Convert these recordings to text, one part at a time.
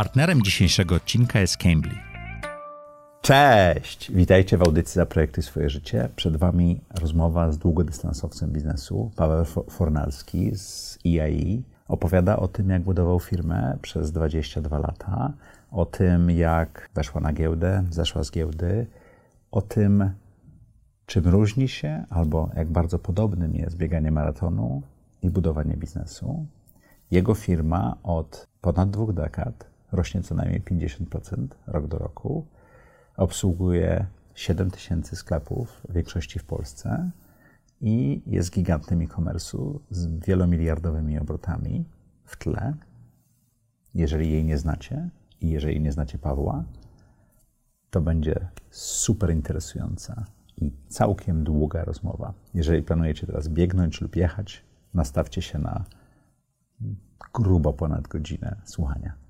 Partnerem dzisiejszego odcinka jest Cambly. Cześć! Witajcie w audycji Zaprojektuj swoje życie. Przed Wami rozmowa z długodystansowcem biznesu, Paweł Fornalski z EIE. Opowiada o tym, jak budował firmę przez 22 lata, o tym, jak weszła na giełdę, zeszła z giełdy, o tym, czym różni się albo jak bardzo podobnym jest bieganie maratonu i budowanie biznesu. Jego firma od ponad dwóch dekad rośnie co najmniej 50% rok do roku. Obsługuje 7 tysięcy sklepów, w większości w Polsce i jest gigantem e-commerce'u z wielomiliardowymi obrotami w tle. Jeżeli jej nie znacie i jeżeli nie znacie Pawła, to będzie super interesująca i całkiem długa rozmowa. Jeżeli planujecie teraz biegnąć lub jechać, nastawcie się na grubo ponad godzinę słuchania.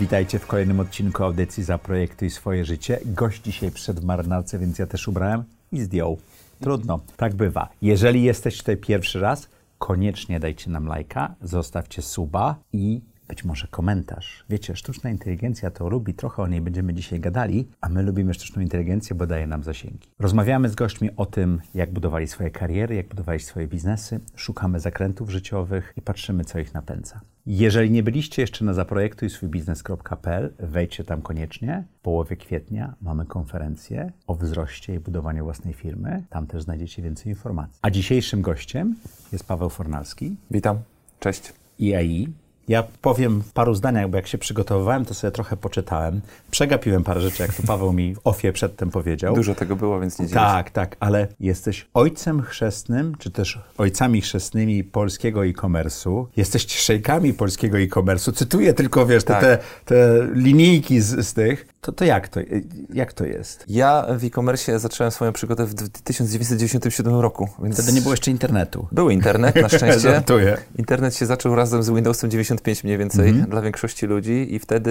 Witajcie w kolejnym odcinku audycji Zaprojektuj swoje życie. Gość dzisiaj przed marynarce, więc ja też ubrałem i zdjął. Trudno, tak bywa. Jeżeli jesteś tutaj pierwszy raz, koniecznie dajcie nam lajka, zostawcie suba i być może komentarz. Wiecie, sztuczna inteligencja to lubi, trochę o niej będziemy dzisiaj gadali, a my lubimy sztuczną inteligencję, bo daje nam zasięgi. Rozmawiamy z gośćmi o tym, jak budowali swoje kariery, jak budowali swoje biznesy, szukamy zakrętów życiowych i patrzymy, co ich napędza. Jeżeli nie byliście jeszcze na zaprojektujswójbiznes.pl, wejdźcie tam koniecznie. W połowie kwietnia mamy konferencję o wzroście i budowaniu własnej firmy. Tam też znajdziecie więcej informacji. A dzisiejszym gościem jest Paweł Fornalski. Witam, cześć. IAI, ja powiem w paru zdaniach, bo jak się przygotowywałem, to sobie trochę poczytałem. Przegapiłem parę rzeczy, jak to Paweł mi w ofie przedtem powiedział. Dużo tego było, więc nie dziwię Tak, tak, ale jesteś ojcem chrzestnym, czy też ojcami chrzestnymi polskiego e-commerce'u. Jesteście szejkami polskiego e-commerce'u. Cytuję tylko, wiesz, te, Tak. te, te linijki z, z tych. To, to, jak to jak to jest? Ja w e-commerce zacząłem swoją przygodę w 1997 roku, więc... Wtedy nie było jeszcze internetu. Był internet, na szczęście. Żartuję. Internet się zaczął razem z Windowsem 95 mniej więcej Mhm. dla większości ludzi i wtedy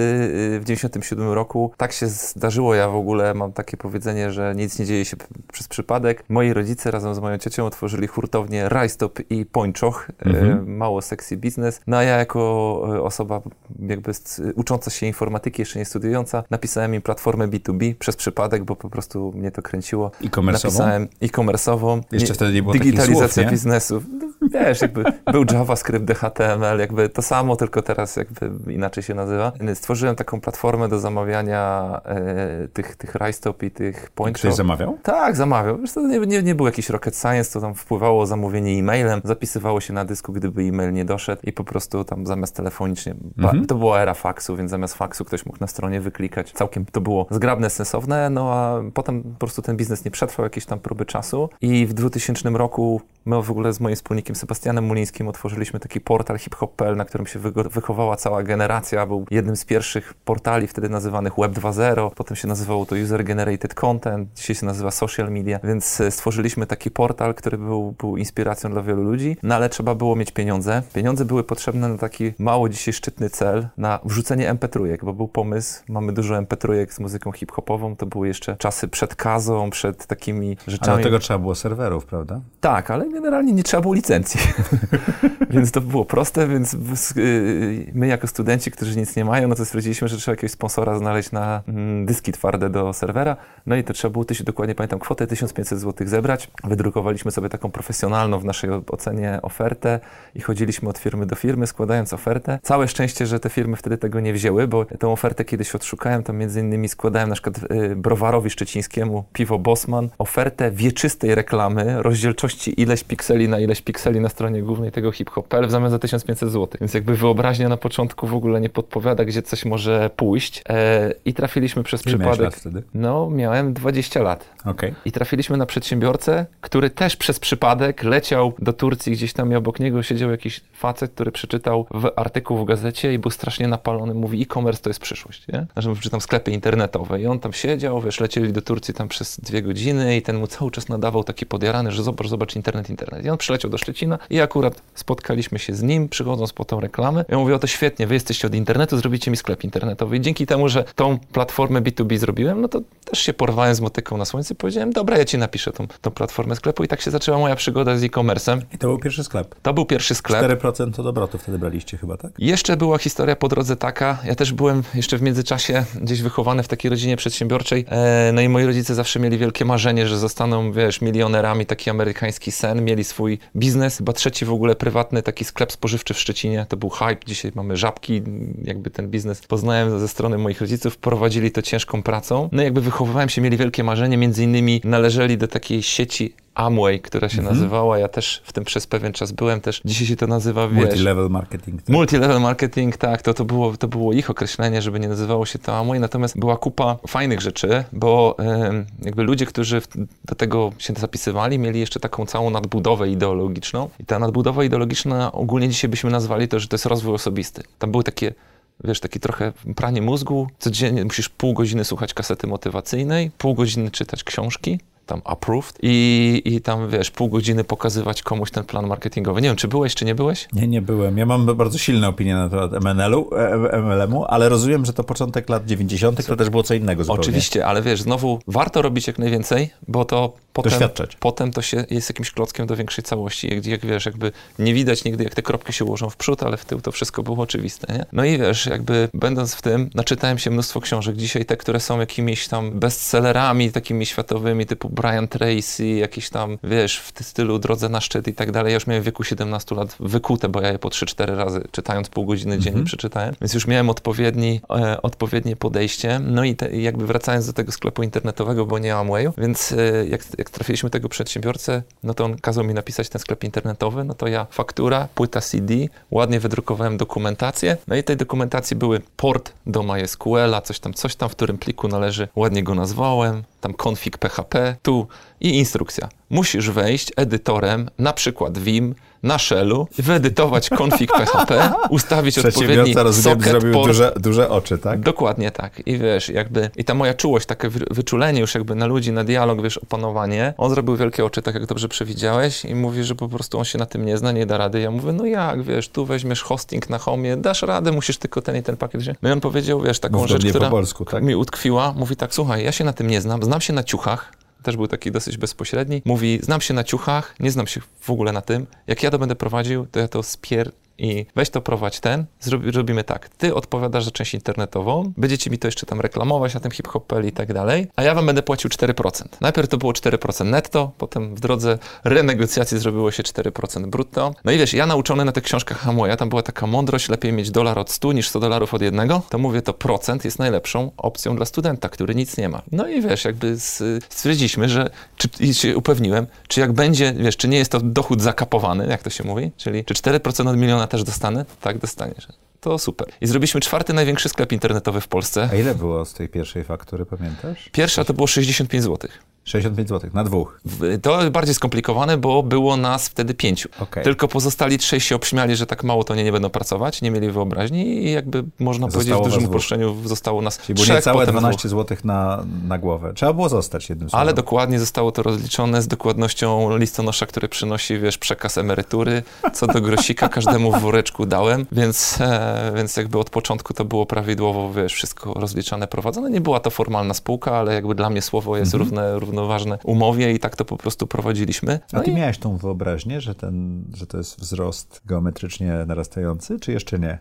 y, w 97 roku tak się zdarzyło, ja w ogóle mam takie powiedzenie, że nic nie dzieje się przez przypadek. Moi rodzice razem z moją ciocią otworzyli hurtownię Rajstop i Pończoch, y, Mhm. mało sexy biznes. No a ja jako y, osoba jakby ucząca się informatyki, jeszcze nie studiująca, napisałem im platformę B2B przez przypadek, bo po prostu mnie to kręciło. E-commerce'ową? Napisałem e-commerce'ową. Jeszcze wtedy nie było takich Digitalizacja słów, nie? biznesu. No, Wiesz, jakby był JavaScript, DHTML, jakby to samo, tylko teraz jakby inaczej się nazywa. Stworzyłem taką platformę do zamawiania e, tych, tych Rajstop i tych Point Ktoś zamawiał? Tak, zamawiał. Wiesz, to nie, nie, nie był jakiś rocket science, to tam wpływało zamówienie e-mailem, zapisywało się na dysku, gdyby e-mail nie doszedł i po prostu tam zamiast telefonicznie, Mhm. to była era faksu, więc zamiast faksu ktoś mógł na stronie wyklikać. Całkiem to było zgrabne, sensowne, no a potem po prostu ten biznes nie przetrwał jakieś tam próby czasu i w 2000 roku my w ogóle z moim wspólnikiem Sebastianem Mulińskim otworzyliśmy taki portal hiphop.pl, na którym się wychowała cała generacja. Był jednym z pierwszych portali wtedy nazywanych Web 2.0, potem się nazywało to User Generated Content, dzisiaj się nazywa Social Media, więc e, stworzyliśmy taki portal, który był, był inspiracją dla wielu ludzi, no ale trzeba było mieć pieniądze. Pieniądze były potrzebne na taki mało dzisiaj szczytny cel, na wrzucenie MP3, bo był pomysł, mamy dużo MP3 z muzyką hip-hopową, to były jeszcze czasy przed kazą, przed takimi Ale rzeczami. do tego trzeba było serwerów, prawda? Tak, ale generalnie nie trzeba było licencji. więc to było proste, więc w- y, my jako studenci, którzy nic nie mają, no to stwierdziliśmy, że trzeba jakiegoś sponsora znaleźć na mm, dyski twarde do serwera. No i to trzeba było, tyś- dokładnie pamiętam kwotę, 1500 zł zebrać. Wydrukowaliśmy sobie taką profesjonalną w naszej ocenie ofertę i chodziliśmy od firmy do firmy, składając ofertę. Całe szczęście, że te firmy wtedy tego nie wzięły, bo tę ofertę kiedyś odszukałem, tam między innymi składałem na przykład y, browarowi szczecińskiemu, piwo Bosman, ofertę wieczystej reklamy, rozdzielczości ileś pikseli na ileś pikseli na stronie głównej tego hip-hop.pl w zamian za 1500 zł. Więc jakby wyobraźnia na początku w ogóle nie podpowiada, gdzie coś może pójść. E, I trafiliśmy przez Ile przypadek. lat wtedy? No, miałem 20 lat. Okej. I trafiliśmy na przedsiębiorcę, który też przez przypadek leciał do Turcji, gdzieś tam i obok niego siedział jakiś facet, który przeczytał w artykuł w gazecie i był strasznie napalony. Mówi, e-commerce to jest przyszłość, nie? Znaczy, czytam sklepy internetowe. I on tam siedział, wiesz, lecieli do Turcji tam przez dwie godziny i ten mu cały czas nadawał taki podjarany, że zobacz, zobacz internet, internet. I on przyleciał do Szczecina i akurat spotkaliśmy się z nim, przychodząc po tą reklamę. Ja mówię, o to świetnie, wy jesteście od internetu, zrobicie mi sklep internetowy. I dzięki temu, że tą platformę B2B zrobiłem, no to też się porwałem z motyką na słońce i powiedziałem, dobra, ja ci napiszę tą, tą platformę sklepu. I tak się zaczęła moja przygoda z e-commerce'em. I to był pierwszy sklep. To był pierwszy sklep. 4% od obrotu wtedy braliście chyba, tak? Jeszcze była historia po drodze taka, ja też byłem jeszcze w międzyczasie gdzieś wychowany w takiej rodzinie przedsiębiorczej, e, no i moi rodzice zawsze mieli wielkie marzenie, że zostaną, wiesz, milionerami, taki amerykański sen, mieli swój biznes, chyba trzeci w ogóle prywatny taki sklep spożywczy w Szczecinie, to był hype, dzisiaj mamy żabki, jakby ten biznes poznałem ze strony moich rodziców, prowadzili to ciężką pracą, no i jakby wychowywałem się, mieli wielkie marzenie, między innymi należeli do takiej sieci Amway, która się nazywała, ja też w tym przez pewien czas byłem, też dzisiaj się to nazywa, wiesz... Multi-level marketing. Tak? Multi-level marketing, tak, to, to, było, to było ich określenie, żeby nie nazywało się to Amway, natomiast była kupa fajnych rzeczy, bo jakby ludzie, którzy do tego się zapisywali, mieli jeszcze taką całą nadbudowę ideologiczną i ta nadbudowa ideologiczna ogólnie dzisiaj byśmy nazwali to, że to jest rozwój osobisty. Tam były takie wiesz, takie trochę pranie mózgu. Codziennie musisz pół godziny słuchać kasety motywacyjnej, pół godziny czytać książki, tam approved i, i tam, wiesz, pół godziny pokazywać komuś ten plan marketingowy. Nie wiem, czy byłeś, czy nie byłeś? Nie, nie byłem. Ja mam bardzo silne opinie na temat MNL-u, e, MLM-u, ale rozumiem, że to początek lat 90. to też było co innego zupełnie. Oczywiście, ale wiesz, znowu warto robić jak najwięcej, bo to potem, Doświadczać. potem to się jest jakimś klockiem do większej całości. Jak, jak wiesz, jakby nie widać nigdy, jak te kropki się ułożą w przód, ale w tył to wszystko było oczywiste, nie? No i wiesz, jakby będąc w tym, naczytałem się mnóstwo książek. Dzisiaj te, które są jakimiś tam bestsellerami takimi światowymi, typu Brian Tracy, jakieś tam, wiesz, w ty- stylu Drodze na szczyt i tak dalej. Ja już miałem w wieku 17 lat wykute, bo ja je po 3-4 razy czytając pół godziny dziennie przeczytałem, więc już miałem odpowiedni, e, odpowiednie podejście. No i te, jakby wracając do tego sklepu internetowego, bo nie Amwayu, więc e, jak, jak trafiliśmy tego przedsiębiorcę, no to on kazał mi napisać ten sklep internetowy, no to ja faktura, płyta CD, ładnie wydrukowałem dokumentację, no i tej dokumentacji były port do MySQL-a, coś tam, coś tam, w którym pliku należy, ładnie go nazwałem, tam config PHP, tu i instrukcja. Musisz wejść edytorem, na przykład Vim, na shellu, wyedytować config PHP, ustawić odpowiedni socket, zrobił port, duże, duże oczy, tak? Dokładnie tak. I wiesz, jakby, i ta moja czułość, takie wy- wyczulenie już jakby na ludzi, na dialog, wiesz, opanowanie. On zrobił wielkie oczy, tak jak dobrze przewidziałeś i mówi, że po prostu on się na tym nie zna, nie da rady. Ja mówię, no jak, wiesz, tu weźmiesz hosting na homie, dasz radę, musisz tylko ten i ten pakiet wziąć. No i on powiedział, wiesz, taką do rzecz, która polsku, tak? mi utkwiła. Mówi tak, słuchaj, ja się na tym nie znam, znam się na ciuchach, też był taki dosyć bezpośredni. Mówi, znam się na ciuchach, nie znam się w ogóle na tym. Jak ja to będę prowadził, to ja to spier... I weź to prowadź ten, zrobi, robimy tak. Ty odpowiadasz za część internetową, będziecie mi to jeszcze tam reklamować na tym hip-hopel i tak dalej, a ja wam będę płacił 4%. Najpierw to było 4% netto, potem w drodze renegocjacji zrobiło się 4% brutto. No i wiesz, ja nauczony na tych książkach Hamoya, tam była taka mądrość, lepiej mieć dolar od 100 niż 100 dolarów od jednego, to mówię, to procent jest najlepszą opcją dla studenta, który nic nie ma. No i wiesz, jakby stwierdziliśmy, że, czy, i się upewniłem, czy jak będzie, wiesz, czy nie jest to dochód zakapowany, jak to się mówi, czyli czy 4% od miliona też dostanę? Tak, dostaniesz. To super. I zrobiliśmy czwarty największy sklep internetowy w Polsce. A ile było z tej pierwszej faktury, pamiętasz? Pierwsza to było 65 zł. 65 zł na dwóch. To bardziej skomplikowane, bo było nas wtedy pięciu. Okej. Tylko pozostali trzej się obśmiali, że tak mało to nie, nie będą pracować, nie mieli wyobraźni i jakby można Zostało powiedzieć w dużym uproszczeniu zostało nas Czyli trzech, niecałe potem 12 dwóch. zł na, na głowę. Trzeba było zostać jednym słowem. Ale dokładnie zostało to rozliczone z dokładnością listonosza, który przynosi, wiesz, przekaz emerytury. Co do grosika każdemu w woreczku dałem, więc, e, więc jakby od początku to było prawidłowo, wiesz, wszystko rozliczane, prowadzone. Nie była to formalna spółka, ale jakby dla mnie słowo jest Mhm. równe, równoważne umowie i tak to po prostu prowadziliśmy. A No ty i miałeś tą wyobraźnię, że, ten, że to jest wzrost geometrycznie narastający, czy jeszcze nie?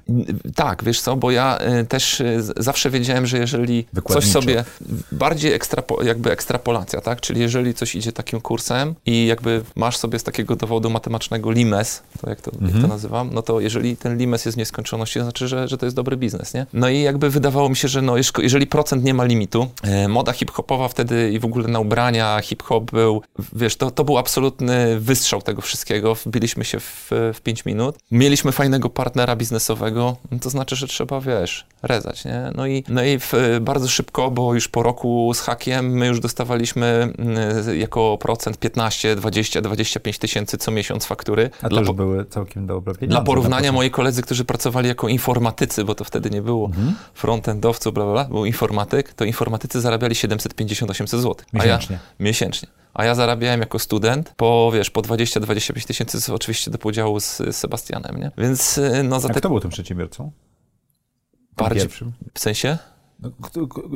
Tak, wiesz co, bo ja y, też y, zawsze wiedziałem, że jeżeli coś sobie, bardziej ekstrapo, jakby ekstrapolacja, tak, czyli jeżeli coś idzie takim kursem i jakby masz sobie z takiego dowodu matematycznego limes, to jak to, jak Mhm. to nazywam, no to jeżeli ten limes jest w nieskończoności, to znaczy, że, że to jest dobry biznes, nie? No i jakby wydawało mi się, że no, jeż- jeżeli procent nie ma limitu, e, moda hip-hopowa wtedy i w ogóle na ubrania hip-hop był, wiesz, to, to był absolutny wystrzał tego wszystkiego. Wbiliśmy się w, w 5 minut. Mieliśmy fajnego partnera biznesowego, no to znaczy, że trzeba, wiesz, rezać, nie? No i, no i w, bardzo szybko, bo już po roku z hakiem my już dostawaliśmy mm, jako procent 15, 20, 25 tysięcy co miesiąc faktury. A to Dla już były całkiem dobre pieniądze. Dla na porównania moi koledzy, którzy pracowali jako informatycy, bo to wtedy nie było Mhm. frontendowców, bla, bla, bla, był informatyk, to informatycy zarabiali 750-800 zł. A ja, miesięcznie. A ja zarabiałem jako student po, wiesz, po 20-25 tysięcy, oczywiście do podziału z, Sebastianem, nie? Więc y, no za A te... kto był tym przedsiębiorcą? Tym Bardziej- Pierwszym? W sensie? No,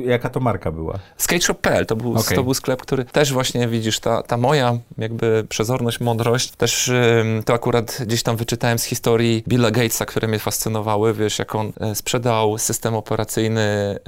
jaka to marka była? Skateshop.pl to był, Okej. to był sklep, który też właśnie widzisz, ta, ta moja jakby przezorność, mądrość, też ym, to akurat gdzieś tam wyczytałem z historii Billa Gatesa, które mnie fascynowały, wiesz, jak on e, sprzedał system operacyjny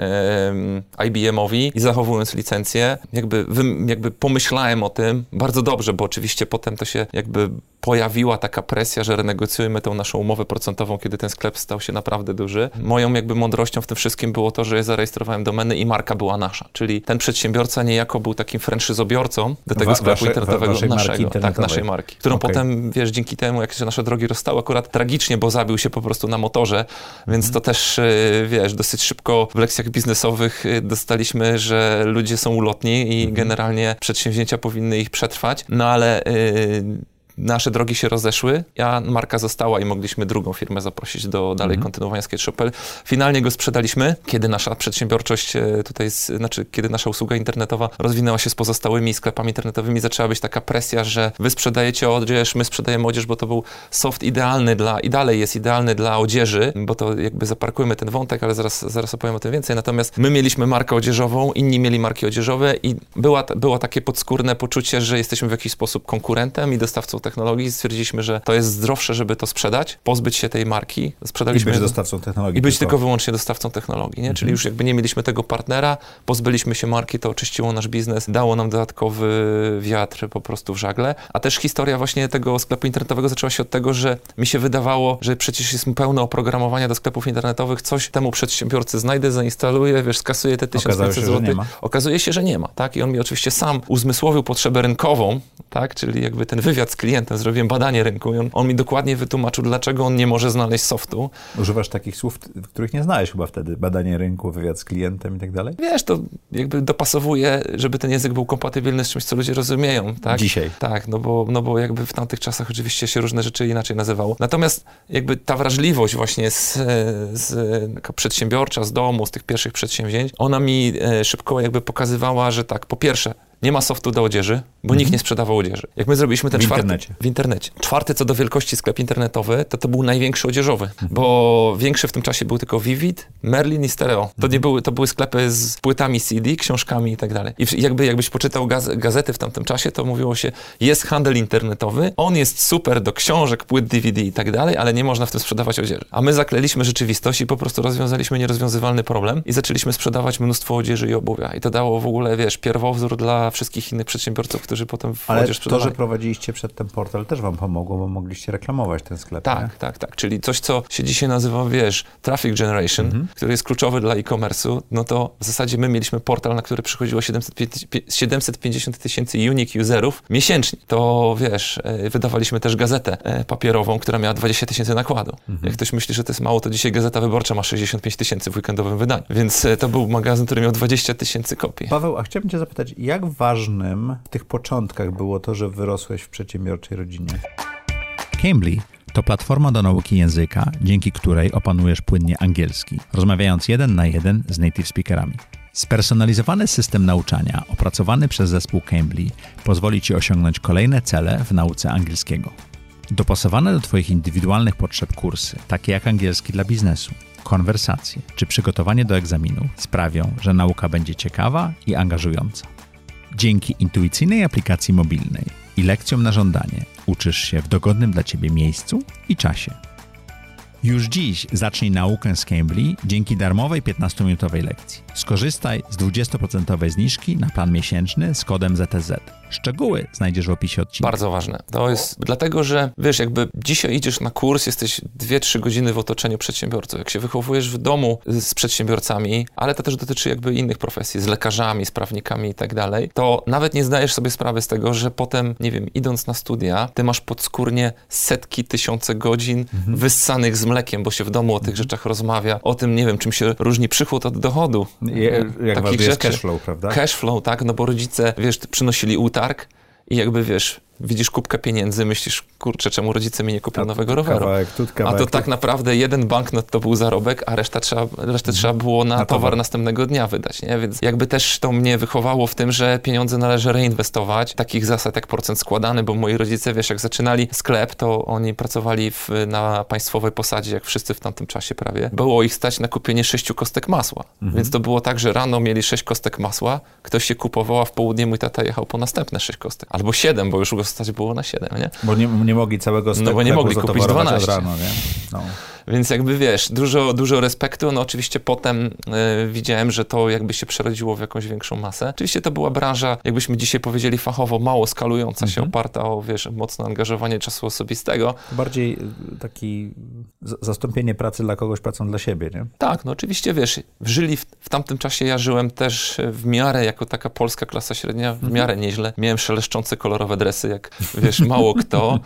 IBM-owi i zachowując licencję, jakby, wym- jakby pomyślałem o tym bardzo dobrze, bo oczywiście potem to się jakby pojawiła taka presja, że renegocjujemy tą naszą umowę procentową, kiedy ten sklep stał się naprawdę duży. Moją jakby mądrością w tym wszystkim było to, że ja zarejestrowałem domeny i marka była nasza. Czyli ten przedsiębiorca niejako był takim franczyzobiorcą do tego Wa- sklepu wasze- wa- internetowego waszej marki naszego. Tak, naszej marki. Którą Okej. potem, wiesz, dzięki temu, jak się nasze drogi rozstały, akurat tragicznie, bo zabił się po prostu na motorze, więc to też, y, wiesz, dosyć szybko w lekcjach biznesowych y, dostaliśmy, że ludzie są ulotni i generalnie przedsięwzięcia powinny ich przetrwać, no ale y, nasze drogi się rozeszły, a marka została i mogliśmy drugą firmę zaprosić do dalej kontynuowania SketchUp.pl. Finalnie go sprzedaliśmy, kiedy nasza przedsiębiorczość e, tutaj, znaczy kiedy nasza usługa internetowa rozwinęła się z pozostałymi sklepami internetowymi, zaczęła być taka presja, że wy sprzedajecie odzież, my sprzedajemy odzież, bo to był soft idealny dla, i dalej jest idealny dla odzieży, bo to jakby zaparkujmy ten wątek, ale zaraz, zaraz opowiem o tym więcej. Natomiast my mieliśmy markę odzieżową, inni mieli marki odzieżowe i była, było takie podskórne poczucie, że jesteśmy w jakiś sposób konkurentem i dostawcą technologii. Stwierdziliśmy, że to jest zdrowsze, żeby to sprzedać, pozbyć się tej marki. I Sprzedaliśmy być dostawcą technologii. i być tylko wyłącznie dostawcą technologii, nie? Czyli już jakby nie mieliśmy tego partnera, pozbyliśmy się marki, to oczyściło nasz biznes, dało nam dodatkowy wiatr po prostu w żagle. A też historia właśnie tego sklepu internetowego zaczęła się od tego, że mi się wydawało, że przecież jest pełno oprogramowania do sklepów internetowych, coś temu przedsiębiorcy znajdę, zainstaluję, wiesz, skasuję te Okazało 1500 się, że zł. Okazuje się, że nie ma, tak? I on mi oczywiście sam uzmysłowił potrzebę rynkową, tak? Czyli jakby ten wywiad z klientem, zrobiłem badanie rynku i on, on mi dokładnie wytłumaczył, dlaczego on nie może znaleźć softu, Używasz takich słów, których nie znałeś chyba wtedy. Badanie rynku, wywiad z klientem i tak dalej. Wiesz, to jakby dopasowuje, żeby ten język był kompatybilny z czymś, co ludzie rozumieją, tak? Dzisiaj. Tak, no bo, no bo jakby w tamtych czasach oczywiście się różne rzeczy inaczej nazywało. Natomiast jakby ta wrażliwość właśnie z, z przedsiębiorcza, z domu, z tych pierwszych przedsięwzięć, ona mi e, szybko jakby pokazywała, że tak, po pierwsze, nie ma softu do odzieży, bo nikt nie sprzedawał odzieży. Jak my zrobiliśmy ten W czwarty... internecie. W internecie. Czwarty co do wielkości sklep internetowy, to to był największy odzieżowy, bo większy w tym czasie był tylko Vivid, Merlin i Stereo. To nie były, to były sklepy z płytami CD, książkami i tak dalej. I jakby jakbyś poczytał gaz, gazety w tamtym czasie, to mówiło się, jest handel internetowy, on jest super do książek, płyt DVD i tak dalej, ale nie można w tym sprzedawać odzieży. A my zakleliśmy rzeczywistość i po prostu rozwiązaliśmy nierozwiązywalny problem i zaczęliśmy sprzedawać mnóstwo odzieży i obuwia. I to dało w ogóle, wiesz, pierwowzór dla wszystkich innych przedsiębiorców, którzy potem w Ale to, że prowadziliście przed ten portal też wam pomogło, bo mogliście reklamować ten sklep. nie? Tak, tak, tak. Czyli coś, co się dzisiaj nazywa, wiesz, traffic generation, Mhm. który jest kluczowy dla e-commerce'u, no to w zasadzie my mieliśmy portal, na który przychodziło 750 750 tysięcy unique userów miesięcznie. To wiesz, e, wydawaliśmy też gazetę e, papierową, która miała 20 tysięcy nakładu. Mhm. Jak ktoś myśli, że to jest mało, to dzisiaj Gazeta Wyborcza ma 65 tysięcy w weekendowym wydaniu. Więc e, to był magazyn, który miał 20 tysięcy kopii. Paweł, a chciałbym cię zapytać, jak ważnym w tych początkach było to, że wyrosłeś w przedsiębiorczej rodzinie? Cambly to platforma do nauki języka, dzięki której opanujesz płynnie angielski, rozmawiając jeden na jeden z native speakerami. Spersonalizowany system nauczania opracowany przez zespół Cambly pozwoli Ci osiągnąć kolejne cele w nauce angielskiego. Dopasowane do Twoich indywidualnych potrzeb kursy, takie jak angielski dla biznesu, konwersacje czy przygotowanie do egzaminu, sprawią, że nauka będzie ciekawa i angażująca. Dzięki intuicyjnej aplikacji mobilnej i lekcjom na żądanie uczysz się w dogodnym dla Ciebie miejscu i czasie. Już dziś zacznij naukę z Cambly dzięki darmowej 15-minutowej lekcji. Skorzystaj z 20% zniżki na plan miesięczny z kodem ZTZ. Szczegóły znajdziesz w opisie odcinka. Bardzo ważne. To jest dlatego, że wiesz, jakby dzisiaj idziesz na kurs, jesteś 2-3 godziny w otoczeniu przedsiębiorców. Jak się wychowujesz w domu z przedsiębiorcami, ale to też dotyczy jakby innych profesji, z lekarzami, z prawnikami i tak dalej, to nawet nie zdajesz sobie sprawy z tego, że potem, nie wiem, idąc na studia, ty masz podskórnie setki, tysiące godzin mhm. wyssanych z mlekiem, bo się w domu o tych mhm. rzeczach rozmawia, o tym, nie wiem, czym się różni przychód od dochodu. Je, jak Takich rzeczy. cash flow, prawda? Cash flow, tak, no bo rodzice, wiesz, przynosili utarg i jakby, wiesz, widzisz kubkę pieniędzy, myślisz, kurczę, czemu rodzice mi nie kupią nowego roweru? Kawałek, kawałek, a to tak naprawdę jeden banknot to był zarobek, a reszta trzeba, resztę mhm. trzeba było na, na towar, towar następnego dnia wydać, nie? Więc jakby też to mnie wychowało w tym, że pieniądze należy reinwestować. Takich zasad jak procent składany, bo moi rodzice, wiesz, jak zaczynali sklep, to oni pracowali w, na państwowej posadzie, jak wszyscy w tamtym czasie prawie. Było ich stać na kupienie sześciu kostek masła. Mhm. Więc to było tak, że rano mieli sześć kostek masła, ktoś się kupował, a w południe mój tata jechał po następne sześć kostek. Albo siedem, bo już go stać było na 7, nie? Bo nie, nie mogli całego No bo nie mogli kupić 12. Rano, nie? No. Więc jakby wiesz, dużo, dużo respektu. No oczywiście potem y, widziałem, że to jakby się przerodziło w jakąś większą masę. Oczywiście to była branża, jakbyśmy dzisiaj powiedzieli fachowo, mało skalująca się, mhm. oparta o, wiesz, mocne angażowanie czasu osobistego. Bardziej y, taki zastąpienie pracy dla kogoś pracą dla siebie, nie? Tak, no oczywiście, wiesz, żyli w, w tamtym czasie, ja żyłem też w miarę jako taka polska klasa średnia, w mhm. miarę nieźle. Miałem szeleszczące kolorowe dresy, jak wiesz, mało kto.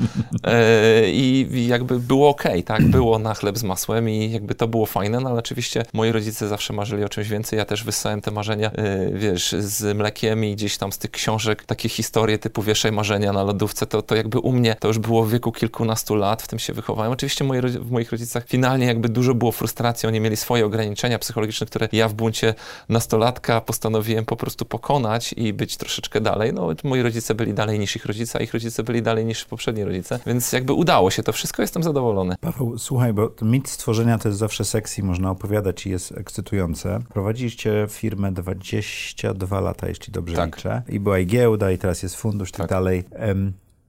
E, i, jakby było ok, tak, było na chleb chleb z masłem i jakby to było fajne, no ale oczywiście moi rodzice zawsze marzyli o czymś więcej, ja też wyssałem te marzenia, yy, wiesz, z mlekiem i gdzieś tam z tych książek, takie historie typu wieszaj marzenia na lodówce, to, to jakby u mnie to już było w wieku kilkunastu lat, w tym się wychowałem. Oczywiście moi, w moich rodzicach finalnie jakby dużo było frustracji, oni mieli swoje ograniczenia psychologiczne, które ja w buncie nastolatka postanowiłem po prostu pokonać i być troszeczkę dalej. No, moi rodzice byli dalej niż ich rodzice, a ich rodzice byli dalej niż poprzedni rodzice, więc jakby udało się to wszystko, jestem zadowolony. Paweł, słuchaj, bo mit stworzenia to jest zawsze sexy, można opowiadać i jest ekscytujące. Prowadziliście firmę 22 lata, jeśli dobrze tak. liczę. I była i giełda, i teraz jest fundusz, i tak, tak dalej.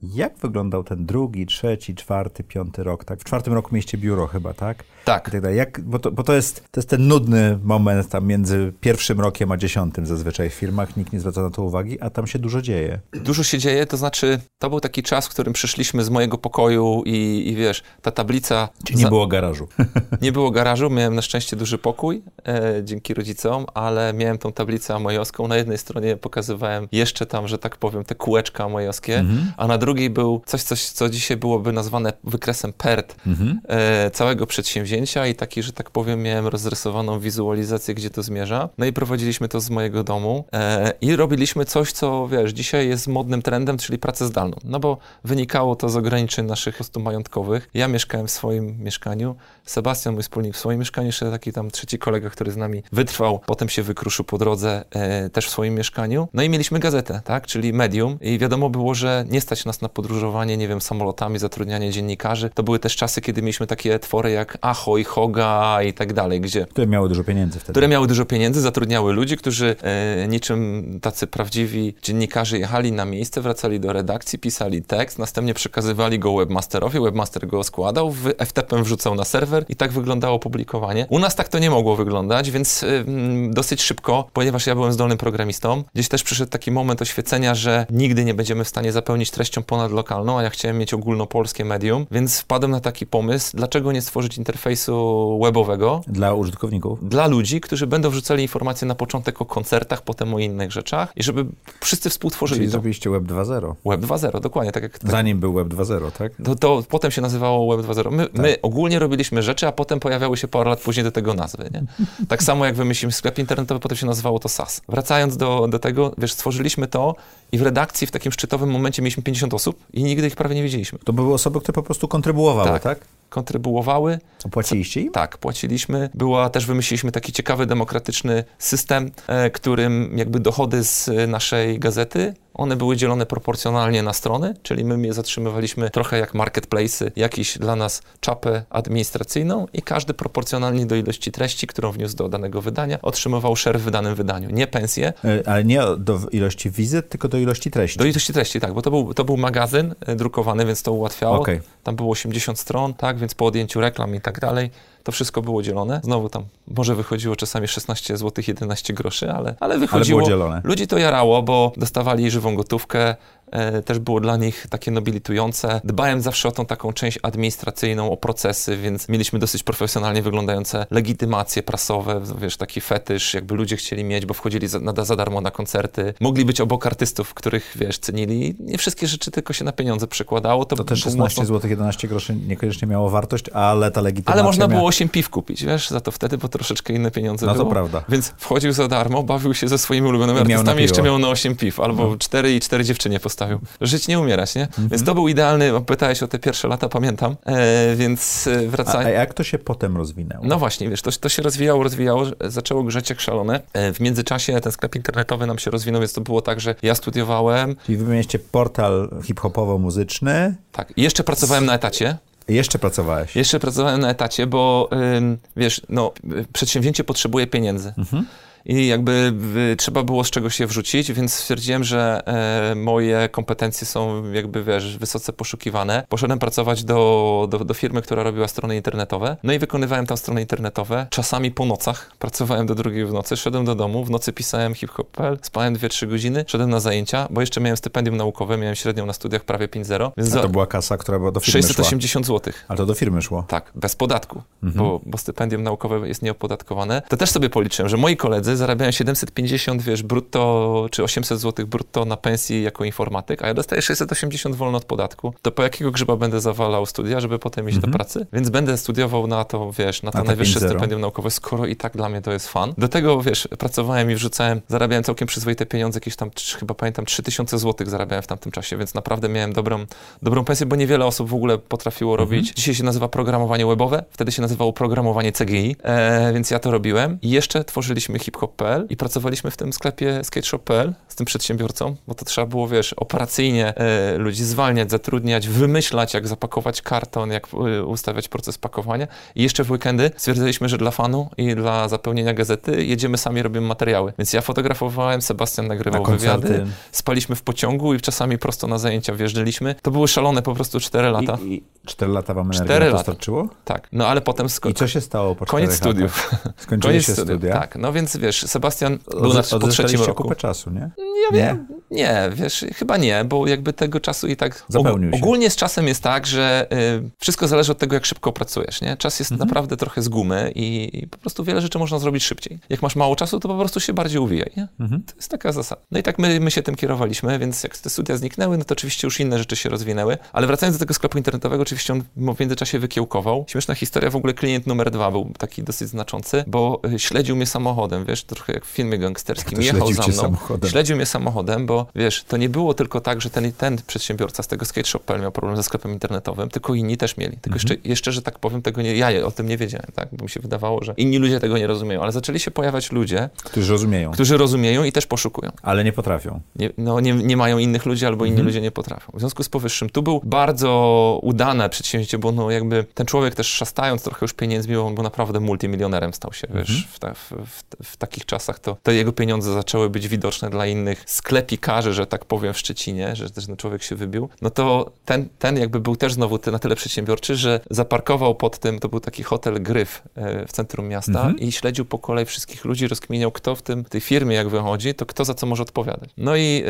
Jak wyglądał ten drugi, trzeci, czwarty, piąty rok? Tak? W czwartym roku mieliście biuro chyba, tak? Tak. tak Jak, bo to, bo to, jest, to jest ten nudny moment tam między pierwszym rokiem a dziesiątym zazwyczaj w firmach, nikt nie zwraca na to uwagi, a tam się dużo dzieje. Dużo się dzieje, to znaczy to był taki czas, w którym przyszliśmy z mojego pokoju i, i wiesz, ta tablica... Czyli nie za... było garażu. nie było garażu, miałem na szczęście duży pokój, e, dzięki rodzicom, ale miałem tą tablicę amojowską. Na jednej stronie pokazywałem jeszcze tam, że tak powiem, te kółeczka amojowskie, mhm. a na drugiej był coś, coś, co dzisiaj byłoby nazwane wykresem PERT mhm. e, całego przedsięwzięcia i taki, że tak powiem, miałem rozrysowaną wizualizację, gdzie to zmierza. No i prowadziliśmy to z mojego domu e, i robiliśmy coś, co wiesz, dzisiaj jest modnym trendem, czyli pracę zdalną. No bo wynikało to z ograniczeń naszych prostu majątkowych. Ja mieszkałem w swoim mieszkaniu, Sebastian, mój wspólnik, w swoim mieszkaniu, jeszcze taki tam trzeci kolega, który z nami wytrwał, potem się wykruszył po drodze, e, też w swoim mieszkaniu. No i mieliśmy gazetę, tak, czyli medium i wiadomo było, że nie stać nas na podróżowanie, nie wiem, samolotami, zatrudnianie dziennikarzy. To były też czasy, kiedy mieliśmy takie twory jak Ahoj, Hoga i tak dalej, gdzie... Które miały dużo pieniędzy wtedy. Które miały dużo pieniędzy, zatrudniały ludzi, którzy e, niczym tacy prawdziwi dziennikarze jechali na miejsce, wracali do redakcji, pisali tekst, następnie przekazywali go webmasterowi, webmaster go składał, w FTP wrzucał na serwer i tak wyglądało publikowanie. U nas tak to nie mogło wyglądać, więc y, dosyć szybko, ponieważ ja byłem zdolnym programistą, gdzieś też przyszedł taki moment oświecenia, że nigdy nie będziemy w stanie zapełnić treścią ponadlokalną, a ja chciałem mieć ogólnopolskie medium, więc wpadłem na taki pomysł, dlaczego nie stworzyć interfejsu webowego. Dla użytkowników? Dla ludzi, którzy będą wrzucali informacje na początek o koncertach, potem o innych rzeczach i żeby wszyscy współtworzyli Czyli to. zrobiliście Web 2.0. Web 2.0, dokładnie. Tak jak, tak. Zanim był Web 2.0, tak? To, to potem się nazywało Web 2.0. My, tak. my ogólnie robiliśmy rzeczy, a potem pojawiały się parę lat później do tego nazwy. Nie? Tak samo jak wymyśliliśmy sklep internetowy, potem się nazywało to SAS. Wracając do, do tego, wiesz, stworzyliśmy to i w redakcji w takim szczytowym momencie mieliśmy 50 osób i nigdy ich prawie nie widzieliśmy. To były osoby, które po prostu kontrybuowały, tak? tak? kontrybuowały. Płaciliście im? Tak, płaciliśmy. Była, też wymyśliliśmy taki ciekawy, demokratyczny system, e, którym jakby dochody z naszej gazety one były dzielone proporcjonalnie na strony, czyli my je zatrzymywaliśmy trochę jak marketplace'y, jakiś dla nas czapę administracyjną i każdy proporcjonalnie do ilości treści, którą wniósł do danego wydania, otrzymywał share w wydanym wydaniu. Nie pensję. E, ale nie do ilości wizyt, tylko do ilości treści. Do ilości treści, tak, bo to był, to był magazyn e, drukowany, więc to ułatwiało. Okay. Tam było 80 stron, tak, więc po odjęciu reklam i tak dalej, to wszystko było dzielone. Znowu tam może wychodziło czasami 16 zł, 11 groszy, ale, ale wychodziło. Ale było dzielone. Ludzi to jarało, bo dostawali żywą gotówkę, też było dla nich takie nobilitujące. Dbałem zawsze o tą taką część administracyjną, o procesy, więc mieliśmy dosyć profesjonalnie wyglądające legitymacje prasowe, wiesz, taki fetysz, jakby ludzie chcieli mieć, bo wchodzili za, na, za darmo na koncerty. Mogli być obok artystów, których, wiesz, cenili. Nie wszystkie rzeczy tylko się na pieniądze przekładało. To, to też 16 zł, 11 groszy niekoniecznie miało wartość, ale ta legitymacja Ale można miała... było 8 piw kupić, wiesz, za to wtedy, bo troszeczkę inne pieniądze No było. to prawda. Więc wchodził za darmo, bawił się ze swoimi ulubionymi artystami jeszcze miał na 8 piw, albo no. 4 i 4 dziewczynie postawił. Żyć nie umierać, nie? Mhm. Więc to był idealny, pytałeś o te pierwsze lata, pamiętam, e, więc wracając... A, a jak to się potem rozwinęło? No właśnie, wiesz, to, to się rozwijało, rozwijało, zaczęło grzeć jak szalone. E, w międzyczasie ten sklep internetowy nam się rozwinął, więc to było tak, że ja studiowałem... Czyli wy mieliście portal hip-hopowo-muzyczny. Tak, i jeszcze pracowałem na etacie. Jeszcze pracowałeś? Jeszcze pracowałem na etacie, bo ym, wiesz, no, przedsięwzięcie potrzebuje pieniędzy. Mhm i jakby trzeba było z czegoś się wrzucić, więc stwierdziłem, że e, moje kompetencje są jakby, wiesz, wysoce poszukiwane. Poszedłem pracować do, do, do, firmy, która robiła strony internetowe, no i wykonywałem tam strony internetowe, czasami po nocach, pracowałem do drugiej w nocy, szedłem do domu, w nocy pisałem hip-hop.pl, spałem 2-3 godziny, szedłem na zajęcia, bo jeszcze miałem stypendium naukowe, miałem średnią na studiach prawie 5-0. Więc A to była kasa, która była do firmy 680 zł. Ale to do firmy szło? Tak, bez podatku, mhm. bo, bo stypendium naukowe jest nieopodatkowane. To też sobie policzyłem, że moi koledzy zarabiają 750, wiesz, brutto, czy 800 zł brutto na pensji jako informatyk, a ja dostaję 680 wolno od podatku. To po jakiego grzyba będę zawalał studia, żeby potem iść -hmm. do pracy? Więc będę studiował na to, wiesz, na to na najwyższe stypendium naukowe, skoro i tak dla mnie to jest fan. Do tego, wiesz, pracowałem i wrzucałem, zarabiałem całkiem przyzwoite pieniądze, jakieś tam, chyba pamiętam, 3000 zł zarabiałem w tamtym czasie, więc naprawdę miałem dobrą, dobrą pensję, bo niewiele osób w ogóle potrafiło robić. Mm -hmm. Dzisiaj się nazywa programowanie webowe, wtedy się nazywało programowanie CGI, e, więc ja to robiłem. I jeszcze tworzyliśmy hiphop.pl i pracowaliśmy w tym sklepie skateshop.pl z tym przedsiębiorcą, bo to trzeba było, wiesz, operacyjnie e, ludzi zwalniać, zatrudniać, wymyślać, jak zapakować karton, jak e, ustawiać proces pakowania. I jeszcze w weekendy stwierdziliśmy, że dla fanu i dla zapełnienia gazety jedziemy sami, robimy materiały. Więc ja fotografowałem, Sebastian nagrywał na wywiady, spaliśmy w pociągu i czasami prosto na zajęcia wjeżdżaliśmy. To były szalone po prostu 4 lata. I, i 4 lata wam energii dostarczyło? Tak. No ale potem... Sko- I co się stało po Koniec studiów. Skończyli Koniec się studiów. studia? Tak. No więc wiesz, Sebastian był na, po trzecim roku. kupę czasu, nie? Ja wiem. Nie? wiesz, chyba nie, bo jakby tego czasu i tak... Zapełnił się. Ogólnie z czasem jest tak, że y, wszystko zależy od tego, jak szybko pracujesz, nie? Czas jest mhm. naprawdę trochę z gumy i, i, po prostu wiele rzeczy można zrobić szybciej. Jak masz mało czasu, to po prostu się bardziej uwijaj, nie? Mhm. To jest taka zasada. No i tak my, my się tym kierowaliśmy, więc jak te studia zniknęły, no to oczywiście już inne rzeczy się rozwinęły, ale wracając do tego sklepu internetowego, oczywiście on w międzyczasie wykiełkował. Śmieszna historia, w ogóle klient numer dwa był taki dosyć znaczący, bo y, śledził mnie samochodem, wiesz, trochę jak w filmie gangsterskim. Jechał za mną, samochodem. śledził mnie samochodem, bo wiesz, to nie było tylko tak, że ten, ten przedsiębiorca z tego skate shop miał problem ze sklepem internetowym, tylko inni też mieli. Tylko mhm. jeszcze, jeszcze, że tak powiem, tego nie, ja o tym nie wiedziałem, tak? Bo mi się wydawało, że inni ludzie tego nie rozumieją, ale zaczęli się pojawiać ludzie, którzy rozumieją. Którzy rozumieją i też poszukują. Ale nie potrafią. Nie, no, nie, nie mają innych ludzi, albo inni mhm. ludzie nie potrafią. W związku z powyższym, tu był bardzo udane przedsięwzięcie, bo no jakby ten człowiek też szastając trochę już pieniędzmi, bo on był naprawdę multimilionerem stał się, wiesz, mhm. w, ta, w, w, w, takich czasach to, to jego pieniądze zaczęły być widoczne dla innych sklepikarzy, że tak powiem, w Szczecinie, że też ten człowiek się wybił, no to ten, ten jakby był też znowu na tyle przedsiębiorczy, że zaparkował pod tym, to był taki hotel Gryf e, w centrum miasta mhm. i śledził po kolei wszystkich ludzi, rozkminiał kto w tym, tej firmie jak wychodzi, to kto za co może odpowiadać. No i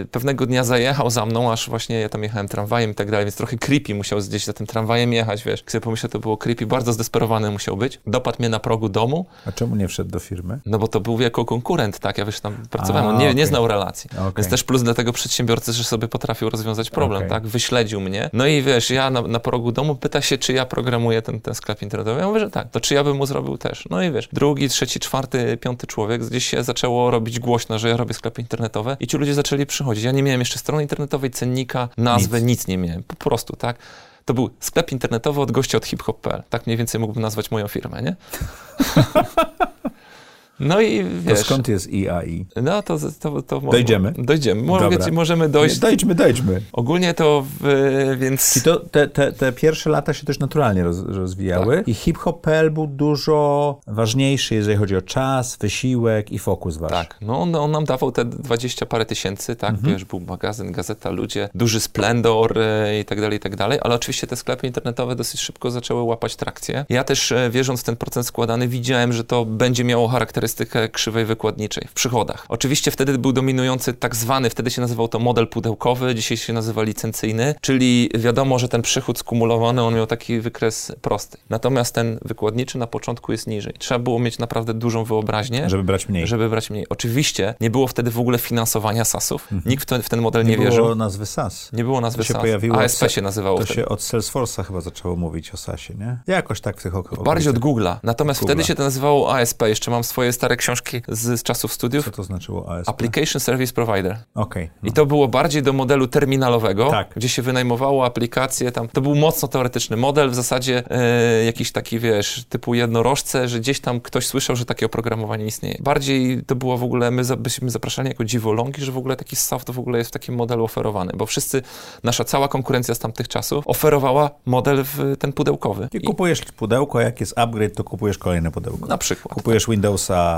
e, pewnego dnia zajechał za mną, aż właśnie ja tam jechałem tramwajem i tak dalej, więc trochę creepy musiał gdzieś za tym tramwajem jechać, wiesz. Jak sobie pomyślę, to było creepy, bardzo zdesperowany musiał być. Dopadł mnie na progu domu. A czemu nie wszedł do firmy? No bo to był jako konkurent, tak, ja wiesz, tam pracowałem, on nie, okay. nie znał relacji. Okay. Więc też plus dla tego przedsiębiorcy, że sobie potrafił rozwiązać problem, okay. tak, wyśledził mnie. No i wiesz, ja na, na progu domu pyta się, czy ja programuję ten, ten sklep internetowy. Ja mówię, że tak, to czy ja bym mu zrobił też. No i wiesz, drugi, trzeci, czwarty, piąty człowiek, gdzieś się zaczęło robić głośno, że ja robię sklepy internetowe i ci ludzie zaczęli przychodzić. Ja nie miałem jeszcze strony internetowej, cennika, nazwy, nic, nic nie miałem, po prostu, tak. To był sklep internetowy od gościa od hiphop.pl. Tak mniej więcej mógłbym nazwać moją firmę, nie? No i wiesz... To skąd jest IAI? No to... to, to dojdziemy? Dojdziemy. Możemy dojść. Nie, dojdźmy, dojdźmy. Ogólnie to, w, więc... I to te, te, te pierwsze lata się też naturalnie roz, rozwijały Tak. i hip-hop.pl był dużo ważniejszy, jeżeli chodzi o czas, wysiłek i fokus wasz. Tak, no on, on nam dawał te 20 parę tysięcy, tak, Mhm. wiesz, był magazyn, gazeta, ludzie, duży splendor e, i tak dalej, i tak dalej, ale oczywiście te sklepy internetowe dosyć szybko zaczęły łapać trakcję. Ja też, e, wierząc w ten procent składany, widziałem, że to będzie miało charakterystykę krzywej wykładniczej w przychodach. Oczywiście wtedy był dominujący tak zwany, wtedy się nazywał to model pudełkowy, dzisiaj się nazywa licencyjny, czyli wiadomo, że ten przychód skumulowany, on miał taki wykres prosty. Natomiast ten wykładniczy na początku jest niżej. Trzeba było mieć naprawdę dużą wyobraźnię, Żeby brać mniej. żeby brać mniej. Oczywiście nie było wtedy w ogóle finansowania SAS-ów. Nikt w ten, w ten model nie, Mhm. nie wierzył. było nazwy SAS. Nie było nazwy To się SAS. pojawiło ASP od- się nazywało To wtedy. się od Salesforce'a chyba zaczęło mówić o SASie, nie? Jakoś tak w tych ok- Bardziej od okolicach. Google'a. Natomiast Google'a. wtedy się to nazywało ASP. Jeszcze mam swoje stare książki z, z czasów studiów. Co to znaczyło ASP? Application Service Provider. Okej. no. I to było bardziej do modelu terminalowego, Tak. gdzie się wynajmowało aplikacje tam. To był mocno teoretyczny model, w zasadzie e, jakiś taki, wiesz, typu jednorożce, że gdzieś tam ktoś słyszał, że takie oprogramowanie istnieje. Bardziej to było w ogóle, my za- byliśmy zapraszani jako dziwolągi, że w ogóle taki soft w ogóle jest w takim modelu oferowany, bo wszyscy, nasza cała konkurencja z tamtych czasów oferowała model w ten pudełkowy. I kupujesz pudełko, jak jest upgrade, to kupujesz kolejne pudełko. na przykład. Kupujesz Windowsa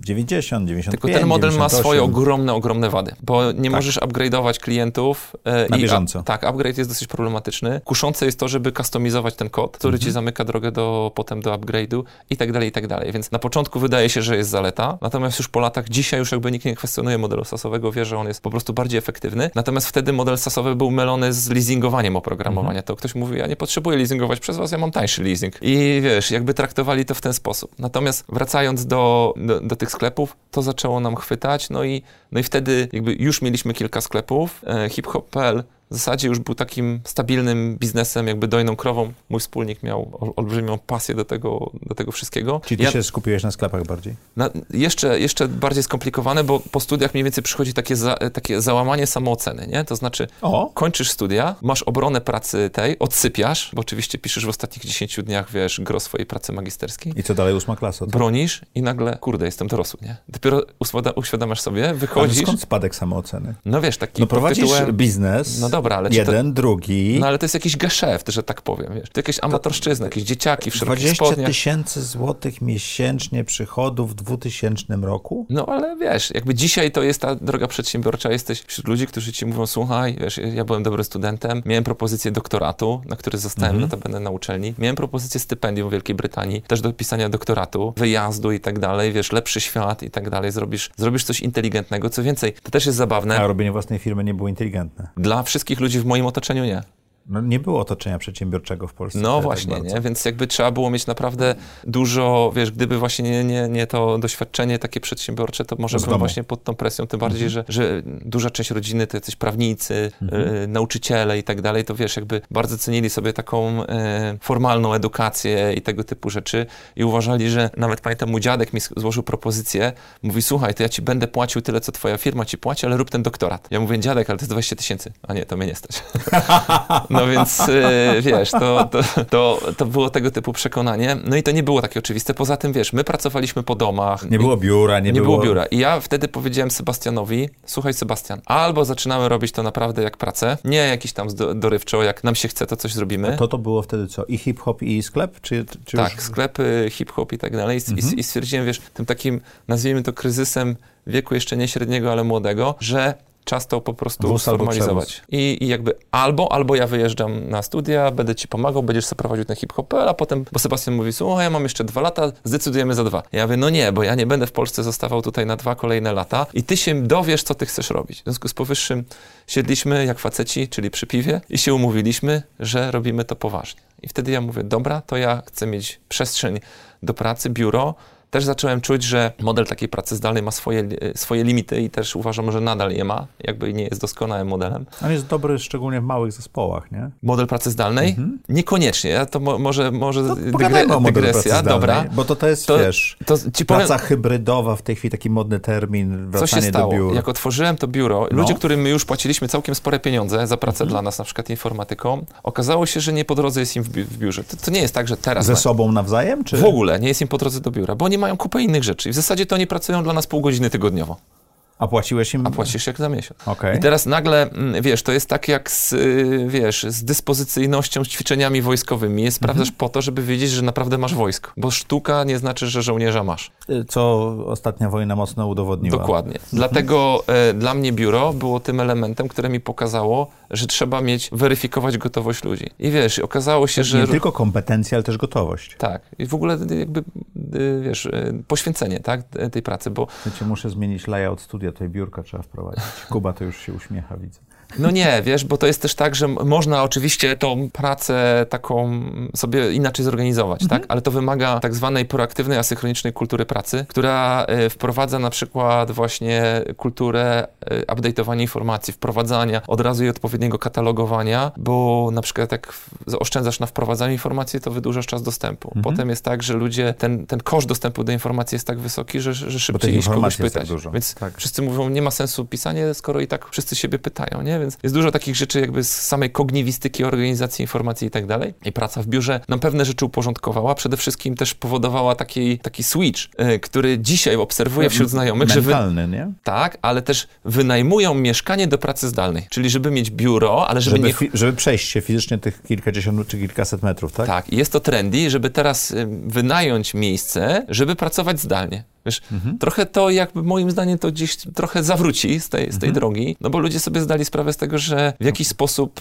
90, 95, Tylko ten model ma 98. swoje ogromne, ogromne wady, bo nie możesz upgrade'ować klientów. e, Na i, bieżąco. A, tak, upgrade jest dosyć problematyczny. Kuszące jest to, żeby customizować ten kod, który Mhm. ci zamyka drogę do, potem do upgrade'u i tak dalej, i tak dalej. Więc na początku wydaje się, że jest zaleta, natomiast już po latach, dzisiaj już jakby nikt nie kwestionuje modelu sasowego, wie, że on jest po prostu bardziej efektywny. Natomiast wtedy model sasowy był mylony z leasingowaniem oprogramowania. Mhm. To ktoś mówi, ja nie potrzebuję leasingować przez was, ja mam tańszy leasing. I wiesz, jakby traktowali to w ten sposób. Natomiast wracając do, do, do tych sklepów, to zaczęło nam chwytać, no i, no i wtedy jakby już mieliśmy kilka sklepów. E, hiphop.pl w zasadzie już był takim stabilnym biznesem, jakby dojną krową. Mój wspólnik miał ol- olbrzymią pasję do tego, do tego wszystkiego. Czyli ty Ja- się skupiłeś na sklepach bardziej? na, jeszcze, jeszcze bardziej skomplikowane, bo po studiach mniej więcej przychodzi takie, za, takie załamanie samooceny, nie? To znaczy, O! kończysz studia, masz obronę pracy tej, odsypiasz, bo oczywiście piszesz w ostatnich 10 dniach, wiesz, gro swojej pracy magisterskiej, I co dalej, ósma klasa? Tak? bronisz i nagle, kurde, jestem dorosły, nie? Dopiero uświadamiasz sobie, Ale wychodzisz, skąd spadek samooceny? no wiesz, taki No prowadzisz tytułem, biznes, No dobra, ale czy to- jeden, drugi, no ale to jest jakiś geszeft, że tak powiem, wiesz, to jakieś amatorszczyzna, jakieś dzieciaki w szerokich 20 spodniach. tysięcy złotych miesięcznie przychodów w 2000 roku? No ale wiesz, jakby dzisiaj to jest ta droga przedsiębiorcza, jesteś wśród ludzi, którzy ci mówią, słuchaj, wiesz, ja byłem dobrym studentem, miałem propozycję doktoratu, na który zostałem Mhm. notabene na uczelni, miałem propozycję stypendium w Wielkiej Brytanii, też do pisania doktoratu, wyjazdu i tak dalej, wiesz, lepszy świat i tak dalej, zrobisz, zrobisz coś inteligentnego, co więcej, to też jest zabawne, A robienie własnej firmy nie było inteligentne. dla wszystkich ludzi w moim otoczeniu nie. No, nie było otoczenia przedsiębiorczego w Polsce. No tak właśnie, bardzo. nie? Więc jakby trzeba było mieć naprawdę dużo, wiesz, gdyby właśnie nie, nie, nie to doświadczenie takie przedsiębiorcze, to może Z bym właśnie pod tą presją, tym bardziej, że, że duża część rodziny to jacyś prawnicy, y, nauczyciele i tak dalej, to wiesz, jakby bardzo cenili sobie taką e, formalną edukację i tego typu rzeczy i uważali, że nawet pamiętam, mój dziadek mi złożył propozycję, mówi, słuchaj, to ja ci będę płacił tyle, co twoja firma ci płaci, ale rób ten doktorat. Ja mówię, dziadek, ale to jest 20 tysięcy. A nie, to mnie nie stać. No więc e, wiesz, to, to, to, to było tego typu przekonanie. No i to nie było takie oczywiste. Poza tym, wiesz, my pracowaliśmy po domach. Nie było biura, nie, Nie było biura. I ja wtedy powiedziałem Sebastianowi, słuchaj Sebastian, albo zaczynamy robić to naprawdę jak pracę, nie jakiś tam dorywczo, jak nam się chce, to coś zrobimy. To to było wtedy co? I hip-hop, i sklep? Czy, czy tak, już... sklepy, hip-hop i tak dalej. I, Mhm. i, I stwierdziłem, wiesz, tym takim, nazwijmy to kryzysem wieku jeszcze nie średniego, ale młodego, że czas to po prostu Wóz sformalizować. I, I jakby albo, albo ja wyjeżdżam na studia, będę ci pomagał, będziesz sobie prowadził ten hip-hop, a potem, bo Sebastian mówi, słuchaj, ja mam jeszcze dwa lata, zdecydujemy za dwa. Ja mówię, no nie, bo ja nie będę w Polsce zostawał tutaj na dwa kolejne lata i ty się dowiesz, co ty chcesz robić. W związku z powyższym siedliśmy jak faceci, czyli przy piwie i się umówiliśmy, że robimy to poważnie. I wtedy ja mówię, dobra, to ja chcę mieć przestrzeń do pracy, biuro, też zacząłem czuć, że model takiej pracy zdalnej ma swoje, swoje limity i też uważam, że nadal je ma, jakby nie jest doskonałym modelem. On jest dobry szczególnie w małych zespołach, nie? Model pracy zdalnej? Niekoniecznie. Ja to mo, może, może To dygre, o dygresja, zdalnej, dobra. Bo to, to jest, To, wiesz, to ci powiem, praca hybrydowa, w tej chwili taki modny termin, co wracanie się stało. do biur. Jak otworzyłem to biuro, ludzie, No. Mhm. którym my już płaciliśmy całkiem spore pieniądze za pracę dla nas, na przykład informatyką, okazało się, że nie po drodze jest im w, bi- w biurze. To, to nie jest tak, że teraz... Ze na- sobą nawzajem? Czy... W ogóle nie jest im po drodze do biura, bo nie mają kupę innych rzeczy. I w zasadzie to oni pracują dla nas pół godziny tygodniowo. A płaciłeś im? A płacisz jak za miesiąc. Okej. I teraz nagle, mm, wiesz, to jest tak jak z, y, wiesz, z dyspozycyjnością, z ćwiczeniami wojskowymi. Je sprawdzasz Mhm. po to, żeby wiedzieć, że naprawdę masz wojsko. Bo sztuka nie znaczy, że żołnierza masz. Co ostatnia wojna mocno udowodniła. Dokładnie. Dlatego e, dla mnie biuro było tym elementem, które mi pokazało, że trzeba mieć, weryfikować gotowość ludzi. I wiesz, okazało się, że... Nie tylko kompetencje, ale też gotowość. Tak. I w ogóle jakby, y, wiesz, y, poświęcenie, tak, tej pracy, bo Wiecie, muszę zmienić layout studia, tutaj biurka trzeba wprowadzić. Kuba to już się uśmiecha, widzę. No nie, wiesz, bo to jest też tak, że można oczywiście tą pracę taką sobie inaczej zorganizować, tak? Ale to wymaga tak zwanej proaktywnej, asynchronicznej kultury pracy, która e, wprowadza na przykład właśnie kulturę e, update'owania informacji, wprowadzania od razu i odpowiedniego katalogowania, bo na przykład jak oszczędzasz na wprowadzaniu informacji, to wydłużasz czas dostępu. Potem jest tak, że ludzie, ten, ten koszt dostępu do informacji jest tak wysoki, że, że szybciej iść kogoś tak pytać. dużo. Więc Tak. wszyscy mówią, nie ma sensu pisanie, skoro i tak wszyscy siebie pytają, nie? Więc jest dużo takich rzeczy jakby z samej kogniwistyki, organizacji informacji i tak dalej. I praca w biurze nam pewne rzeczy uporządkowała, przede wszystkim też powodowała taki, taki switch, y, który dzisiaj obserwuję wśród znajomych, że wy, Mentalny, nie? tak, ale też wynajmują mieszkanie do pracy zdalnej. Czyli żeby mieć biuro, ale żeby, Żeby, nie... fi- żeby przejść się fizycznie tych kilkadziesiąt czy kilkaset metrów, tak? Tak, jest to trendy, żeby teraz y, wynająć miejsce, żeby pracować zdalnie. Wiesz, Mhm. trochę to jakby moim zdaniem to gdzieś trochę zawróci z tej, z tej Mhm. drogi, no bo ludzie sobie zdali sprawę z tego, że w jakiś sposób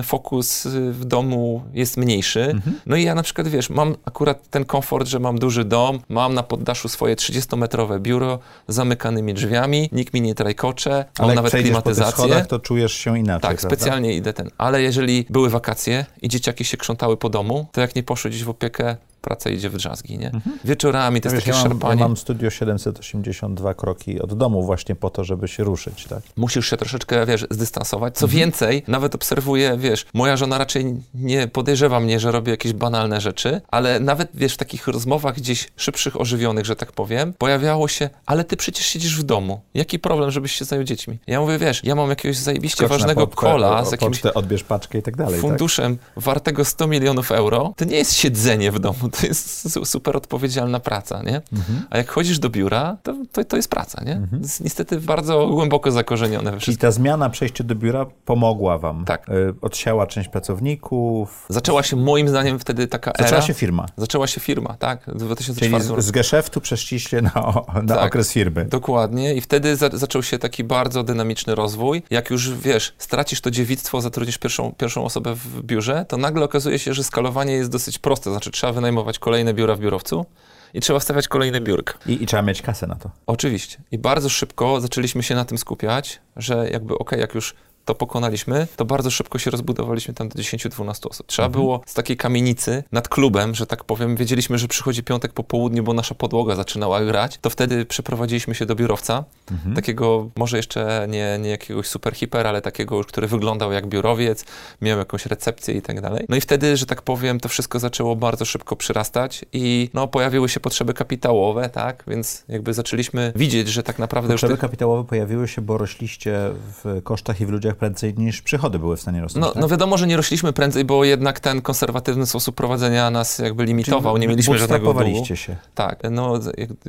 y, fokus w domu jest mniejszy. Mhm. No i ja na przykład, wiesz, mam akurat ten komfort, że mam duży dom, mam na poddaszu swoje 30-metrowe biuro z zamykanymi drzwiami, nikt mi nie trajkocze, Ale mam nawet przejdziesz po tych klimatyzację. schodach, to czujesz się inaczej, Tak, prawda? specjalnie idę ten. Ale jeżeli były wakacje i dzieciaki się krzątały po domu, to jak nie poszły gdzieś w opiekę, praca idzie w drzazgi, nie? Wieczorami to Ja, jest wiesz, takie ja, mam, ja szarpanie. mam studio 782 kroki od domu właśnie po to, żeby się ruszyć, tak? Musisz się troszeczkę, wiesz, zdystansować. Co Mhm. więcej, nawet obserwuję, wiesz, moja żona raczej nie podejrzewa mnie, że robię jakieś banalne rzeczy, ale nawet, wiesz, w takich rozmowach gdzieś szybszych, ożywionych, że tak powiem, pojawiało się, ale ty przecież siedzisz w domu. Jaki problem, żebyś się zajął dziećmi? Ja mówię, wiesz, ja mam jakiegoś zajebiście Skocz ważnego pocztę, kola z jakimś pocztę, odbierz paczkę i tak dalej, tak? funduszem wartego 100 milionów euro, to nie jest siedzenie w domu, to jest su- super odpowiedzialna praca, nie? Mhm. A jak chodzisz do biura, to, to, to jest praca, nie? To jest niestety bardzo głęboko zakorzenione we Czyli wszystkim. ta zmiana, przejście do biura pomogła wam. Tak. Y, Odsiała część pracowników. Zaczęła się moim zdaniem wtedy taka Zaczęła era. się firma. Zaczęła się firma, tak? W Czyli 2004 roku. z, z geszeftu przeszliście na, na Tak. okres firmy. Dokładnie. I wtedy za, zaczął się taki bardzo dynamiczny rozwój. Jak już, wiesz, stracisz to dziewictwo, zatrudnisz pierwszą, pierwszą osobę w biurze, to nagle okazuje się, że skalowanie jest dosyć proste. Znaczy trzeba wynajmować kolejne biura w biurowcu i trzeba stawiać kolejne biurka. I, I trzeba mieć kasę na to. Oczywiście. I bardzo szybko zaczęliśmy się na tym skupiać, że jakby okej, jak już to pokonaliśmy, to bardzo szybko się rozbudowaliśmy tam do 10-12 osób. Trzeba było z takiej kamienicy nad klubem, że tak powiem, wiedzieliśmy, że przychodzi piątek po południu, bo nasza podłoga zaczynała grać, to wtedy przeprowadziliśmy się do biurowca, takiego może jeszcze nie, nie jakiegoś super hiper, ale takiego już, który wyglądał jak biurowiec, miał jakąś recepcję i tak dalej. No i wtedy, że tak powiem, to wszystko zaczęło bardzo szybko przyrastać i no pojawiły się potrzeby kapitałowe, tak, więc jakby zaczęliśmy widzieć, że tak naprawdę już Potrzeby tych kapitałowe pojawiły się, bo rośliście w kosztach i w ludziach prędzej niż przychody były w stanie rosnąć. No, tak? no wiadomo, że nie rośliśmy prędzej, bo jednak ten konserwatywny sposób prowadzenia nas jakby limitował, nie mieliśmy żadnego długu. Się. Tak, no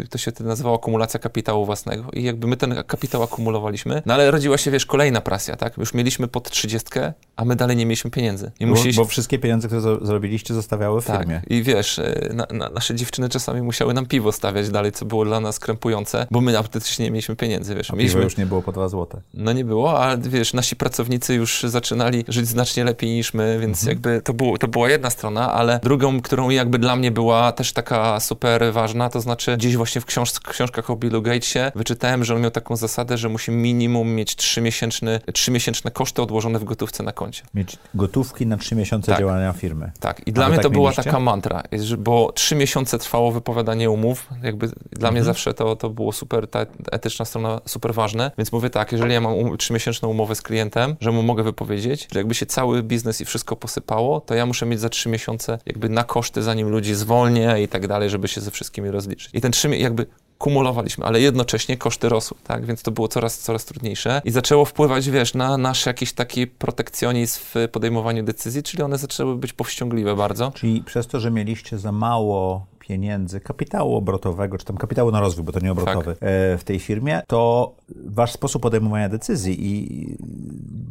to się wtedy nazywało akumulacja kapitału własnego i jakby my ten kapitał akumulowaliśmy, no ale rodziła się, wiesz, kolejna presja, tak? Już mieliśmy pod trzydziestkę, a my dalej nie mieliśmy pieniędzy. I Bo, bo wszystkie pieniądze, które zrobiliście, zostawiały w Tak, firmie. i wiesz, e, na, na, nasze dziewczyny czasami musiały nam piwo stawiać dalej, co było dla nas krępujące, bo my autentycznie nie mieliśmy pieniędzy, wiesz. A mieliśmy, już nie było po dwa złote. No nie było, ale wiesz, nasi pracownicy już zaczynali żyć znacznie lepiej niż my, więc Mhm. jakby to, było, to była jedna strona, ale drugą, którą jakby dla mnie była też taka super ważna, to znaczy gdzieś właśnie w książ książkach o Billu Gatesie wyczytałem, że on miał taką zasadę, że musi minimum mieć trzymiesięczny, trzymiesięczne koszty odłożone w gotówce na koncie. Mieć gotówki na trzy miesiące Tak. działania firmy. Tak, i A dla mnie tak to była mieliście? taka mantra, bo trzy miesiące trwało wypowiadanie umów, jakby dla mnie Mhm. zawsze to, to było super, ta etyczna strona super ważne, więc mówię tak, jeżeli ja mam um, trzymiesięczną umowę z klientem, że mu mogę wypowiedzieć, że jakby się cały biznes i wszystko posypało, to ja muszę mieć za trzy miesiące jakby na koszty, zanim ludzi zwolnię i tak dalej, żeby się ze wszystkimi rozliczyć. I ten trzy, jakby kumulowaliśmy, ale jednocześnie koszty rosły, tak, więc to było coraz, coraz trudniejsze i zaczęło wpływać, wiesz, na nasz jakiś taki protekcjonizm w podejmowaniu decyzji, czyli one zaczęły być powściągliwe bardzo. Czyli przez to, że mieliście za mało pieniędzy, kapitału obrotowego, czy tam kapitału na rozwój, bo to nie obrotowy, tak. w tej firmie, to wasz sposób podejmowania decyzji i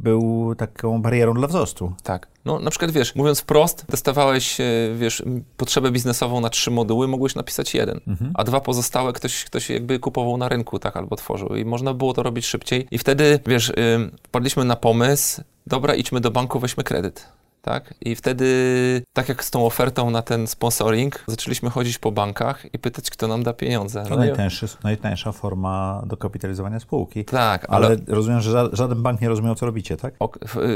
był taką barierą dla wzrostu. Tak. No na przykład wiesz, mówiąc wprost, testowałeś, e, wiesz, potrzebę biznesową na trzy moduły, mogłeś napisać jeden, mhm. a dwa pozostałe ktoś, ktoś jakby kupował na rynku, tak, albo tworzył i można było to robić szybciej i wtedy, wiesz, wpadliśmy na pomysł, dobra, idźmy do banku, weźmy kredyt tak? I wtedy, tak jak z tą ofertą na ten sponsoring, zaczęliśmy chodzić po bankach i pytać, kto nam da pieniądze. To no najtańszy, najtańsza forma dokapitalizowania spółki. Tak, ale... ale rozumiem, że żaden bank nie rozumiał, co robicie, tak? O,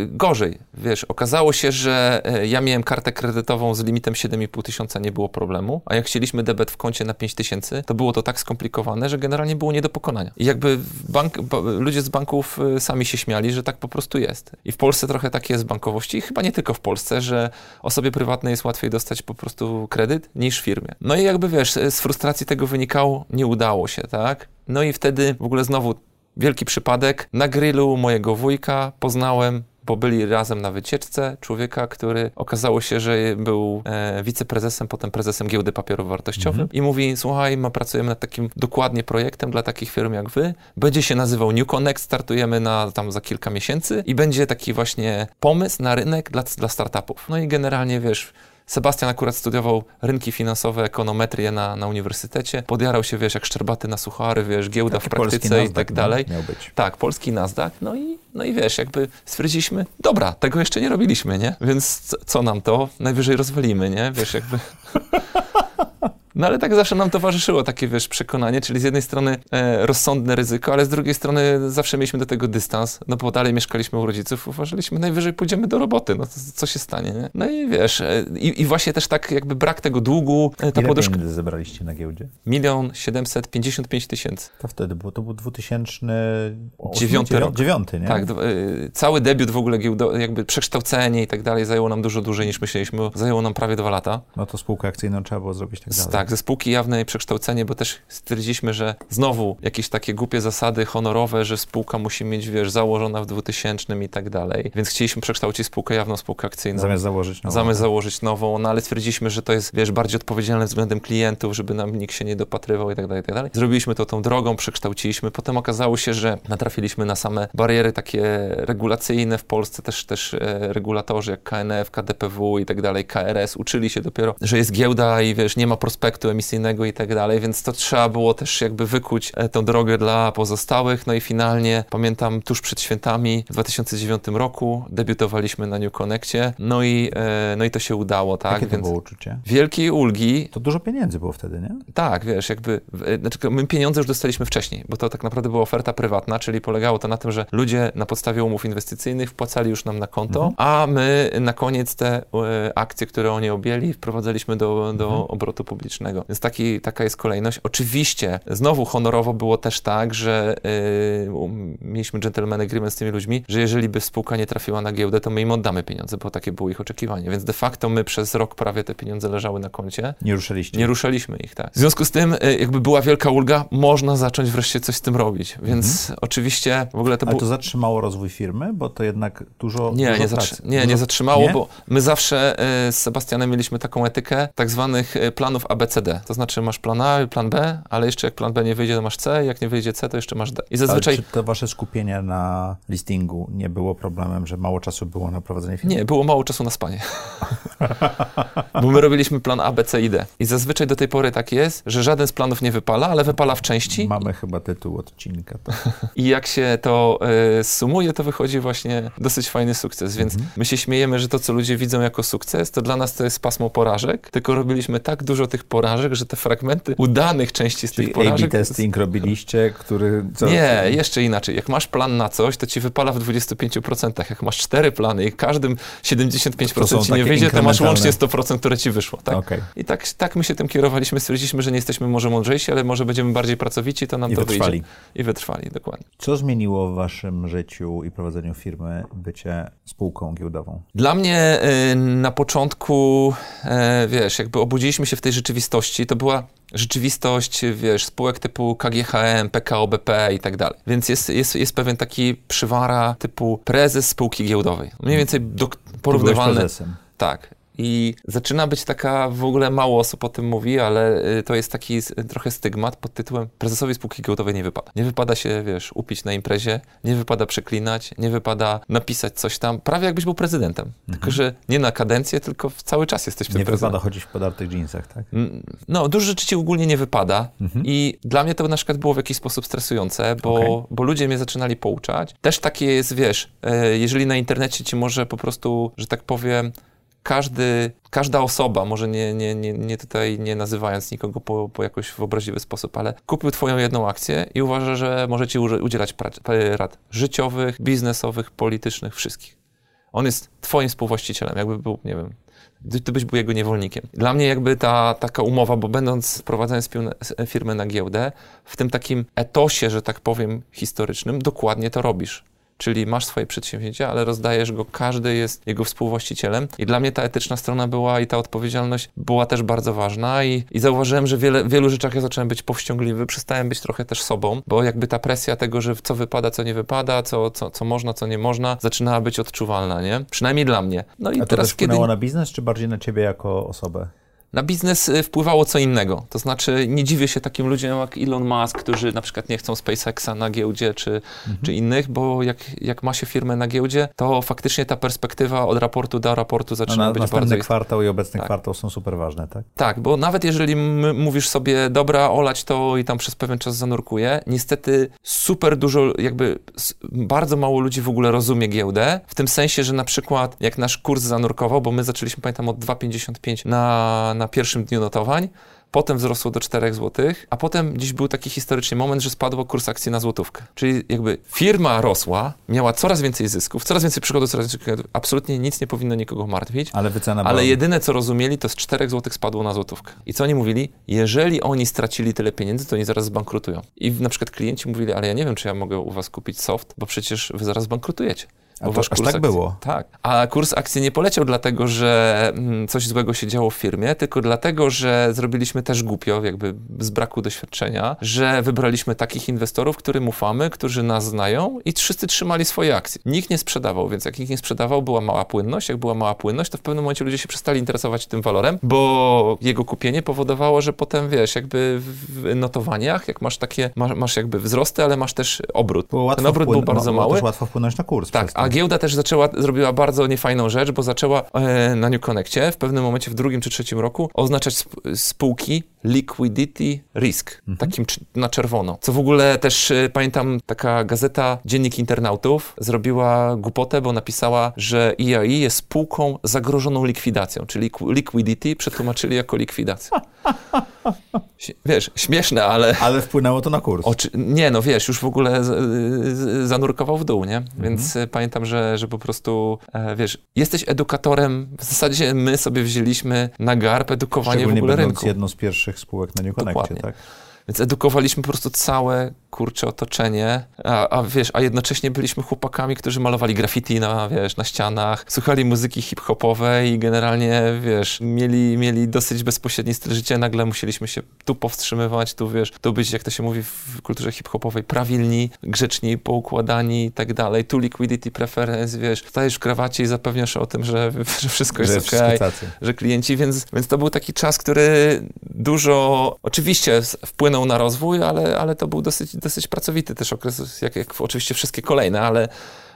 gorzej, wiesz, okazało się, że e, ja miałem kartę kredytową z limitem 7,5 tysiąca, nie było problemu, a jak chcieliśmy debet w koncie na 5 tysięcy, to było to tak skomplikowane, że generalnie było nie do pokonania. I jakby bank, ludzie z banków e, sami się śmiali, że tak po prostu jest. I w Polsce trochę tak jest z bankowości i chyba nie tylko w Polsce, że osobie prywatnej jest łatwiej dostać po prostu kredyt niż firmie. No i jakby wiesz, z frustracji tego wynikało, nie udało się, tak? No i wtedy w ogóle znowu wielki przypadek. Na grillu mojego wujka poznałem bo byli razem na wycieczce człowieka, który okazało się, że był e, wiceprezesem, potem prezesem giełdy papierów wartościowych mhm. i mówi, słuchaj, my pracujemy nad takim dokładnie projektem dla takich firm jak wy, będzie się nazywał New Connect, startujemy na tam za kilka miesięcy i będzie taki właśnie pomysł na rynek dla, dla startupów. No i generalnie, wiesz, Sebastian akurat studiował rynki finansowe, ekonometrię na, na uniwersytecie. Podjarał się, wiesz, jak szczerbaty na suchary, wiesz, giełda Taki w praktyce i tak dalej. Miał być. Tak, polski Nasdaq. No i, no i wiesz, jakby stwierdziliśmy, dobra, tego jeszcze nie robiliśmy, nie? Więc co, co nam to? Najwyżej rozwalimy, nie? Wiesz, jakby... No ale tak zawsze nam towarzyszyło takie, wiesz, przekonanie, czyli z jednej strony e, rozsądne ryzyko, ale z drugiej strony zawsze mieliśmy do tego dystans, no bo dalej mieszkaliśmy u rodziców, uważaliśmy, najwyżej pójdziemy do roboty, no co się stanie, nie? No i wiesz, e, i, i, właśnie też tak jakby brak tego długu. E, ta Ile poduszka... zebraliście na giełdzie? Milion siedemset pięćdziesiąt pięć tysięcy. To wtedy było, to był 2009 rok. Dziewiąty, nie? Tak, e, cały debiut w ogóle giełdo, jakby przekształcenie i tak dalej zajęło nam dużo dłużej niż myśleliśmy, zajęło nam prawie dwa lata. No to spółkę akcyjną trzeba było zrobić tak dalej. Tak, ze spółki jawnej przekształcenie, bo też stwierdziliśmy, że znowu jakieś takie głupie zasady honorowe, że spółka musi mieć, wiesz, założona w 2000 i tak dalej. Więc chcieliśmy przekształcić spółkę jawną, spółkę akcyjną. Zamiast założyć nową. Zamiast tak. założyć nową, no ale stwierdziliśmy, że to jest, wiesz, bardziej odpowiedzialne względem klientów, żeby nam nikt się nie dopatrywał i tak dalej, i tak dalej. Zrobiliśmy to tą drogą, przekształciliśmy. Potem okazało się, że natrafiliśmy na same bariery takie regulacyjne w Polsce, też, też e, regulatorzy jak KNF, KDPW i tak dalej, KRS uczyli się dopiero, że jest giełda i wiesz, nie ma prospektu emisyjnego i tak dalej, więc to trzeba było też jakby wykuć e, tą drogę dla pozostałych. No i finalnie, pamiętam, tuż przed świętami w 2009 roku debiutowaliśmy na New Connectie, no i, e, no i to się udało, tak? Jakie to więc było uczucie? Wielkiej ulgi. To dużo pieniędzy było wtedy, nie? Tak, wiesz, jakby, e, znaczy my pieniądze już dostaliśmy wcześniej, bo to tak naprawdę była oferta prywatna, czyli polegało to na tym, że ludzie na podstawie umów inwestycyjnych wpłacali już nam na konto, mhm. a my na koniec te akcje, które oni objęli, wprowadzaliśmy do, do mhm. obrotu publicznego. Więc taki, taka jest kolejność. Oczywiście, znowu honorowo było też tak, że yy, mieliśmy gentleman agreement z tymi ludźmi, że jeżeli by spółka nie trafiła na giełdę, to my im oddamy pieniądze, bo takie było ich oczekiwanie. Więc de facto my przez rok prawie te pieniądze leżały na koncie. Nie ruszyliście? Nie ruszaliśmy ich, tak. W związku z tym, yy, jakby była wielka ulga, można zacząć wreszcie coś z tym robić. Więc mhm. oczywiście w ogóle to było... Ale to zatrzymało rozwój firmy, bo to jednak dużo Nie, dużo nie, zatrzy... nie, nie zatrzymało, nie? bo my zawsze yy, z Sebastianem mieliśmy taką etykę tak zwanych y, ABCD. To znaczy masz plan A, plan B, ale jeszcze jak plan B nie wyjdzie, to masz C, jak nie wyjdzie C, to jeszcze masz D. I zazwyczaj... Ale czy to wasze skupienie na listingu nie było problemem, że mało czasu było na prowadzenie firmy? Nie, było mało czasu na spanie. Bo my robiliśmy plan A, B, C i D. I zazwyczaj do tej pory tak jest, że żaden z planów nie wypala, ale wypala w części. Mamy chyba tytuł odcinka. To. I jak się to y, sumuje, to wychodzi właśnie dosyć fajny sukces. Więc mhm. my się śmiejemy, że to, co ludzie widzą jako sukces, to dla nas to jest pasmo porażek, tylko robiliśmy tak dużo tych porażek, że te fragmenty udanych części z Czyli tych porażek... A-B testing robiliście, który... Co? Nie, jeszcze inaczej. Jak masz plan na coś, to ci wypala w 25%. Jak masz cztery plany i każdym 75% ci nie wyjdzie, to masz łącznie 100%, które ci wyszło. Tak? Okay. I tak, tak my się tym kierowaliśmy. Stwierdziliśmy, że nie jesteśmy może mądrzejsi, ale może będziemy bardziej pracowici, to nam I to wytrwali. wyjdzie. I wytrwali, dokładnie. Co zmieniło w waszym życiu i prowadzeniu firmy bycie spółką giełdową? Dla mnie y, na początku, y, wiesz, jakby obudziliśmy się w tej rzeczywistości, to była rzeczywistość, wiesz, spółek typu KGHM, PKO BP i tak dalej. Więc jest, jest, jest pewien taki przywara typu prezes spółki giełdowej. Mniej więcej do, porównywalny. prezesem. Tak. I zaczyna być taka, w ogóle mało osób o tym mówi, ale y, to jest taki trochę stygmat pod tytułem prezesowi spółki giełdowej nie wypada. Nie wypada się, wiesz, upić na imprezie, nie wypada przeklinać, nie wypada napisać coś tam, prawie jakbyś był prezydentem. Mhm. Tylko, że nie na kadencję, tylko cały czas jesteś tym Nie wypada chodzić w podartych jeansach, tak? Mm, no, dużo rzeczy ci ogólnie nie wypada mhm. i dla mnie to na przykład było w jakiś sposób stresujące, bo, okay. bo ludzie mnie zaczynali pouczać. Też takie jest, wiesz, e, jeżeli na internecie ci może po prostu, że tak powiem, każdy, każda osoba, może nie, nie, nie, nie tutaj nie nazywając nikogo po, po jakoś w obraźliwy sposób, ale kupił twoją jedną akcję i uważa, że może ci udzielać rad życiowych, biznesowych, politycznych, wszystkich. On jest twoim współwłaścicielem, jakby był, nie wiem, ty byś był jego niewolnikiem. Dla mnie jakby ta taka umowa, bo będąc, prowadzając firmę na giełdę, w tym takim etosie, że tak powiem, historycznym, dokładnie to robisz czyli masz swoje przedsięwzięcie, ale rozdajesz go, każdy jest jego współwłaścicielem. I dla mnie ta etyczna strona była i ta odpowiedzialność była też bardzo ważna i, i zauważyłem, że wiele, w wielu rzeczach ja zacząłem być powściągliwy, przestałem być trochę też sobą, bo jakby ta presja tego, że co wypada, co nie wypada, co, co, co można, co nie można, zaczynała być odczuwalna, nie? Przynajmniej dla mnie. No i A to teraz, też kiedy... na biznes, czy bardziej na ciebie jako osobę? Na biznes y, wpływało co innego. To znaczy, nie dziwię się takim ludziom jak Elon Musk, którzy na przykład nie chcą SpaceXa na giełdzie czy, mhm. czy innych, bo jak, jak ma się firmę na giełdzie, to faktycznie ta perspektywa od raportu do raportu zaczyna no na, być bardzo... Kwartał i obecny tak. kwartał są super ważne, tak? Tak, bo nawet jeżeli mówisz sobie, dobra, olać to i tam przez pewien czas zanurkuje, niestety super dużo, jakby bardzo mało ludzi w ogóle rozumie giełdę, w tym sensie, że na przykład jak nasz kurs zanurkował, bo my zaczęliśmy, pamiętam, od 2,55 na na pierwszym dniu notowań, potem wzrosło do 4 zł, a potem gdzieś był taki historyczny moment, że spadło kurs akcji na złotówkę. Czyli jakby firma rosła, miała coraz więcej zysków, coraz więcej przychodów, coraz więcej przychodów, absolutnie nic nie powinno nikogo martwić, ale, wycena ale jedyne co rozumieli, to z 4 zł spadło na złotówkę. I co oni mówili? Jeżeli oni stracili tyle pieniędzy, to oni zaraz zbankrutują. I na przykład klienci mówili, ale ja nie wiem, czy ja mogę u was kupić soft, bo przecież wy zaraz bankrutujecie. A to aż tak akcji, było? Tak. A kurs akcji nie poleciał dlatego, że mm, coś złego się działo w firmie, tylko dlatego, że zrobiliśmy też głupio, jakby z braku doświadczenia, że wybraliśmy takich inwestorów, którym ufamy, którzy nas znają i wszyscy trzymali swoje akcje. Nikt nie sprzedawał, więc jak nikt nie sprzedawał, była mała płynność. Jak była mała płynność, to w pewnym momencie ludzie się przestali interesować tym walorem, bo jego kupienie powodowało, że potem, wiesz, jakby w notowaniach, jak masz takie, masz, masz jakby wzrosty, ale masz też obrót. Ten obrót był bardzo mały. Też łatwo wpłynąć na kurs. Tak, a giełda też zaczęła, zrobiła bardzo niefajną rzecz, bo zaczęła e, na New Connectie w pewnym momencie w drugim czy trzecim roku oznaczać sp spółki liquidity risk, mhm. takim na czerwono. Co w ogóle też e, pamiętam, taka gazeta Dziennik Internautów zrobiła głupotę, bo napisała, że EIE jest spółką zagrożoną likwidacją, czyli liquidity przetłumaczyli jako likwidacja. Wiesz, śmieszne, ale... Ale wpłynęło to na kurs. Oczy... Nie, no wiesz, już w ogóle zanurkował w dół, nie? Mhm. Więc e, pamiętam, że, że po prostu, e, wiesz, jesteś edukatorem, w zasadzie my sobie wzięliśmy na garb edukowanie w ogóle rynku. jedną z pierwszych spółek na New Connectie, tak? Więc edukowaliśmy po prostu całe kurcze otoczenie, a, a, wiesz, a jednocześnie byliśmy chłopakami, którzy malowali graffiti na, wiesz, na ścianach, słuchali muzyki hip-hopowej i generalnie, wiesz, mieli, mieli dosyć bezpośredni styl życia, nagle musieliśmy się tu powstrzymywać, tu, wiesz, tu być, jak to się mówi w kulturze hip-hopowej, prawilni, grzeczni, poukładani i tak dalej, tu liquidity preference, wiesz, stajesz w krawacie i zapewniasz o tym, że, że wszystko jest że okej, okay, że klienci, więc, więc to był taki czas, który dużo, oczywiście wpłynął na rozwój, ale, ale to był dosyć dosyć pracowity też okres, jak, jak oczywiście wszystkie kolejne, ale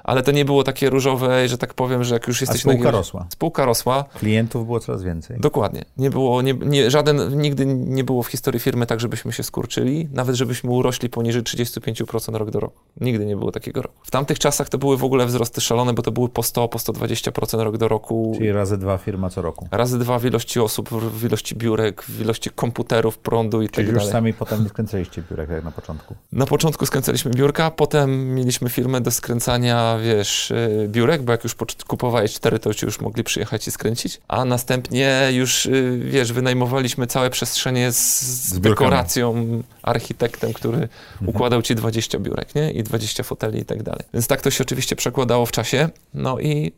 ale to nie było takie różowe, że tak powiem, że jak już jesteś... A spółka na... rosła. Spółka rosła. Klientów było coraz więcej. Dokładnie. Nie było, nie, nie, żaden, nigdy nie było w historii firmy tak, żebyśmy się skurczyli, nawet żebyśmy urośli poniżej 35% rok do roku. Nigdy nie było takiego roku. W tamtych czasach to były w ogóle wzrosty szalone, bo to były po 100, po 120% rok do roku. Czyli razy dwa firma co roku. Razy dwa w ilości osób, w ilości biurek, w ilości komputerów, prądu i Czyli tak dalej. już sami potem nie skręcaliście biurek jak na początku? Na początku skręcaliśmy biurka, potem mieliśmy firmę do skręcania, wiesz, biurek, bo jak już kupowałeś cztery, to ci już mogli przyjechać i skręcić, a następnie już, y, wiesz, wynajmowaliśmy całe przestrzenie z, z dekoracją, architektem, który mhm. układał ci 20 biurek, nie? I 20 foteli i tak dalej. Więc tak to się oczywiście przekładało w czasie, no i y,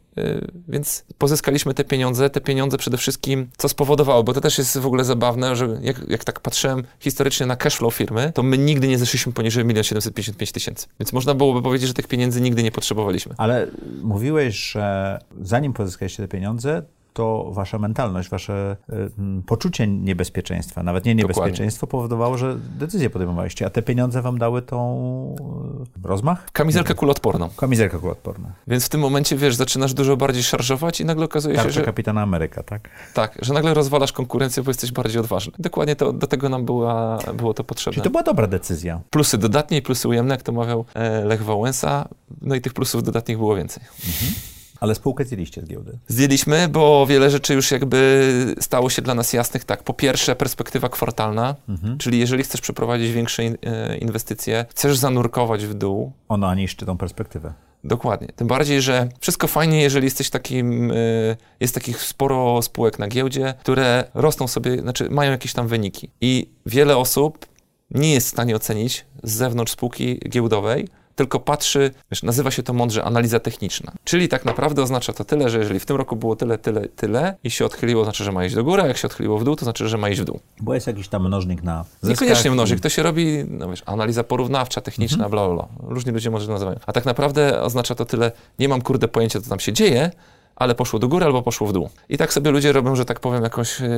więc pozyskaliśmy te pieniądze, te pieniądze przede wszystkim, co spowodowało, bo to też jest w ogóle zabawne, że jak, jak tak patrzyłem historycznie na cashflow firmy, to my nigdy nie zeszliśmy poniżej 1 755 tysięcy. Więc można byłoby powiedzieć, że tych pieniędzy nigdy nie potrzebowaliśmy. Ale mówiłeś, że zanim pozyskaliście te pieniądze, to wasza mentalność, wasze y, poczucie niebezpieczeństwa, nawet nie niebezpieczeństwo, Dokładnie. powodowało, że decyzje podejmowaliście, a te pieniądze wam dały tą y, rozmach? Kamizelkę kuloodporną. Kamizelkę kuloodporną. Więc w tym momencie, wiesz, zaczynasz dużo bardziej szarżować i nagle okazuje Tarcza się, że... kapitana Ameryka, tak? Tak, że nagle rozwalasz konkurencję, bo jesteś bardziej odważny. Dokładnie to, do tego nam była, było to potrzebne. Czyli to była dobra decyzja. Plusy dodatnie i plusy ujemne, jak to mawiał e, Lech Wałęsa, no i tych plusów dodatnich było więcej. Mhm. Ale spółkę zjedliście z giełdy? Zdjęliśmy, bo wiele rzeczy już jakby stało się dla nas jasnych. Tak, po pierwsze perspektywa kwartalna, mhm. czyli jeżeli chcesz przeprowadzić większe e, inwestycje, chcesz zanurkować w dół. Ona niszczy tą perspektywę. Dokładnie. Tym bardziej, że wszystko fajnie, jeżeli jesteś takim, e, jest takich sporo spółek na giełdzie, które rosną sobie, znaczy mają jakieś tam wyniki. I wiele osób nie jest w stanie ocenić z zewnątrz spółki giełdowej, tylko patrzy, wiesz, nazywa się to mądrze analiza techniczna. Czyli tak naprawdę oznacza to tyle, że jeżeli w tym roku było tyle, tyle, tyle i się odchyliło, znaczy, że ma iść do góry, a jak się odchyliło w dół, to znaczy, że ma iść w dół. Bo jest jakiś tam mnożnik na Niekoniecznie mnożnik, to się robi, no wiesz, analiza porównawcza, techniczna, mhm. bla, bla, bla. Różni ludzie może to nazywają. A tak naprawdę oznacza to tyle, nie mam kurde pojęcia, co tam się dzieje, ale poszło do góry albo poszło w dół. I tak sobie ludzie robią, że tak powiem, jakąś, e,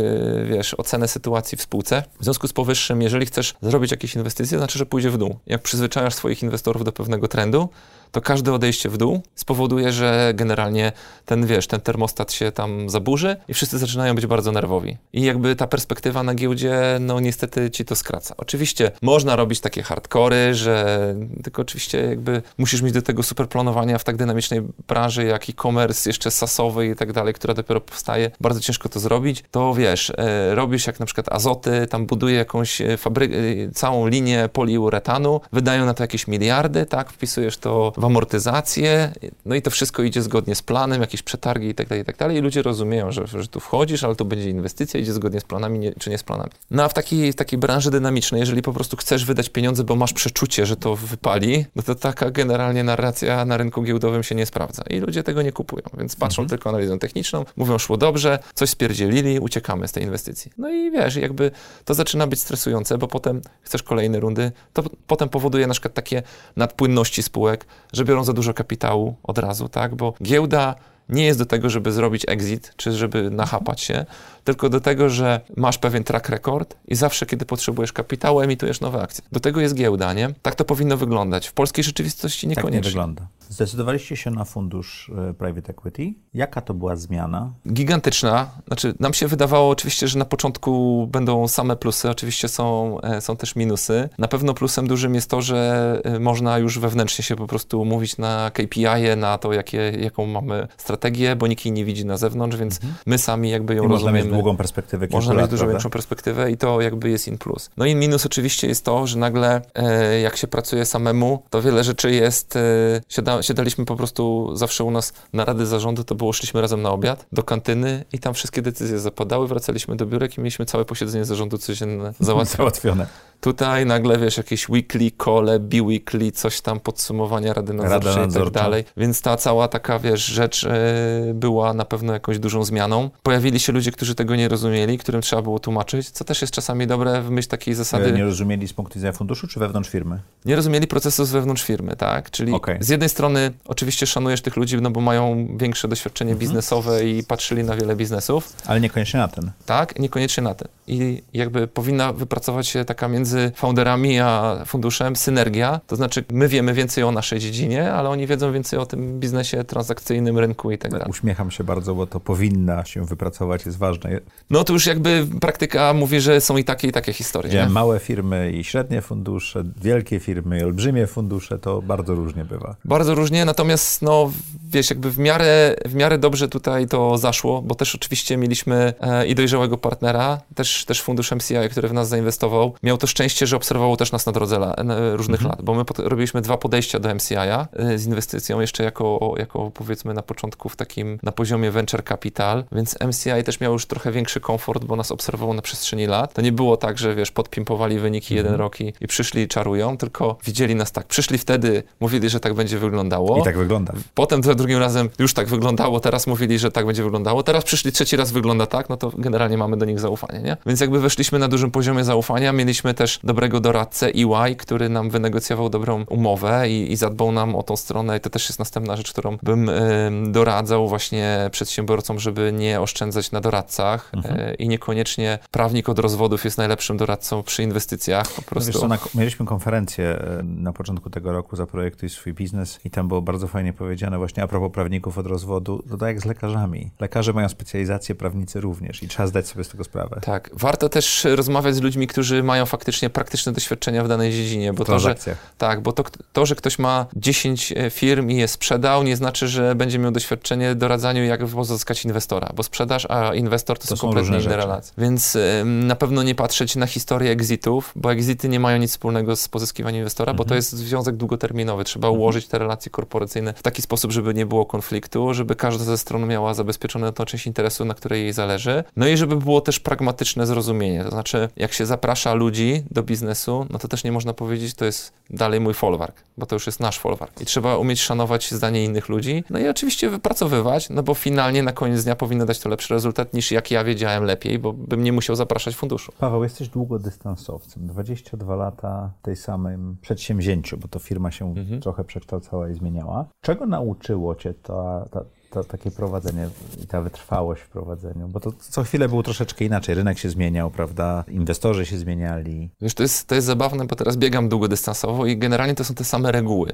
wiesz, ocenę sytuacji w spółce. W związku z powyższym, jeżeli chcesz zrobić jakieś inwestycje, to znaczy, że pójdzie w dół. Jak przyzwyczajasz swoich inwestorów do pewnego trendu, to każde odejście w dół spowoduje, że generalnie ten, wiesz, ten termostat się tam zaburzy i wszyscy zaczynają być bardzo nerwowi. I jakby ta perspektywa na giełdzie, no niestety ci to skraca. Oczywiście można robić takie hardkory, że tylko oczywiście jakby musisz mieć do tego super planowania w tak dynamicznej branży jak e-commerce, jeszcze sasowy i tak dalej, która dopiero powstaje. Bardzo ciężko to zrobić. To wiesz, e, robisz jak na przykład azoty, tam buduje jakąś e, fabrykę, e, całą linię poliuretanu, wydają na to jakieś miliardy, tak, wpisujesz to w amortyzację, no i to wszystko idzie zgodnie z planem, jakieś przetargi i tak dalej, i tak dalej. I ludzie rozumieją, że, że tu wchodzisz, ale to będzie inwestycja, idzie zgodnie z planami, nie, czy nie z planami. No a w takiej, takiej branży dynamicznej, jeżeli po prostu chcesz wydać pieniądze, bo masz przeczucie, że to wypali, no to taka generalnie narracja na rynku giełdowym się nie sprawdza. I ludzie tego nie kupują, więc patrzą mhm. tylko analizę techniczną, mówią, szło dobrze, coś spierdzielili, uciekamy z tej inwestycji. No i wiesz, jakby to zaczyna być stresujące, bo potem chcesz kolejne rundy, to potem powoduje na przykład takie nadpłynności spółek, że biorą za dużo kapitału od razu, tak? Bo giełda nie jest do tego, żeby zrobić exit, czy żeby nachapać się, tylko do tego, że masz pewien track record i zawsze, kiedy potrzebujesz kapitału, emitujesz nowe akcje. Do tego jest giełda, nie? Tak to powinno wyglądać. W polskiej rzeczywistości niekoniecznie. Tak nie wygląda. Zdecydowaliście się na fundusz e, private equity. Jaka to była zmiana? Gigantyczna. Znaczy, nam się wydawało oczywiście, że na początku będą same plusy, oczywiście są, e, są też minusy. Na pewno plusem dużym jest to, że e, można już wewnętrznie się po prostu umówić na KPI, na to, jakie, jaką mamy strategię, bo nikt jej nie widzi na zewnątrz, więc mhm. my sami jakby ją I rozumiemy długą perspektywę Można mieć dużo prawda? większą perspektywę i to jakby jest in plus. No i minus oczywiście jest to, że nagle e, jak się pracuje samemu, to wiele rzeczy jest, e, siada, siadaliśmy po prostu zawsze u nas na rady zarządu, to było, szliśmy razem na obiad do kantyny i tam wszystkie decyzje zapadały, wracaliśmy do biurek i mieliśmy całe posiedzenie zarządu codzienne załatwione. Tutaj nagle, wiesz, jakieś weekly, kole, bi-weekly, coś tam, podsumowania Rady Nadzorczej Rada i tak dalej. Więc ta cała taka, wiesz, rzecz e, była na pewno jakąś dużą zmianą. Pojawili się ludzie, którzy tego nie rozumieli, którym trzeba było tłumaczyć, co też jest czasami dobre w myśl takiej zasady. Nie rozumieli z punktu widzenia funduszu, czy wewnątrz firmy? Nie rozumieli procesu z wewnątrz firmy, tak? Czyli okay. z jednej strony oczywiście szanujesz tych ludzi, no bo mają większe doświadczenie mhm. biznesowe i patrzyli na wiele biznesów. Ale niekoniecznie na ten. Tak, niekoniecznie na ten. I jakby powinna wypracować się taka między founderami a funduszem synergia, to znaczy my wiemy więcej o naszej dziedzinie, ale oni wiedzą więcej o tym biznesie transakcyjnym, rynku i tak dalej. Uśmiecham się bardzo, bo to powinna się wypracować, jest ważne. No to już jakby praktyka mówi, że są i takie, i takie historie. Gdzie małe firmy i średnie fundusze, wielkie firmy i olbrzymie fundusze, to bardzo różnie bywa. Bardzo różnie, natomiast no wiesz, jakby w miarę, w miarę dobrze tutaj to zaszło, bo też oczywiście mieliśmy e, i dojrzałego partnera, też, też fundusz MCI, który w nas zainwestował. Miał to szczęście, że obserwował też nas na drodze la, różnych mhm. lat, bo my pod, robiliśmy dwa podejścia do MCI-a e, z inwestycją jeszcze jako, jako powiedzmy na początku w takim, na poziomie venture capital, więc MCI też miał już trochę większy komfort, bo nas obserwował na przestrzeni lat. To nie było tak, że wiesz, podpimpowali wyniki mhm. jeden rok i, i przyszli i czarują, tylko widzieli nas tak. Przyszli wtedy, mówili, że tak będzie wyglądało. I tak wygląda. Potem drugim razem już tak wyglądało, teraz mówili, że tak będzie wyglądało, teraz przyszli trzeci raz wygląda tak, no to generalnie mamy do nich zaufanie, nie? Więc jakby weszliśmy na dużym poziomie zaufania, mieliśmy też dobrego doradcę EY, który nam wynegocjował dobrą umowę i, i zadbał nam o tą stronę i to też jest następna rzecz, którą bym y, doradzał właśnie przedsiębiorcom, żeby nie oszczędzać na doradcach mhm. y, i niekoniecznie prawnik od rozwodów jest najlepszym doradcą przy inwestycjach, po prostu. No co, na, mieliśmy konferencję na początku tego roku Zaprojektuj swój biznes i tam było bardzo fajnie powiedziane właśnie a propos prawników od rozwodu, to tak jak z lekarzami. Lekarze mają specjalizację, prawnicy również i trzeba zdać sobie z tego sprawę. Tak, warto też rozmawiać z ludźmi, którzy mają faktycznie praktyczne doświadczenia w danej dziedzinie, bo to, że, tak, bo to, to, że ktoś ma 10 e, firm i je sprzedał, nie znaczy, że będzie miał doświadczenie w doradzaniu, jak pozyskać inwestora, bo sprzedaż, a inwestor to, to są, kompletnie inne rzeczy. relacje. Więc na pewno nie patrzeć na historię exitów, bo exity nie mają nic wspólnego z pozyskiwaniem inwestora, mhm. bo to mhm. jest związek długoterminowy. Trzeba mhm. ułożyć te relacje korporacyjne w taki sposób, żeby nie było konfliktu, żeby każda ze stron miała zabezpieczone tą część interesu, na której jej zależy. No i żeby było też pragmatyczne zrozumienie. To znaczy, jak się zaprasza ludzi do biznesu, no to też nie można powiedzieć, to jest dalej mój folwark, bo to już jest nasz folwark. I trzeba umieć szanować zdanie innych ludzi, no i oczywiście wypracowywać, no bo finalnie na koniec dnia powinno dać to lepszy rezultat niż jak ja wiedziałem lepiej, bo bym nie musiał zapraszać funduszu. Paweł, jesteś długodystansowcem. 22 lata w tej samym przedsięwzięciu, bo to firma się mhm. trochę przekształcała i zmieniała. Czego nauczyło cię ta, ta, to takie prowadzenie i ta wytrwałość w prowadzeniu, bo to co chwilę było troszeczkę inaczej. Rynek się zmieniał, prawda? Inwestorzy się zmieniali. Wiesz, to jest, to jest zabawne, bo teraz biegam długodystansowo i generalnie to są te same reguły.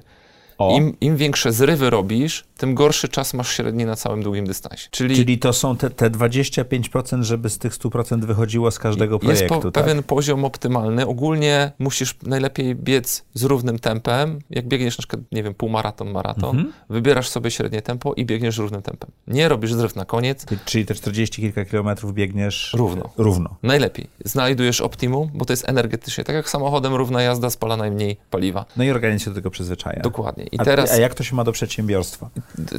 Im, Im, większe zrywy robisz, tym gorszy czas masz średni na całym długim dystansie. Czyli, Czyli to są te, te 25%, żeby z tych 100% wychodziło z każdego projektu. Jest po, tak? pewien poziom optymalny. Ogólnie musisz najlepiej biec z równym tempem. Jak biegniesz na przykład, nie wiem, półmaraton, maraton, mhm. wybierasz sobie średnie tempo i biegniesz równym tempem. Nie robisz zryw na koniec. Czyli te 40 kilka kilometrów biegniesz równo. równo. Najlepiej. Znajdujesz optimum, bo to jest energetycznie. Tak jak samochodem równa jazda spala najmniej paliwa. No i organizm się do tego przyzwyczaja. Dokładnie. I a, teraz, a jak to się ma do przedsiębiorstwa?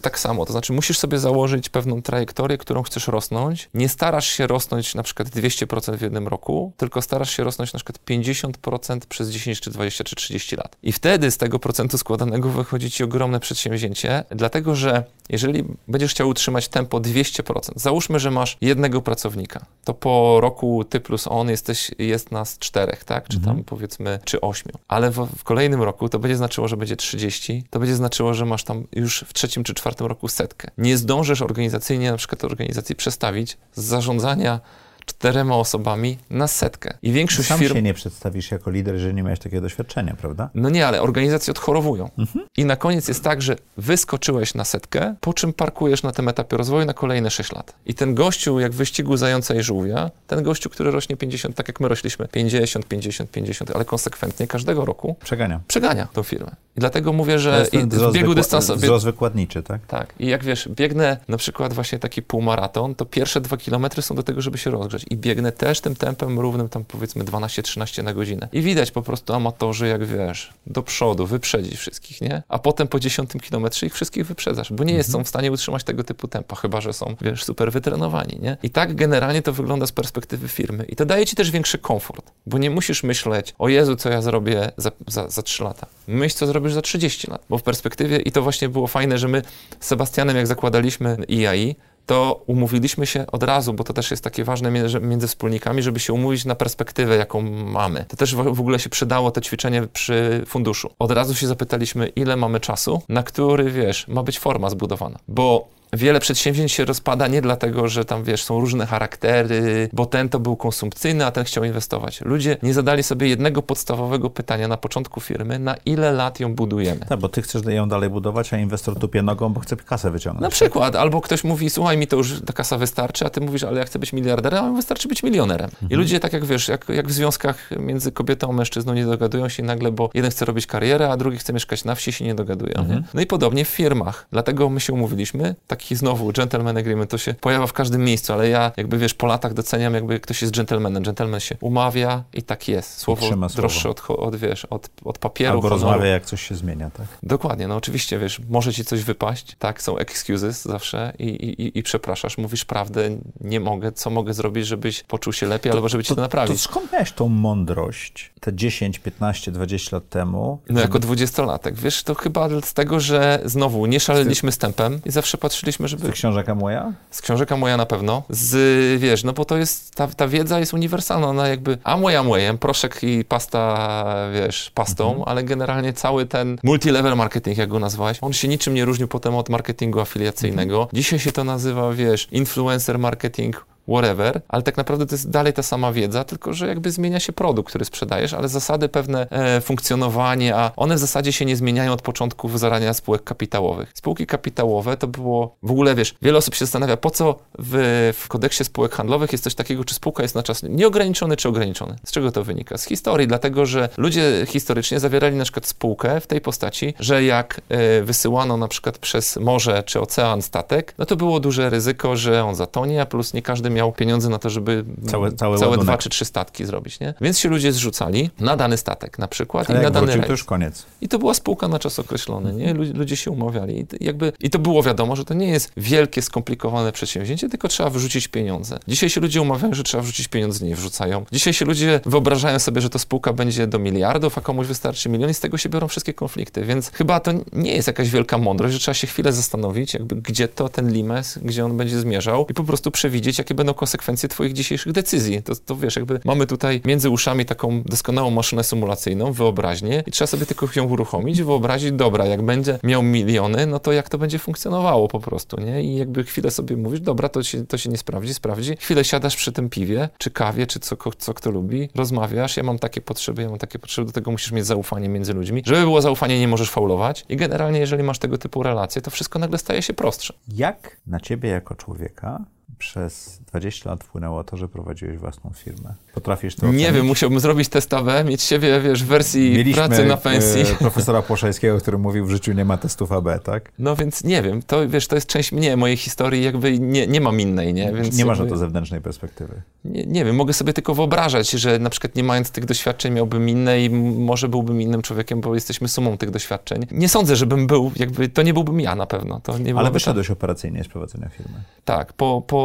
Tak samo, to znaczy musisz sobie założyć pewną trajektorię, którą chcesz rosnąć. Nie starasz się rosnąć na przykład 200% w jednym roku, tylko starasz się rosnąć na przykład 50% przez 10 czy 20 czy 30 lat. I wtedy z tego procentu składanego wychodzi ci ogromne przedsięwzięcie, dlatego że jeżeli będziesz chciał utrzymać tempo 200%, załóżmy, że masz jednego pracownika, to po roku ty plus on jesteś, jest nas czterech, tak? Czy mhm. tam powiedzmy, czy ośmiu. Ale w, w kolejnym roku to będzie znaczyło, że będzie 30, to będzie znaczyło, że masz tam już w trzecim czy czwartym roku setkę. Nie zdążysz organizacyjnie na przykład organizacji przestawić z zarządzania czterema osobami na setkę. I większość Sam firm... się nie przedstawisz jako lider, jeżeli nie miałeś takiego doświadczenia, prawda? No nie, ale organizacje odchorowują. Mhm. I na koniec jest tak, że wyskoczyłeś na setkę, po czym parkujesz na tym etapie rozwoju na kolejne 6 lat. I ten gościu, jak w wyścigu zająca i żółwia, ten gościu, który rośnie 50, tak jak my rośliśmy, 50, 50, 50, ale konsekwentnie każdego roku... Przegania. Przegania tą firmę. I dlatego mówię, że i w biegu dystansowym... Wzrost wykładniczy, tak? Tak. I jak wiesz, biegnę na przykład właśnie taki półmaraton, to pierwsze dwa kilometry są do tego, żeby się rozgrzać i biegnę też tym tempem równym tam powiedzmy 12-13 na godzinę. I widać po prostu amatorzy, jak wiesz, do przodu, wyprzedzić wszystkich, nie? A potem po 10 kilometrze ich wszystkich wyprzedzasz, bo nie mhm. są w stanie utrzymać tego typu tempa, chyba że są, wiesz, super wytrenowani, nie? I tak generalnie to wygląda z perspektywy firmy. I to daje ci też większy komfort, bo nie musisz myśleć, o Jezu, co ja zrobię za, za, za 3 lata. Myśl, co zrobisz za 30 lat, bo w perspektywie, i to właśnie było fajne, że my z Sebastianem, jak zakładaliśmy IAI, to umówiliśmy się od razu, bo to też jest takie ważne między, wspólnikami, żeby się umówić na perspektywę, jaką mamy. To też w ogóle się przydało to ćwiczenie przy funduszu. Od razu się zapytaliśmy, ile mamy czasu, na który, wiesz, ma być forma zbudowana. Bo wiele przedsięwzięć się rozpada nie dlatego, że tam, wiesz, są różne charaktery, bo ten to był konsumpcyjny, a ten chciał inwestować. Ludzie nie zadali sobie jednego podstawowego pytania na początku firmy, na ile lat ją budujemy. Tak, bo ty chcesz ją dalej budować, a inwestor tupie nogą, bo chce kasę wyciągnąć. Na przykład, albo ktoś mówi, słuchaj, mi to już ta kasa wystarczy, a ty mówisz, ale ja chcę być miliarderem, a mi wystarczy być milionerem. Mhm. I ludzie tak jak, wiesz, jak, jak w związkach między kobietą a mężczyzną nie dogadują się nagle, bo jeden chce robić karierę, a drugi chce mieszkać na wsi, się nie dogadują. Mhm. No i podobnie w firmach. Dlatego my się umówiliśmy, taki taki znowu gentleman agreement, to się pojawia w każdym miejscu, ale ja jakby wiesz, po latach doceniam jakby ktoś jest gentlemanem. Gentleman się umawia i tak jest. Słowo droższe od, od, wiesz, od, od papieru, Albo honoru. rozmawia, jak coś się zmienia, tak? Dokładnie, no oczywiście, wiesz, może ci coś wypaść, tak, są excuses zawsze i, i, i- przepraszasz, mówisz prawdę, nie mogę, co mogę zrobić, żebyś poczuł się lepiej, albo żeby ci to, To naprawić. skąd miałeś tą mądrość te 10, 15, 20 lat temu? No jako dwudziestolatek, wiesz, to chyba z tego, że znowu nie szaleliśmy z tempem i zawsze patrzyliśmy, Z żeby... tych książek moja? Z książeka moja na pewno, z, wiesz, no bo to jest, ta, ta wiedza jest uniwersalna, ona jakby amway amwayem, proszek i pasta, wiesz, pastą, ale generalnie cały ten multi-level marketing, jak go nazwałeś, on się niczym nie różnił potem od marketingu afiliacyjnego. Dzisiaj się to nazywa, wiesz, influencer marketing, whatever, ale tak naprawdę to jest dalej ta sama wiedza, tylko że jakby zmienia się produkt, który sprzedajesz, ale zasady pewne e, funkcjonowanie, a one w zasadzie się nie zmieniają od początku zarania spółek kapitałowych. Spółki kapitałowe to było, w ogóle wiesz, wiele osób się zastanawia, po co w, w kodeksie spółek handlowych jest coś takiego, czy spółka jest na czas nieograniczony, czy ograniczony. Z czego to wynika? Z historii, dlatego że ludzie historycznie zawierali na przykład spółkę w tej postaci, że jak e, wysyłano na przykład przez morze czy ocean statek, no to było duże ryzyko, że on zatonie, a plus nie każdy miał pieniądze na to, żeby Całe- całe ładunek. dwa czy trzy statki zrobić, nie? Więc się ludzie zrzucali na dany statek na przykład Ale i na dany wrócił, rejs. to już koniec. I to była spółka na czas określony, nie? Ludzie, ludzie się umawiali. I, to jakby, I to było wiadomo, że to nie jest wielkie, skomplikowane przedsięwzięcie, tylko trzeba wrzucić pieniądze. Dzisiaj się ludzie umawiają, że trzeba wrzucić pieniądze, nie wrzucają. Dzisiaj się ludzie wyobrażają sobie, że to spółka będzie do miliardów, a komuś wystarczy milion i z tego się biorą wszystkie konflikty. Więc chyba to nie jest jakaś wielka mądrość, że trzeba się chwilę zastanowić, jakby gdzie to ten limes, gdzie on będzie zmierzał i po prostu przewidzieć, jakie będą konsekwencje twoich dzisiejszych decyzji. To, to wiesz, jakby mamy tutaj między uszami taką doskonałą maszynę symulacyjną, wyobraźnię i trzeba sobie tylko ją uruchomić, wyobrazić, dobra, jak będzie miał miliony, no to jak to będzie funkcjonowało po prostu, nie? I jakby chwilę sobie mówisz, dobra, to się, to się nie sprawdzi, sprawdzi. Chwilę siadasz przy tym piwie, czy kawie, czy co, co kto lubi, rozmawiasz, ja mam takie potrzeby, ja mam takie potrzeby, do tego musisz mieć zaufanie między ludźmi. Żeby było zaufanie, nie możesz faulować i generalnie, jeżeli masz tego typu relacje, to wszystko nagle staje się prostsze. Jak na ciebie jako człowieka przez 20 lat wpłynęło to, że prowadziłeś własną firmę? Potrafisz to Nie ocenić? wiem, musiałbym zrobić test AB, mieć siebie, wiesz, w wersji Mieliśmy pracy na pensji. e, profesora Płoszajskiego, który mówił, w życiu nie ma testów AB, tak? No więc nie wiem, to wiesz, to jest część mnie, mojej historii, jakby nie, nie mam innej, nie? Więc nie masz na to zewnętrznej perspektywy. nie, nie wiem, mogę sobie tylko wyobrażać, że na przykład nie mając tych doświadczeń miałbym inne i może byłbym innym człowiekiem, bo jesteśmy sumą tych doświadczeń. Nie sądzę, żebym był, jakby, to nie byłbym ja na pewno. To nie Ale wyszedłeś operacyjnie z prowadzenia firmy. Tak, po, po,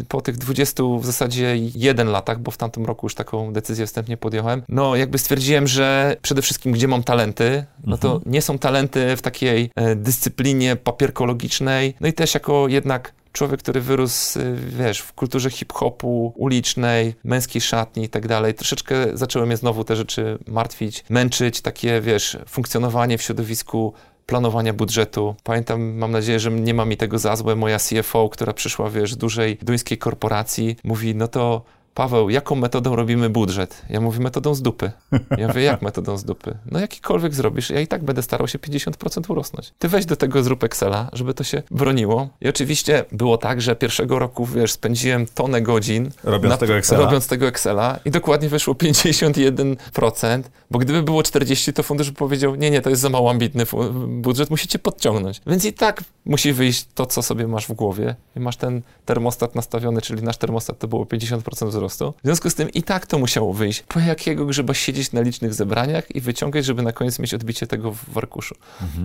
y, po tych 20 w zasadzie jeden latach, bo w tamtym roku już taką decyzję wstępnie podjąłem, no jakby stwierdziłem, że przede wszystkim gdzie mam talenty, no to nie są talenty w takiej e, dyscyplinie papierkologicznej, no i też jako jednak człowiek, który wyrósł, y, wiesz, w kulturze hip-hopu, ulicznej, męskiej szatni i tak dalej, troszeczkę zaczęły mnie znowu te rzeczy martwić, męczyć, takie, wiesz, funkcjonowanie w środowisku planowania budżetu. Pamiętam, mam nadzieję, że nie ma mi tego za złe, moja CFO, która przyszła, wiesz, dużej duńskiej korporacji, mówi, no to Paweł, jaką metodą robimy budżet? Ja mówię, metodą z dupy. Ja mówię, jak metodą z dupy? No jakikolwiek zrobisz, ja i tak będę starał się 50% urosnąć. Ty weź do tego zrób Excela, żeby to się broniło. I oczywiście było tak, że pierwszego roku, wiesz, spędziłem tonę godzin Robiąc tego Excela. robiąc tego Excela i dokładnie wyszło 51%, bo gdyby było 40, to fundusz by powiedział, nie, nie, to jest za mało ambitny budżet, musicie podciągnąć. Więc i tak musi wyjść to, co sobie masz w głowie i masz ten termostat nastawiony, czyli nasz termostat to było 50% wzrostu. W związku z tym i tak to musiało wyjść. Po jakiego grzeba siedzieć na licznych zebraniach i wyciągać, żeby na koniec mieć odbicie tego w arkuszu.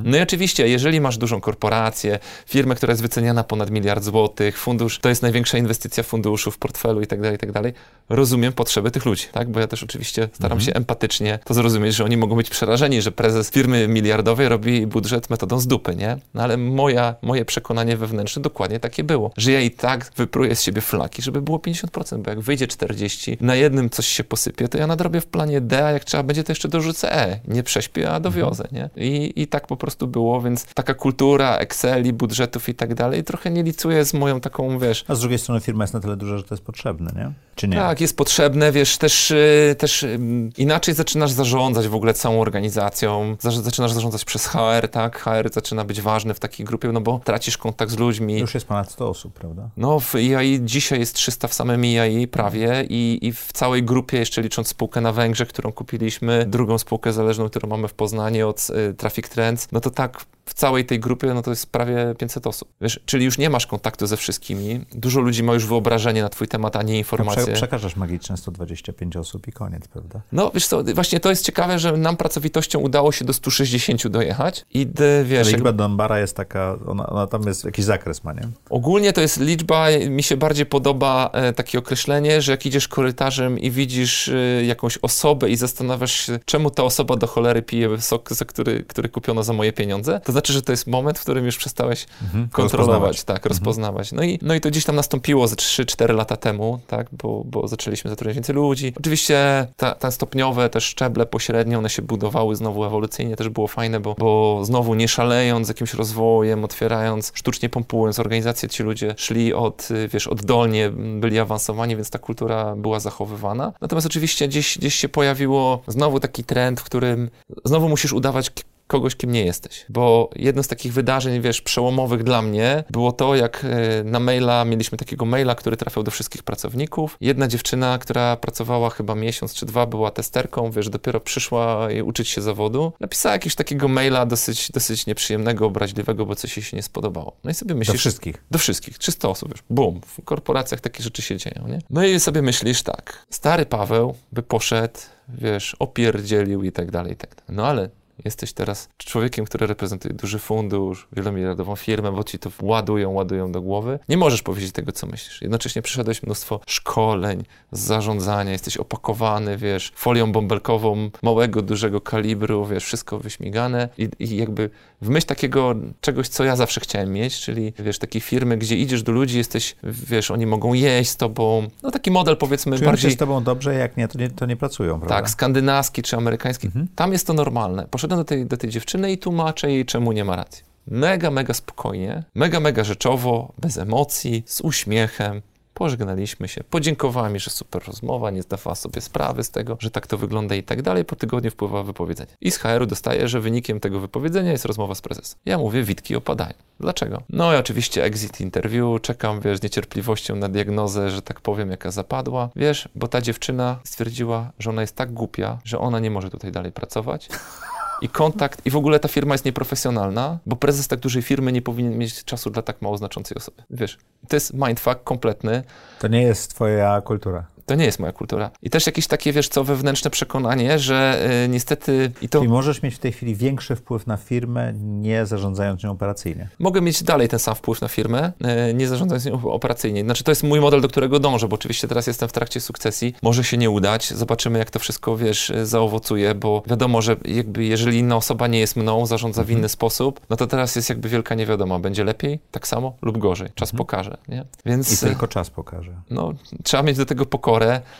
No i oczywiście, jeżeli masz dużą korporację, firmę, która jest wyceniana ponad miliard złotych, fundusz, to jest największa inwestycja funduszu w portfelu i tak dalej, i tak dalej, rozumiem potrzeby tych ludzi, tak? Bo ja też oczywiście staram się empatycznie to zrozumieć, że oni mogą być przerażeni, że prezes firmy miliardowej robi budżet metodą z dupy, nie? No ale moja, moje przekonanie wewnętrzne dokładnie takie było, że ja i tak wypruję z siebie flaki, żeby było 50%, bo jak wyjdzie 40, na jednym coś się posypie, to ja nadrobię w planie D, a jak trzeba będzie, to jeszcze dorzucę E. Nie prześpię, a dowiozę, nie? I, I tak po prostu było, więc taka kultura Exceli, budżetów i tak dalej trochę nie licuje z moją taką, wiesz, A z drugiej strony firma jest na tyle duża, że to jest potrzebne, nie? Czy nie? tak, jest potrzebne, wiesz, też, y, też ym, inaczej zaczynasz zarządzać w ogóle całą organizacją, zaczynasz zarządzać przez HR, tak? HR zaczyna być ważny w takiej grupie, no bo tracisz kontakt z ludźmi. Już jest ponad 100 osób, prawda? No, w EIA dzisiaj jest 300 w samym EIA prawie i, i w całej grupie, jeszcze licząc spółkę na Węgrzech, którą kupiliśmy, drugą spółkę zależną, którą mamy w Poznaniu od y, Traffic Trends, no to tak w całej tej grupie, no to jest prawie 500 osób. Wiesz, czyli już nie masz kontaktu ze wszystkimi. Dużo ludzi ma już wyobrażenie na twój temat, a nie informacje. No, prze, przekażesz magiczne 125 osób i koniec, prawda? No wiesz co, właśnie to jest ciekawe, że nam pracowitością udało się do 160 dojechać i wiesz... liczba. Donbara jest taka, ona, ona, tam jest jakiś zakres ma, nie? Ogólnie to jest liczba, mi się bardziej podoba e, takie określenie, że jak idziesz korytarzem i widzisz e, jakąś osobę i zastanawiasz się, czemu ta osoba do cholery pije sok, który, który kupiono za moje pieniądze, to znaczy, że to jest moment, w którym już przestałeś mhm, kontrolować, rozpoznawać. tak, mhm. rozpoznawać. No i, no i to gdzieś tam nastąpiło ze 3-4 lata temu, tak, bo, bo zaczęliśmy zatrudniać więcej ludzi. Oczywiście ta, ta stopniowe te szczeble pośrednio, one się budowały znowu ewolucyjnie, też było fajne, bo, bo znowu nie szalejąc jakimś rozwojem, otwierając, sztucznie pompując organizację, ci ludzie szli od, wiesz, oddolnie, byli awansowani, więc ta kultura była zachowywana. Natomiast oczywiście gdzieś, gdzieś się pojawiło znowu taki trend, w którym znowu musisz udawać kogoś, kim nie jesteś. Bo jedno z takich wydarzeń, wiesz, przełomowych dla mnie było to, jak e, na maila, mieliśmy takiego maila, który trafiał do wszystkich pracowników. Jedna dziewczyna, która pracowała chyba miesiąc czy dwa, była testerką, wiesz, dopiero przyszła uczyć się zawodu. Napisała jakiegoś takiego maila dosyć, dosyć nieprzyjemnego, obraźliwego, bo coś jej się nie spodobało. No i sobie myślisz... Do wszystkich? Do wszystkich. 300 osób, wiesz, bum. W korporacjach takie rzeczy się dzieją, nie? No i sobie myślisz tak, stary Paweł by poszedł, wiesz, opierdzielił i tak dalej, i tak dalej. No ale Jesteś teraz człowiekiem, który reprezentuje duży fundusz, wielomiliardową firmę, bo ci to ładują, ładują do głowy. Nie możesz powiedzieć tego, co myślisz. Jednocześnie przyszedłeś mnóstwo szkoleń, zarządzania, jesteś opakowany, wiesz, folią bąbelkową małego, dużego kalibru, wiesz, wszystko wyśmigane i, i jakby w myśl takiego czegoś, co ja zawsze chciałem mieć, czyli, wiesz, takiej firmy, gdzie idziesz do ludzi, jesteś, wiesz, oni mogą jeść z tobą, no taki model powiedzmy Czują bardziej... się z tobą dobrze, jak nie, to nie, to nie pracują, prawda? Tak, skandynawski czy amerykański. Mhm. Tam jest to normalne. Poszedłem do tej, do tej dziewczyny i tłumaczę jej, czemu nie ma racji. Mega, mega spokojnie, mega, mega rzeczowo, bez emocji, z uśmiechem. Pożegnaliśmy się, podziękowała mi, że super rozmowa, nie zdawała sobie sprawy z tego, że tak to wygląda i tak dalej. Po tygodniu wpływa wypowiedzenie. I z HR-u dostaję, że wynikiem tego wypowiedzenia jest rozmowa z prezesem. Ja mówię, witki opadają. Dlaczego? No i oczywiście exit interview, czekam, wiesz, z niecierpliwością na diagnozę, że tak powiem, jaka zapadła. Wiesz, bo ta dziewczyna stwierdziła, że ona jest tak głupia, że ona nie może tutaj dalej pracować i kontakt, i w ogóle ta firma jest nieprofesjonalna, bo prezes tak dużej firmy nie powinien mieć czasu dla tak mało znaczącej osoby. Wiesz, to jest mindfuck kompletny. To nie jest twoja kultura to nie jest moja kultura. I też jakieś takie, wiesz co, wewnętrzne przekonanie, że y, niestety... I to... Czyli możesz mieć w tej chwili większy wpływ na firmę, nie zarządzając nią operacyjnie. Mogę mieć dalej ten sam wpływ na firmę, y, nie zarządzając nią operacyjnie. Znaczy to jest mój model, do którego dążę, bo oczywiście teraz jestem w trakcie sukcesji. Może się nie udać, zobaczymy jak to wszystko, wiesz, zaowocuje, bo wiadomo, że jakby jeżeli inna osoba nie jest mną, zarządza w mhm. inny sposób, no to teraz jest jakby wielka niewiadoma. Będzie lepiej, tak samo lub gorzej. Czas mhm. pokaże, nie? Więc... I tylko czas pokaże. No, trzeba mieć do tego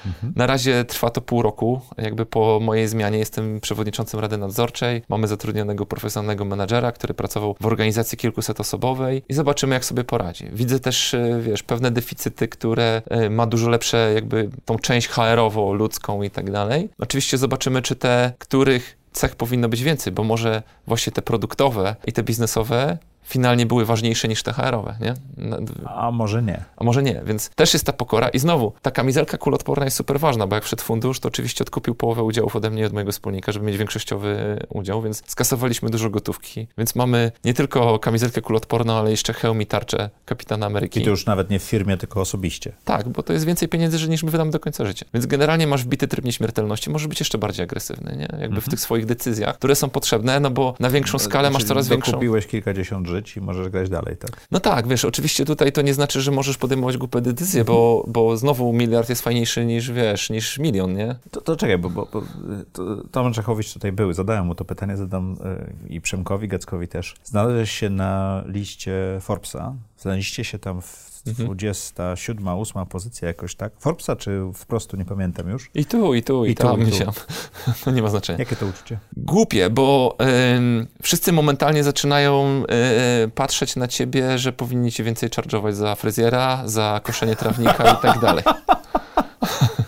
Mhm. Na razie trwa to pół roku. Jakby po mojej zmianie jestem przewodniczącym Rady Nadzorczej. Mamy zatrudnionego profesjonalnego menadżera, który pracował w organizacji kilkusetosobowej i zobaczymy, jak sobie poradzi. Widzę też, e, wiesz, pewne deficyty, które e, ma dużo lepsze jakby tą część HR-ową, ludzką i tak dalej. Oczywiście zobaczymy, czy te, których cech powinno być więcej, bo może właśnie te produktowe i te biznesowe finalnie były ważniejsze niż te HR-owe, nie? A może nie. A może nie, więc też jest ta pokora i znowu, ta kamizelka kulotporna jest super ważna, bo jak wszedł fundusz, to oczywiście odkupił połowę udziałów ode mnie i od mojego wspólnika, żeby mieć większościowy udział, więc skasowaliśmy dużo gotówki, więc mamy nie tylko kamizelkę kulotporną, ale jeszcze hełm i tarczę kapitana Ameryki. I to już nawet nie w firmie, tylko osobiście. Tak, bo to jest więcej pieniędzy, niż my wydamy do końca życia. Więc generalnie masz wbity tryb nieśmiertelności, może być jeszcze bardziej agresywny, nie? Jakby mhm. w tych swoich decyzjach, które są potrzebne, no bo na większą skalę masz coraz większą... Kupiłeś kilkadziesiąt żyć i możesz grać dalej, tak? No tak, wiesz, oczywiście tutaj to nie znaczy, że możesz podejmować głupie decyzje, bo, bo znowu miliard jest fajniejszy niż, wiesz, niż milion, nie? To, to czekaj, bo, bo, bo to, Tom Czechowicz tutaj był, zadałem mu to pytanie, zadam y, i Przemkowi, Gackowi też. Znalazłeś się na liście Forbesa, znaleźliście się tam w 27, mhm. 8 pozycja jakoś tak? Forbesa czy wprost nie pamiętam już? I tu, i tu, i, I tam, tu, i tu. To nie ma znaczenia. Jakie to uczucie? Głupie, bo y, wszyscy momentalnie zaczynają y, patrzeć na ciebie, że powinni ci więcej charge'ować za fryzjera, za koszenie trawnika i tak dalej.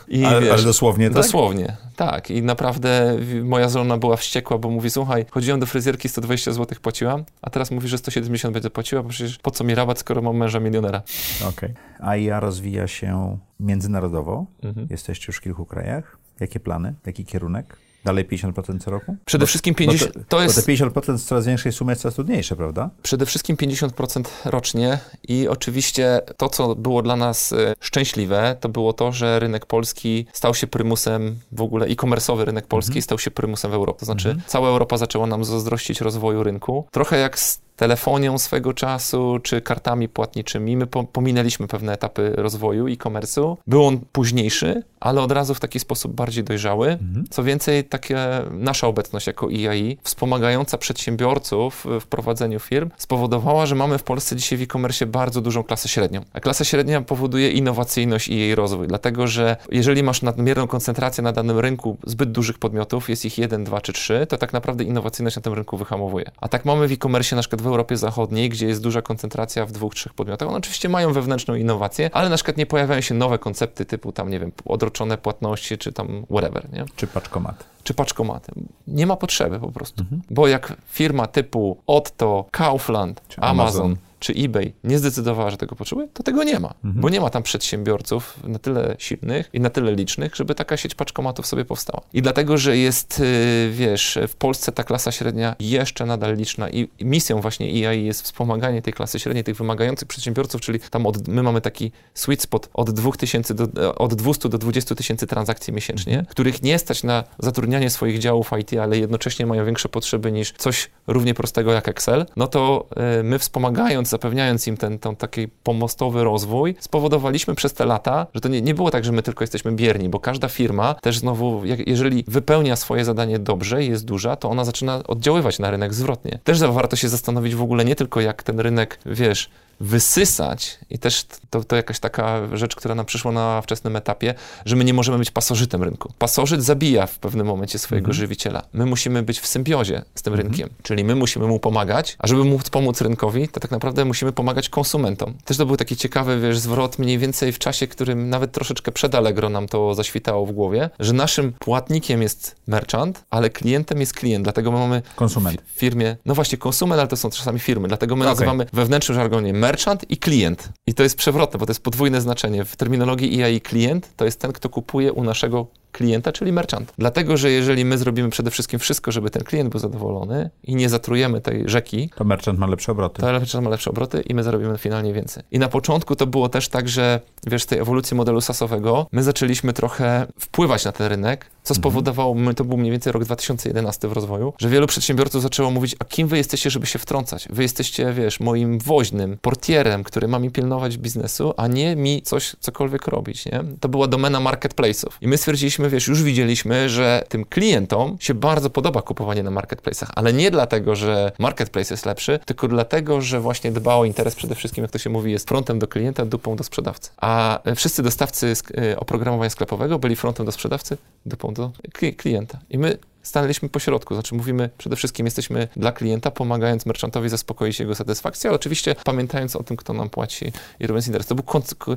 I, ale, wiesz, ale dosłownie, tak? Dosłownie, tak. I naprawdę moja żona była wściekła, bo mówi, słuchaj, chodziłam do fryzjerki, 120 zł płaciłam, a teraz mówi, że 170 będzie płaciła, bo przecież po co mi rabat, skoro mam męża milionera. Okej. Okay. ja rozwija się międzynarodowo. Mhm. Jesteście już w kilku krajach. Jakie plany? Jaki kierunek? Dalej 50% co roku? Przede bo, wszystkim 50%. Bo, to bo jest, te 50% z coraz większej sumy jest coraz trudniejsze, prawda? przede wszystkim 50% rocznie i oczywiście to, co było dla nas e, szczęśliwe, to było to, że rynek polski stał się prymusem, w ogóle e-commerce'owy rynek polski stał się prymusem w Europie. To znaczy, cała Europa zaczęła nam zazdrościć rozwoju rynku. Trochę jak z telefonią swego czasu, czy kartami płatniczymi. My po, pominęliśmy pewne etapy rozwoju e-commerce'u. Był on późniejszy, ale od razu w taki sposób bardziej dojrzały. Co więcej, takie nasza obecność jako EIE, wspomagająca przedsiębiorców w prowadzeniu firm, spowodowała, że mamy w Polsce dzisiaj w e-commerce bardzo dużą klasę średnią. A klasa średnia powoduje innowacyjność i jej rozwój, dlatego że jeżeli masz nadmierną koncentrację na danym rynku zbyt dużych podmiotów, jest ich jeden, dwa czy trzy, to tak naprawdę innowacyjność na tym rynku wyhamowuje. A tak mamy w e-commerce na przykład Europie Zachodniej, gdzie jest duża koncentracja w dwóch, trzech podmiotach. One oczywiście mają wewnętrzną innowację, ale na przykład nie pojawiają się nowe koncepty typu tam, nie wiem, odroczone płatności, czy tam whatever, nie? Czy paczkomat? Czy paczkomaty. Nie ma potrzeby po prostu. Bo jak firma typu Otto, Kaufland, Czy Amazon, Amazon. Czy eBay nie zdecydowała, że tego potrzebuje, to tego nie ma. Bo nie ma tam przedsiębiorców na tyle silnych i na tyle licznych, żeby taka sieć paczkomatów sobie powstała. I dlatego, że jest, y, wiesz, w Polsce ta klasa średnia jeszcze nadal liczna i misją właśnie EI jest wspomaganie tej klasy średniej, tych wymagających przedsiębiorców, czyli tam od, my mamy taki sweet spot od 2000 do, od 200 do 20 tysięcy transakcji miesięcznie, których nie stać na zatrudnianie swoich działów IT, ale jednocześnie mają większe potrzeby niż coś równie prostego jak Excel, no to y, my wspomagając, zapewniając im ten, ten taki pomostowy rozwój, spowodowaliśmy przez te lata, że to nie, nie było tak, że my tylko jesteśmy bierni, bo każda firma też znowu, jak, jeżeli wypełnia swoje zadanie dobrze i jest duża, to ona zaczyna oddziaływać na rynek zwrotnie. Też warto się zastanowić w ogóle nie tylko jak ten rynek, wiesz, wysysać i też to, to jakaś taka rzecz, która nam przyszła na wczesnym etapie, że my nie możemy być pasożytem rynku. Pasożyt zabija w pewnym momencie swojego żywiciela. My musimy być w symbiozie z tym rynkiem, czyli my musimy mu pomagać, a żeby móc pomóc rynkowi, to tak naprawdę musimy pomagać konsumentom. Też to był taki ciekawy, wiesz, zwrot mniej więcej w czasie, którym nawet troszeczkę przed Allegro nam to zaświtało w głowie, że naszym płatnikiem jest merchant, ale klientem jest klient, dlatego my mamy Konsument. w firmie, no właśnie konsument, ale to są czasami firmy, dlatego my Okej. nazywamy wewnętrznym żargonie merchant i klient. I to jest przewrotne, bo to jest podwójne znaczenie. W terminologii EI klient to jest ten, kto kupuje u naszego klienta, czyli merchant. Dlatego, że jeżeli my zrobimy przede wszystkim wszystko, żeby ten klient był zadowolony i nie zatrujemy tej rzeki, To merchant ma lepsze obroty. to merchant ma lepsze obroty i my zarobimy finalnie więcej. I na początku to było też tak, że wiesz, tej ewolucji modelu SaaSowego my zaczęliśmy trochę wpływać na ten rynek, co spowodowało, my, to był mniej więcej rok 2011 w rozwoju, że wielu przedsiębiorców zaczęło mówić, a kim wy jesteście, żeby się wtrącać? Wy jesteście, wiesz, moim woźnym, portierem, który ma mi pilnować biznesu, a nie mi coś, cokolwiek robić, nie? To była domena marketplace'ów. I my stwierdziliśmy, wiesz, już widzieliśmy, że tym klientom się bardzo podoba kupowanie na marketplace'ach, ale nie dlatego, że marketplace jest lepszy, tylko dlatego, że właśnie dba o interes przede wszystkim, jak to się mówi, jest frontem do klienta, dupą do sprzedawcy. A e, wszyscy dostawcy e, oprogramowania sklepowego byli frontem do sprzedawcy, dupą do kli- klienta. I my stanęliśmy po środku, znaczy mówimy przede wszystkim jesteśmy dla klienta, pomagając merchantowi zaspokoić jego satysfakcję, ale oczywiście pamiętając o tym, kto nam płaci i robiąc interes. To był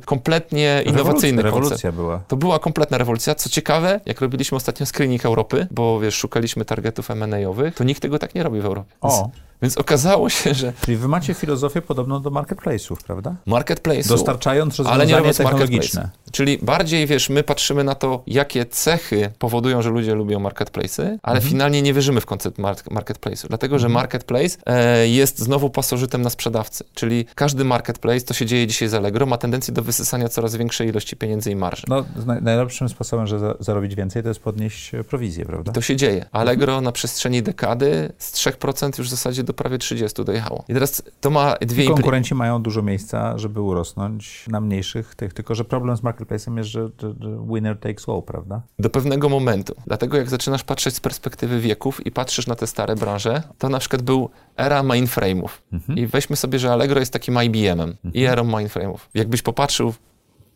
kompletnie innowacyjny Rewolucja, koncept. była. To była kompletna rewolucja. Co ciekawe, jak robiliśmy ostatnio screening Europy, bo wiesz, szukaliśmy targetów M&A-owych, to nikt tego tak nie robi w Europie. O, więc okazało się, że czyli wy macie filozofię podobną do marketplace'ów, prawda? marketplace Dostarczając ale nie rozwiązania robiąc technologiczne. Czyli bardziej, wiesz, my patrzymy na to, jakie cechy powodują, że ludzie lubią marketplace'y, ale Mhm. finalnie nie wierzymy w koncept mark- marketplace'u, dlatego, że marketplace e, jest znowu pasożytem na sprzedawcy. Czyli każdy marketplace, to się dzieje dzisiaj z Allegro, ma tendencję do wysysania coraz większej ilości pieniędzy i marży. No, najlepszym sposobem, żeby za- zarobić więcej, to jest podnieść e, prowizję, prawda? To się dzieje. Allegro na przestrzeni dekady z 3% już w zasadzie do prawie 30 dojechało. I teraz to ma dwie implikacje. Konkurenci mają dużo miejsca, żeby urosnąć na mniejszych tych, tylko że problem z marketplace'em jest, że, winner takes all, prawda? Do pewnego momentu. Dlatego jak zaczynasz patrzeć z perspektywy wieków i patrzysz na te stare branże, to na przykład był era mainframe'ów. I weźmy sobie, że Allegro jest takim IBM-em i erą mainframe'ów. Jakbyś popatrzył,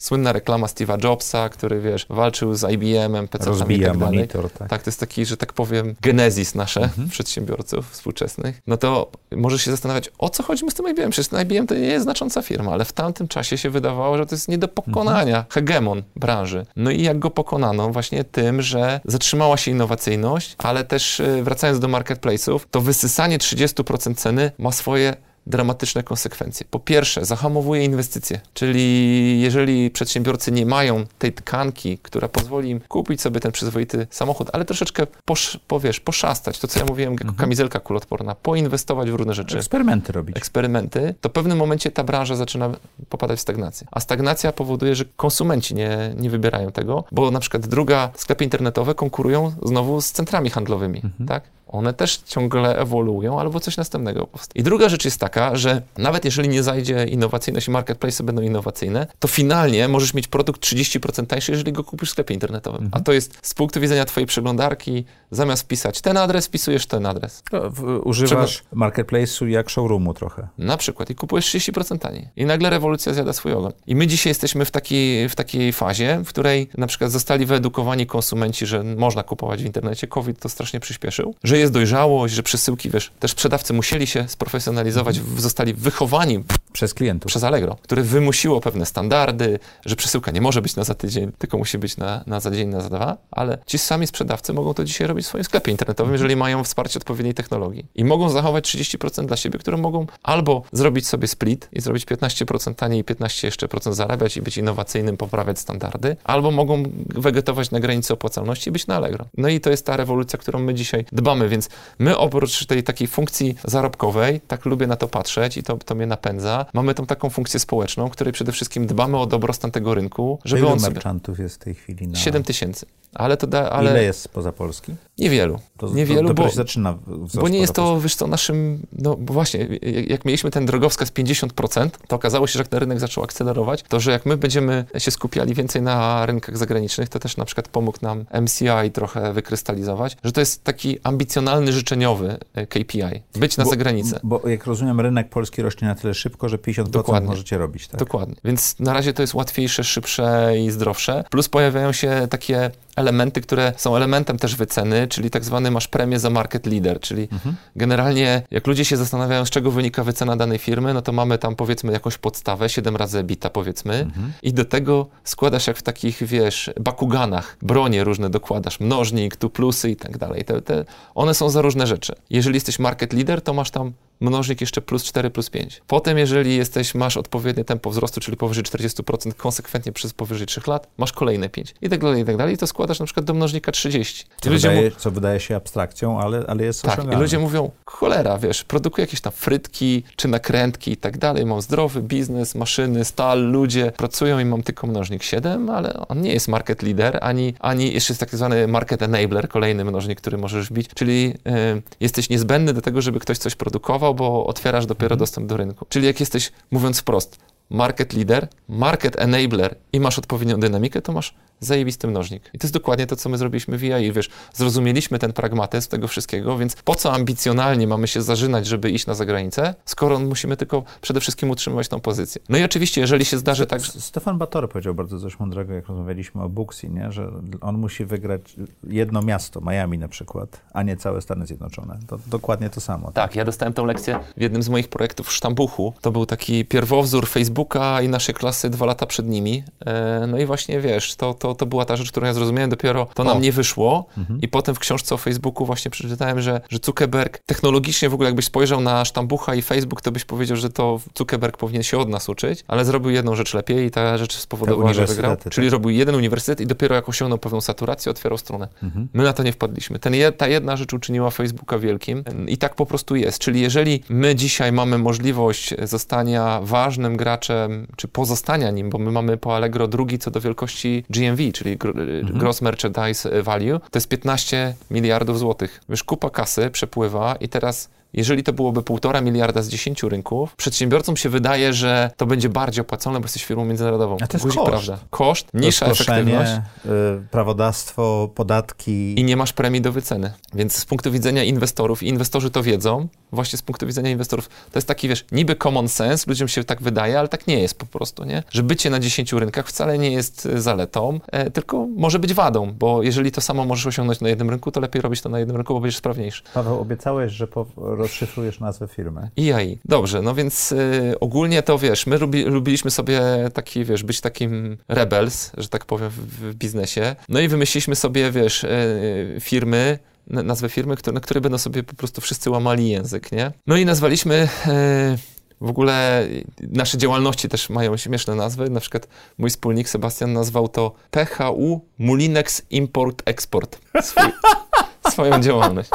słynna reklama Steve'a Jobsa, który, wiesz, walczył z IBM-em, PC-tami i tak dalej. monitor, tak. Tak, to jest taki, że tak powiem, genezis nasze przedsiębiorców współczesnych. No to możesz się zastanawiać, o co chodzi z tym IBM? Przecież ten IBM to nie jest znacząca firma, ale w tamtym czasie się wydawało, że to jest nie do pokonania, hegemon branży. No i jak go pokonano? Właśnie tym, że zatrzymała się innowacyjność, ale też y, wracając do marketplace'ów, to wysysanie 30% ceny ma swoje dramatyczne konsekwencje. Po pierwsze, zahamowuje inwestycje, czyli jeżeli przedsiębiorcy nie mają tej tkanki, która pozwoli im kupić sobie ten przyzwoity samochód, ale troszeczkę posz, powiesz, poszastać, to co ja mówiłem, jako kamizelka kulotporna, poinwestować w różne rzeczy. Eksperymenty robić. Eksperymenty, to w pewnym momencie ta branża zaczyna popadać w stagnację. A stagnacja powoduje, że konsumenci nie, nie wybierają tego, bo na przykład druga sklepy internetowe konkurują znowu z centrami handlowymi, tak? One też ciągle ewoluują albo coś następnego powstaje. I druga rzecz jest taka, że nawet jeżeli nie zajdzie innowacyjność i marketplace będą innowacyjne, to finalnie możesz mieć produkt 30% tańszy, jeżeli go kupisz w sklepie internetowym. A to jest z punktu widzenia twojej przeglądarki, zamiast wpisać ten adres, wpisujesz ten adres. W, używasz marketplace'u jak showroomu trochę. Na przykład i kupujesz 30% taniej. I nagle rewolucja zjada swój ogon. I my dzisiaj jesteśmy w takiej, w takiej fazie, w której na przykład zostali wyedukowani konsumenci, że można kupować w internecie. COVID to strasznie przyspieszył. Że jest dojrzałość, że przesyłki, wiesz, też sprzedawcy musieli się sprofesjonalizować, zostali wychowani Przez klientów. przez Allegro, które wymusiło pewne standardy, że przesyłka nie może być na za tydzień, tylko musi być na, na za dzień, na za dwa, ale ci sami sprzedawcy mogą to dzisiaj robić w swoim sklepie internetowym, jeżeli mają wsparcie odpowiedniej technologii. I mogą zachować 30% dla siebie, które mogą albo zrobić sobie split i zrobić 15% taniej i 15 jeszcze procent zarabiać i być innowacyjnym, poprawiać standardy, albo mogą wegetować na granicy opłacalności i być na Allegro. No i to jest ta rewolucja, którą my dzisiaj dbamy, więc my oprócz tej takiej funkcji zarobkowej, tak lubię na to patrzeć i to, to mnie napędza, mamy tą taką funkcję społeczną, której przede wszystkim dbamy o dobrostan tego rynku, żeby Ilu on sobie... merchantów jest w tej chwili na... 7 tysięcy. Ale to da, ale Ile jest spoza Polski? niewielu. To, niewielu, to, dopiero bo, się zaczyna bo nie jest to, wiesz co, naszym, no bo właśnie, jak- jak mieliśmy ten drogowskaz 50%, to okazało się, że jak ten rynek zaczął akcelerować, to że jak my będziemy się skupiali więcej na rynkach zagranicznych, to też na przykład pomógł nam MCI trochę wykrystalizować, że to jest taki ambicjonalny, życzeniowy e, KPI. Być na Bo- zagranicę. Bo jak rozumiem, rynek polski rośnie na tyle szybko, że 50% Dokładnie. możecie robić, tak? Dokładnie. Więc na razie to jest łatwiejsze, szybsze i zdrowsze. Plus pojawiają się takie elementy, które są elementem też wyceny, czyli tak zwany masz premię za market leader, czyli generalnie jak ludzie się zastanawiają, z czego wynika wycena danej firmy, no to mamy tam powiedzmy jakąś podstawę, 7 razy EBITDA powiedzmy i do tego składasz jak w takich, wiesz, bakuganach, bronie różne dokładasz, mnożnik, tu plusy i tak dalej. Te, te, one są za różne rzeczy. Jeżeli jesteś market leader, to masz tam mnożnik jeszcze plus 4, plus 5. Potem, jeżeli jesteś, masz odpowiednie tempo wzrostu, czyli powyżej 40% konsekwentnie przez powyżej 3 lat, masz kolejne 5. I tak dalej, i tak dalej. I to składasz na przykład do mnożnika 30. Co wydaje, mu- co wydaje się abstrakcją, ale, ale jest tak, i ludzie mówią, cholera, wiesz, produkuję jakieś tam frytki, czy nakrętki i tak dalej, mam zdrowy biznes, maszyny, stal, ludzie pracują i mam tylko mnożnik 7, ale on nie jest market leader, ani, ani jeszcze jest tak zwany market enabler, kolejny mnożnik, który możesz wbić, czyli y, jesteś niezbędny do tego, żeby ktoś coś produkował, bo otwierasz dopiero dostęp do rynku. Czyli jak jesteś, mówiąc wprost, market leader, market enabler i masz odpowiednią dynamikę, to masz zajebisty mnożnik. I to jest dokładnie to, co my zrobiliśmy w EI. Wiesz, zrozumieliśmy ten pragmatyzm tego wszystkiego, więc po co ambicjonalnie mamy się zażynać, żeby iść na zagranicę, skoro musimy tylko przede wszystkim utrzymywać tą pozycję. No i oczywiście, jeżeli się zdarzy tak, Stefan Batory powiedział bardzo coś mądrego, jak rozmawialiśmy o Booksy, nie? że on musi wygrać jedno miasto, Miami na przykład, a nie całe Stany Zjednoczone. To dokładnie to samo. Tak, ja dostałem tą lekcję w jednym z moich projektów w Sztambuchu. To był taki pierwowzór Facebooka i naszej klasy dwa lata przed nimi. E, No i właśnie, wiesz, to, to, to była ta rzecz, którą ja zrozumiałem, dopiero to nam nie wyszło. I potem w książce o Facebooku właśnie przeczytałem, że, że Zuckerberg technologicznie w ogóle jakbyś spojrzał na Sztambucha i Facebook, to byś powiedział, że to Zuckerberg powinien się od nas uczyć, ale zrobił jedną rzecz lepiej i ta rzecz spowodowała, że wygrał. uniwersytety, Czyli tak? robił jeden uniwersytet i dopiero jak osiągnął pewną saturację, otwierał stronę. My na to nie wpadliśmy. Ten, ta jedna rzecz uczyniła Facebooka wielkim i tak po prostu jest. Czyli jeżeli my dzisiaj mamy możliwość zostania ważnym graczem, czy pozostania nim, bo my mamy po Allegro drugi co do wielkości GMV, czyli gr- Gross Merchandise Value, to jest 15 miliardów złotych. Wiesz, kupa kasy przepływa i teraz jeżeli to byłoby 1,5 miliarda z 10 rynków, przedsiębiorcom się wydaje, że to będzie bardziej opłacalne, bo jesteś firmą międzynarodową. A to jest Guzik, koszt. prawda. Koszt, mniejsza efektywność Rozproszenie, y, prawodawstwo, podatki. i nie masz premii do wyceny. Więc z punktu widzenia inwestorów, i inwestorzy to wiedzą, właśnie z punktu widzenia inwestorów, to jest taki, wiesz, niby common sense, ludziom się tak wydaje, ale tak nie jest po prostu, nie? Że bycie na 10 rynkach wcale nie jest e, zaletą, e, tylko może być wadą, bo jeżeli to samo możesz osiągnąć na jednym rynku, to lepiej robić to na jednym rynku, bo będziesz sprawniejszy. Paweł, obiecałeś, że po, rozszyfrujesz nazwę firmy. EI. Dobrze, no więc y, ogólnie to wiesz, my lubi, lubiliśmy sobie taki, wiesz, być takim rebels, że tak powiem, w, w biznesie. No i wymyśliliśmy sobie, wiesz, y, firmy, nazwę firmy, które, na które będą sobie po prostu wszyscy łamali język, nie? No i nazwaliśmy y, W ogóle nasze działalności też mają śmieszne nazwy. Na przykład mój wspólnik Sebastian nazwał to PHU Mulinex Import Export. Swój, swoją działalność.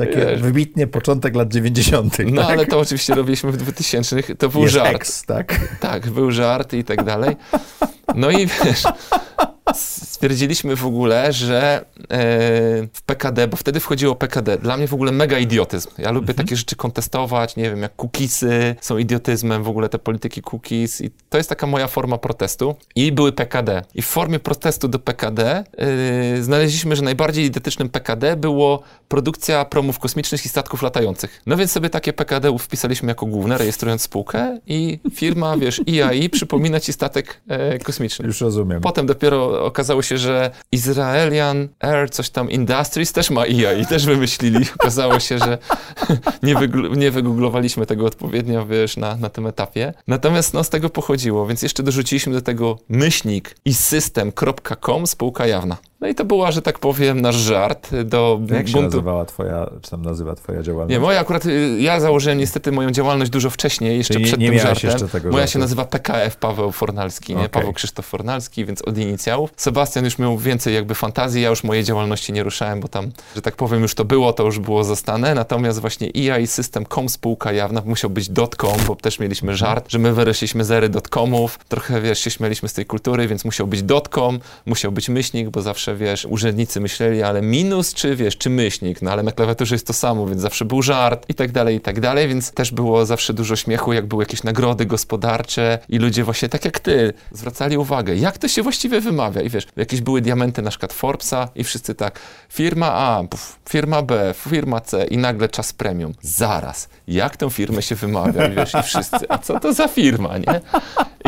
Wiesz, wybitnie początek lat 90. No tak? ale to oczywiście robiliśmy w 2000. To był Jest żart. Ex, tak? Tak, był żart i tak dalej. No i wiesz, stwierdziliśmy w ogóle, że e, w PKD, bo wtedy wchodziło PKD, dla mnie w ogóle mega idiotyzm. Ja lubię mhm. takie rzeczy kontestować, nie wiem, jak cookiesy są idiotyzmem, w ogóle te polityki cookies i to jest taka moja forma protestu. I były PKD. I w formie protestu do PKD e, znaleźliśmy, że najbardziej idiotycznym PKD było produkcja promów kosmicznych i statków latających. No więc sobie takie PKD wpisaliśmy jako główne, rejestrując spółkę i firma, wiesz, IAI przypomina ci statek e, kosmiczny. Już rozumiem. Potem dopiero okazało się, że Israelian Air coś tam Industries też ma IA i też wymyślili. Okazało się, że nie, wygl- nie wygooglowaliśmy tego odpowiednio, wiesz, na, na tym etapie. Natomiast no, z tego pochodziło, więc jeszcze dorzuciliśmy do tego myślnik i system.com spółka jawna. No i to była, że tak powiem, nasz żart do Jak się buntu. nazywała twoja, czy tam nazywa twoja działalność? Nie, moja akurat, y, ja założyłem niestety moją działalność dużo wcześniej, jeszcze Czyli przed nie, nie tym żartem. Jeszcze tego moja żartu. się nazywa PKF Paweł Fornalski, nie? Okay. Paweł Krzysztof Fornalski, więc od inicjałów. Sebastian już miał więcej jakby fantazji, ja już mojej działalności nie ruszałem, bo tam, że tak powiem, już to było, to już było zostane. Natomiast właśnie EI System.com spółka jawna musiał być .com, bo też mieliśmy żart, że my wyreszliśmy zery .comów. Trochę, wiesz, się śmialiśmy z tej kultury, więc musiał być .com, musiał być myślnik, bo zawsze wiesz, urzędnicy myśleli, ale minus czy wiesz, czy myślnik, no ale na klawiaturze jest to samo, więc zawsze był żart i tak dalej, i tak dalej, więc też było zawsze dużo śmiechu, jak były jakieś nagrody gospodarcze i ludzie właśnie tak jak ty zwracali uwagę, jak to się właściwie wymawia i wiesz, jakieś były diamenty na przykład Forbesa i wszyscy tak, firma A, puf, firma B, firma C i nagle czas premium. Zaraz, jak tę firmę się wymawia i wiesz, i wszyscy, a co to za firma, nie?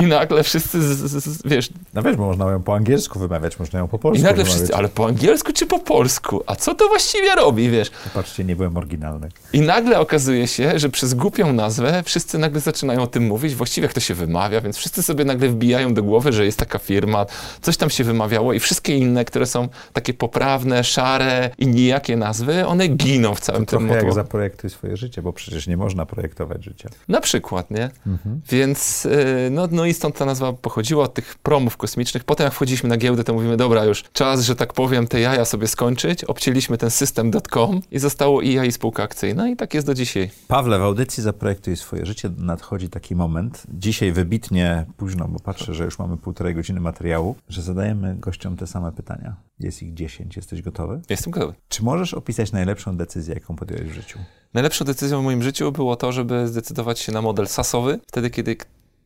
I nagle wszyscy, z, z, z, wiesz... No wiesz, bo można ją po angielsku wymawiać, można ją po polsku I nagle. Wszyscy, ale po angielsku czy po polsku? A co to właściwie robi, wiesz? Patrzcie, nie byłem oryginalny. I nagle okazuje się, że przez głupią nazwę wszyscy nagle zaczynają o tym mówić, właściwie jak to się wymawia, więc wszyscy sobie nagle wbijają do głowy, że jest taka firma, coś tam się wymawiało i wszystkie inne, które są takie poprawne, szare i nijakie nazwy, one giną w całym to tym trochę jak zaprojektuj swoje życie, bo przecież nie można projektować życia. Na przykład, nie? Mhm. Więc, y, no, no i stąd ta nazwa pochodziła od tych promów kosmicznych. Potem jak wchodziliśmy na giełdę, to mówimy, dobra, już czas, że tak powiem, te jaja sobie skończyć. Obcięliśmy ten system.com i zostało IA i spółka akcyjna i tak jest do dzisiaj. Pawle, w audycji Zaprojektuj swoje życie nadchodzi taki moment, dzisiaj wybitnie późno, bo patrzę, że już mamy półtorej godziny materiału, że zadajemy gościom te same pytania. Jest ich dziesięć. Jesteś gotowy? Jestem gotowy. Czy możesz opisać najlepszą decyzję, jaką podjąłeś w życiu? Najlepszą decyzją w moim życiu było to, żeby zdecydować się na model sasowy, wtedy kiedy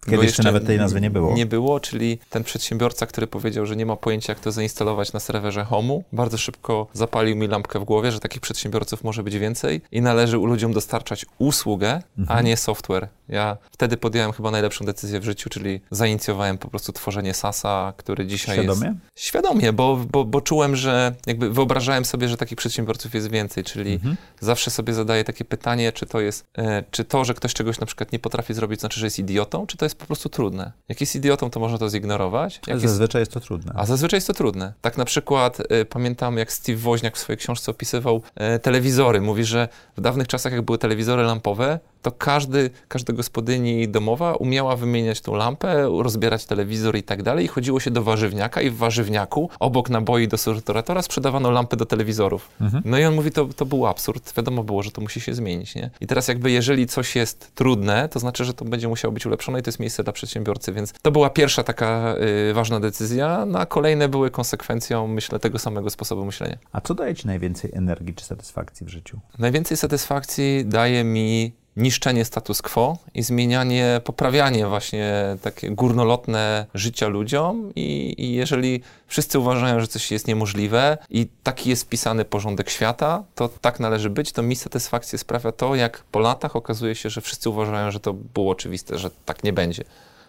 kiedy jeszcze nawet tej nazwy nie było. Nie było, czyli ten przedsiębiorca, który powiedział, że nie ma pojęcia, jak to zainstalować na serwerze Homu, bardzo szybko zapalił mi lampkę w głowie, że takich przedsiębiorców może być więcej i należy ludziom dostarczać usługę, mhm. a nie software. Ja wtedy podjąłem chyba najlepszą decyzję w życiu, czyli zainicjowałem po prostu tworzenie SASa, który dzisiaj Świadomie? jest... Świadomie? bo, bo, bo czułem, że jakby wyobrażałem sobie, że takich przedsiębiorców jest więcej, czyli mhm. zawsze sobie zadaję takie pytanie, czy to jest, e, czy to, że ktoś czegoś na przykład nie potrafi zrobić, znaczy, że jest idiotą, czy to jest po prostu trudne. Jak jest idiotą, to można to zignorować. Jak zazwyczaj jest... jest... to trudne. A zazwyczaj jest to trudne. Tak na przykład y, pamiętam, jak Steve Woźniak w swojej książce opisywał y, telewizory. Mówi, że w dawnych czasach, jak były telewizory lampowe, to każdy, każda gospodyni domowa umiała wymieniać tą lampę, rozbierać telewizor i tak dalej. I chodziło się do warzywniaka i w warzywniaku, obok naboi do saturatora, sprzedawano lampy do telewizorów. Mhm. No i on mówi, to, to był absurd. Wiadomo było, że to musi się zmienić, nie? I teraz jakby, jeżeli coś jest trudne, to znaczy, że to będzie musiało być ulepszone i to jest miejsce dla przedsiębiorcy, więc to była pierwsza taka y, ważna decyzja, no a kolejne były konsekwencją, myślę, tego samego sposobu myślenia. A co daje ci najwięcej energii czy satysfakcji w życiu? Najwięcej satysfakcji daje mi niszczenie status quo i zmienianie, poprawianie właśnie takie górnolotne życia ludziom i, i, jeżeli wszyscy uważają, że coś jest niemożliwe i taki jest wpisany porządek świata, to tak należy być, to mi satysfakcję sprawia to, jak po latach okazuje się, że wszyscy uważają, że to było oczywiste, że tak nie będzie.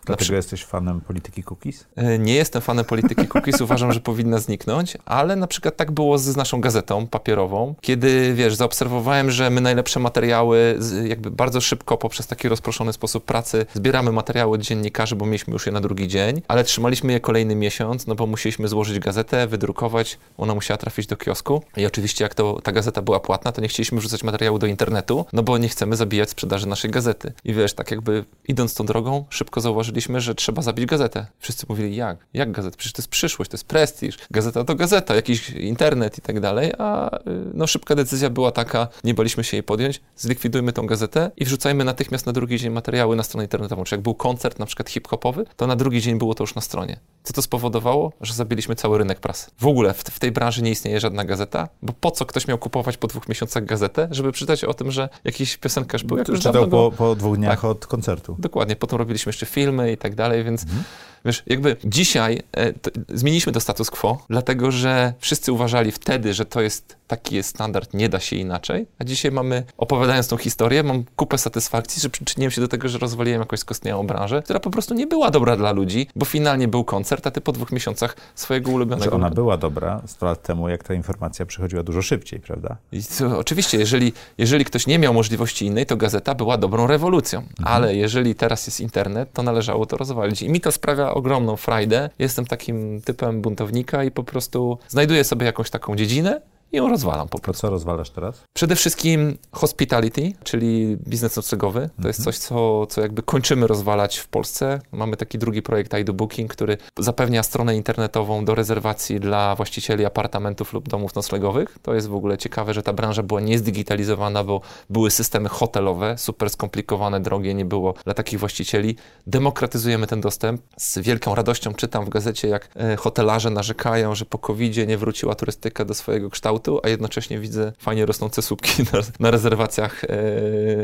Dlatego przy... jesteś fanem polityki cookies? E, nie jestem fanem polityki cookies, uważam, że powinna zniknąć, ale na przykład tak było z naszą gazetą papierową, kiedy, wiesz, zaobserwowałem, że my najlepsze materiały jakby bardzo szybko poprzez taki rozproszony sposób pracy zbieramy materiały od dziennikarzy, bo mieliśmy już je na drugi dzień, ale trzymaliśmy je kolejny miesiąc, no bo musieliśmy złożyć gazetę, wydrukować, ona musiała trafić do kiosku i oczywiście jak to ta gazeta była płatna, to nie chcieliśmy wrzucać materiału do internetu, no bo nie chcemy zabijać sprzedaży naszej gazety. I wiesz, tak jakby idąc tą drogą, szybko zauważyliśmy, że trzeba zabić gazetę. Wszyscy mówili, jak? Jak gazetę? Przecież to jest przyszłość, to jest prestiż. Gazeta to gazeta, jakiś internet i tak dalej, a y, no szybka decyzja była taka, nie baliśmy się jej podjąć, zlikwidujmy tą gazetę i wrzucajmy natychmiast na drugi dzień materiały na stronę internetową. Czy jak był koncert na przykład hip-hopowy, to na drugi dzień było to już na stronie. Co to spowodowało? Że zabiliśmy cały rynek prasy. W ogóle w, w tej branży nie istnieje żadna gazeta, bo po co ktoś miał kupować po dwóch miesiącach gazetę, żeby czytać o tym, że jakiś piosenkarz był, jak Czytał po, po dwóch dniach tak, od koncertu. Dokładnie, potem robiliśmy jeszcze filmy i tak dalej, więc mhm. Wiesz, jakby dzisiaj e, zmieniliśmy to status quo, dlatego że wszyscy uważali wtedy, że to jest taki jest standard, nie da się inaczej. A dzisiaj mamy, opowiadając tą historię, mam kupę satysfakcji, że przyczyniłem się do tego, że rozwaliłem jakąś skostniałą branżę, która po prostu nie była dobra dla ludzi, bo finalnie był koncert, a ty po dwóch miesiącach swojego ulubionego... Że ona była dobra 100 lat temu, jak ta informacja przychodziła dużo szybciej, prawda? To, oczywiście, jeżeli, jeżeli ktoś nie miał możliwości innej, to gazeta była dobrą rewolucją. Mhm. Ale jeżeli teraz jest internet, to należało to rozwalić. I mi to sprawia ogromną frajdę. Jestem takim typem buntownika i po prostu znajduję sobie jakąś taką dziedzinę, i ją rozwalam po prostu. co rozwalasz teraz? Przede wszystkim hospitality, czyli biznes noclegowy. To -hmm. jest coś, co, co jakby kończymy rozwalać w Polsce. Mamy taki drugi projekt I Booking, który zapewnia stronę internetową do rezerwacji dla właścicieli apartamentów lub domów noclegowych. To jest w ogóle ciekawe, że ta branża była niezdigitalizowana, bo były systemy hotelowe, super skomplikowane, drogie, nie było dla takich właścicieli. Demokratyzujemy ten dostęp. Z wielką radością czytam w gazecie, jak e, hotelarze narzekają, że po covid nie wróciła turystyka do swojego kształtu autu, a jednocześnie widzę fajnie rosnące słupki na, na rezerwacjach e,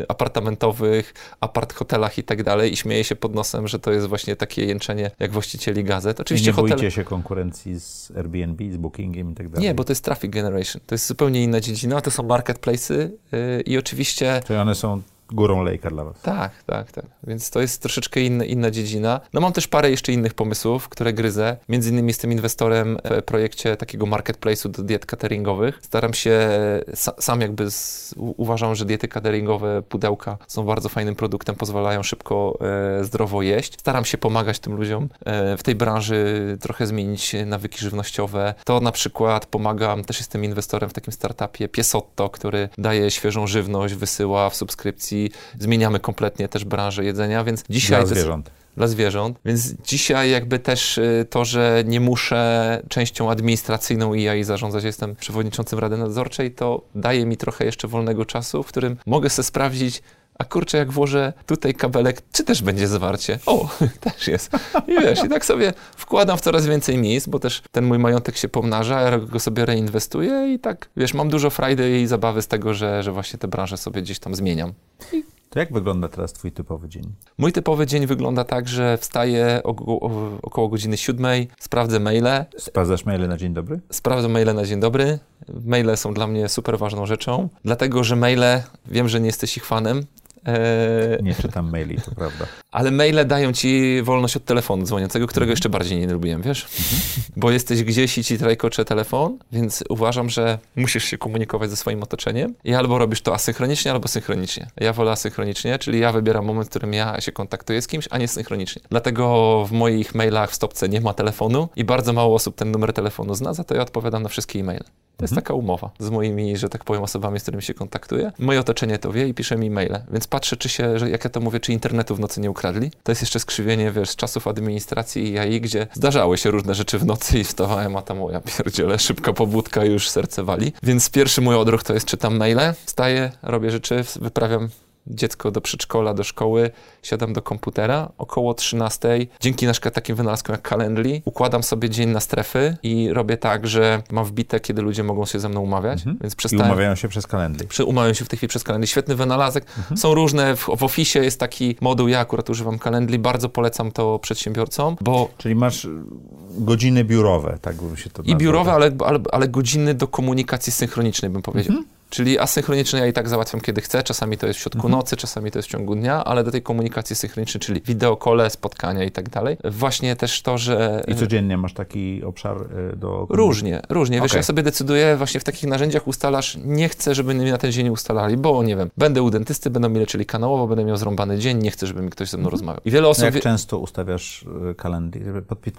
apartamentowych, apart hotelach i tak dalej i śmieję się pod nosem, że to jest właśnie takie jęczenie jak właścicieli gazet. Oczywiście I nie hotel... boicie się konkurencji z Airbnb, z Bookingiem i tak dalej? Nie, bo to jest traffic generation. To jest zupełnie inna dziedzina, to są marketplace'y yy, i oczywiście... Czyli one są górą lejka dla was. Tak, tak, tak. Więc to jest troszeczkę inna, inna dziedzina. No mam też parę jeszcze innych pomysłów, które gryzę. Między innymi jestem inwestorem w projekcie takiego marketplace'u do diet cateringowych. Staram się, sam jakby z, uważam, że diety cateringowe, pudełka są bardzo fajnym produktem, pozwalają szybko, e, zdrowo jeść. Staram się pomagać tym ludziom e, w tej branży, trochę zmienić nawyki żywnościowe. To na przykład pomagam, też jestem inwestorem w takim startupie Piesotto, który daje świeżą żywność, wysyła w subskrypcji zmieniamy kompletnie też branżę jedzenia, więc dzisiaj... Dla zwierząt. Dla zwierząt, więc dzisiaj jakby też y, to, że nie muszę częścią administracyjną i zarządzać, jestem przewodniczącym Rady Nadzorczej, to daje mi trochę jeszcze wolnego czasu, w którym mogę sobie sprawdzić, a kurczę, jak włożę tutaj kabelek, czy też będzie zwarcie? O, też jest. I wiesz, i tak sobie wkładam w coraz więcej miejsc, bo też ten mój majątek się pomnaża, ja go sobie reinwestuję i tak, wiesz, mam dużo frajdy i zabawy z tego, że, że właśnie tę branżę sobie gdzieś tam zmieniam. I to jak wygląda teraz twój typowy dzień? Mój typowy dzień wygląda tak, że wstaję około godziny siódmej, sprawdzę maile. Sprawdzasz maile na dzień dobry? Sprawdzę maile na dzień dobry. Maile są dla mnie super ważną rzeczą, dlatego że maile, wiem, że nie jesteś ich fanem, nie czytam maili, to prawda. Ale maile dają ci wolność od telefonu dzwoniącego, którego mhm. jeszcze bardziej nie lubiłem, wiesz? Mhm. Bo jesteś gdzieś i ci trajkocze telefon, więc uważam, że musisz się komunikować ze swoim otoczeniem i albo robisz to asynchronicznie, albo synchronicznie. Ja wolę asynchronicznie, czyli ja wybieram moment, w którym ja się kontaktuję z kimś, a nie synchronicznie. Dlatego w moich mailach w stopce nie ma telefonu i bardzo mało osób ten numer telefonu zna, za to ja odpowiadam na wszystkie e-maile. To jest mhm. taka umowa z moimi, że tak powiem, osobami, z którymi się kontaktuję. Moje otoczenie to wie i pisze mi maile, więc patrzę, czy się, że jak ja to mówię, czy internetu w nocy nie ukradli. To jest jeszcze skrzywienie, wiesz, z czasów administracji i AI, gdzie zdarzały się różne rzeczy w nocy i wstawałem, a tam moja pierdziele, szybka pobudka już serce wali. Więc pierwszy mój odruch to jest czytam maile, wstaję, robię rzeczy, wyprawiam dziecko do przedszkola, do szkoły, siadam do komputera około 13. Dzięki na przykład takim wynalazkom jak Calendly układam sobie dzień na strefy i robię tak, że mam wbite, kiedy ludzie mogą się ze mną umawiać, mhm. więc przestałem... I umawiają się przez Calendly. Przy, umawiają się w tej chwili przez Calendly. Świetny wynalazek. Mhm. Są różne, w, w Office jest taki moduł, ja akurat używam Calendly, bardzo polecam to przedsiębiorcom, bo... Czyli masz godziny biurowe, tak bym się to I biurowe, ale, ale, ale godziny do komunikacji synchronicznej, bym powiedział. Mhm. Czyli asynchronicznie ja i tak załatwiam kiedy chcę, czasami to jest w środku mhm. nocy, czasami to jest w ciągu dnia, ale do tej komunikacji synchronicznej, czyli wideokole, spotkania i tak dalej, właśnie też to, że... I codziennie masz taki obszar y, do... Różnie, różnie. Wiesz, okay. ja sobie decyduję, właśnie w takich narzędziach ustalasz, nie chcę, żeby mi na ten dzień ustalali, bo nie wiem, będę u dentysty, będą mi leczyli kanałowo, będę miał zrąbany dzień, nie chcę, żeby mi ktoś ze mną mhm. rozmawiał. I wiele osób... No jak często ustawiasz y, kalendarz?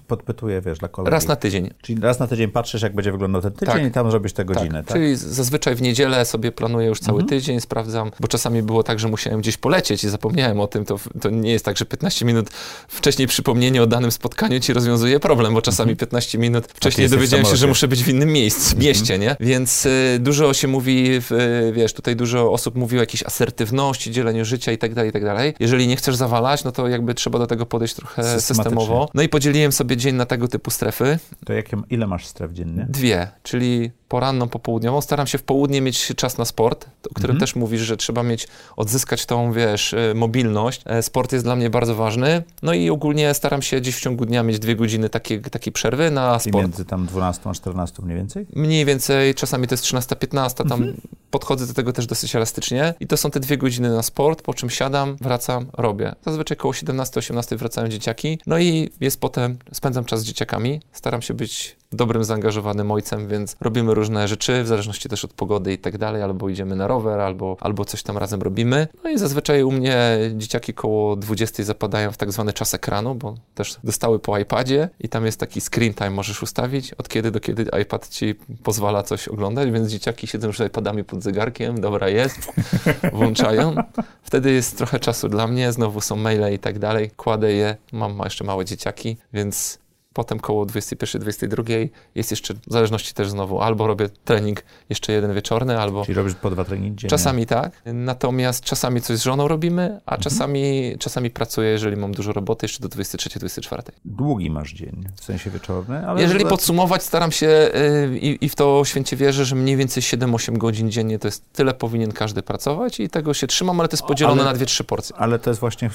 Podpytuję, wiesz, dla kolegów. Raz na tydzień. Czyli raz na tydzień patrzysz, jak będzie wyglądał ten tydzień tak. i tam zrobisz te godziny, tak? tak? Czyli zazwyczaj w niedzielę sobie planuję już cały mhm. tydzień, sprawdzam, bo czasami było tak, że musiałem gdzieś polecieć i zapomniałem o tym. To, to nie jest tak, że 15 minut wcześniej przypomnienie o danym spotkaniu ci rozwiązuje problem, bo czasami 15 mhm. minut wcześniej dowiedziałem się, że muszę być w innym miejscu, mhm. mieście, nie? Więc y, dużo się mówi, w, y, wiesz, tutaj dużo osób mówi o jakiejś asertywności, dzieleniu życia i tak dalej, i tak dalej. Jeżeli nie chcesz zawalać, no to jakby trzeba do tego podejść trochę systemowo. No i podzieliłem sobie dzień na tego typu strefy. To jakie, ile masz stref dziennie? Dwie, czyli poranną, popołudniową. Staram się w południe mieć czas na sport, o którym mhm. też mówisz, że trzeba mieć, odzyskać tą, wiesz, y, mobilność. E, sport jest dla mnie bardzo ważny. No i ogólnie staram się gdzieś w ciągu dnia mieć dwie godziny takiej, takiej przerwy na sport. I między tam 12 a 14 mniej więcej? Mniej więcej, czasami to jest 13-15, tam mhm. podchodzę do tego też dosyć elastycznie. I to są te dwie godziny na sport, po czym siadam, wracam, robię. Zazwyczaj koło 17-18 wracają dzieciaki. No i jest potem, spędzam czas z dzieciakami. Staram się być dobrym, zaangażowanym ojcem, więc robimy różne rzeczy, w zależności też od pogody i tak dalej, albo idziemy na rower, albo, albo coś tam razem robimy. No i zazwyczaj u mnie dzieciaki koło 20 zapadają w tak zwany czas ekranu, bo też dostały po iPadzie i tam jest taki screen time, możesz ustawić, od kiedy do kiedy iPad ci pozwala coś oglądać, więc dzieciaki siedzą już iPadami pod zegarkiem, dobra jest, włączają. Wtedy jest trochę czasu dla mnie, znowu są maile i tak dalej, kładę je, mam jeszcze małe dzieciaki, więc potem koło 21-22 jest jeszcze, w zależności też znowu, albo robię trening jeszcze jeden wieczorny, albo... Czyli robisz po dwa treningi dziennie? Czasami tak, natomiast czasami coś z żoną robimy, a mhm. czasami, czasami pracuję, jeżeli mam dużo roboty, jeszcze do 23-24. Długi masz dzień, w sensie wieczorny, ale... Jeżeli podsumować, staram się yy, i w to święcie wierzę, że mniej więcej 7-8 godzin dziennie to jest tyle powinien każdy pracować i tego się trzymam, ale to jest podzielone ale, na 2-3 porcje. Ale to jest właśnie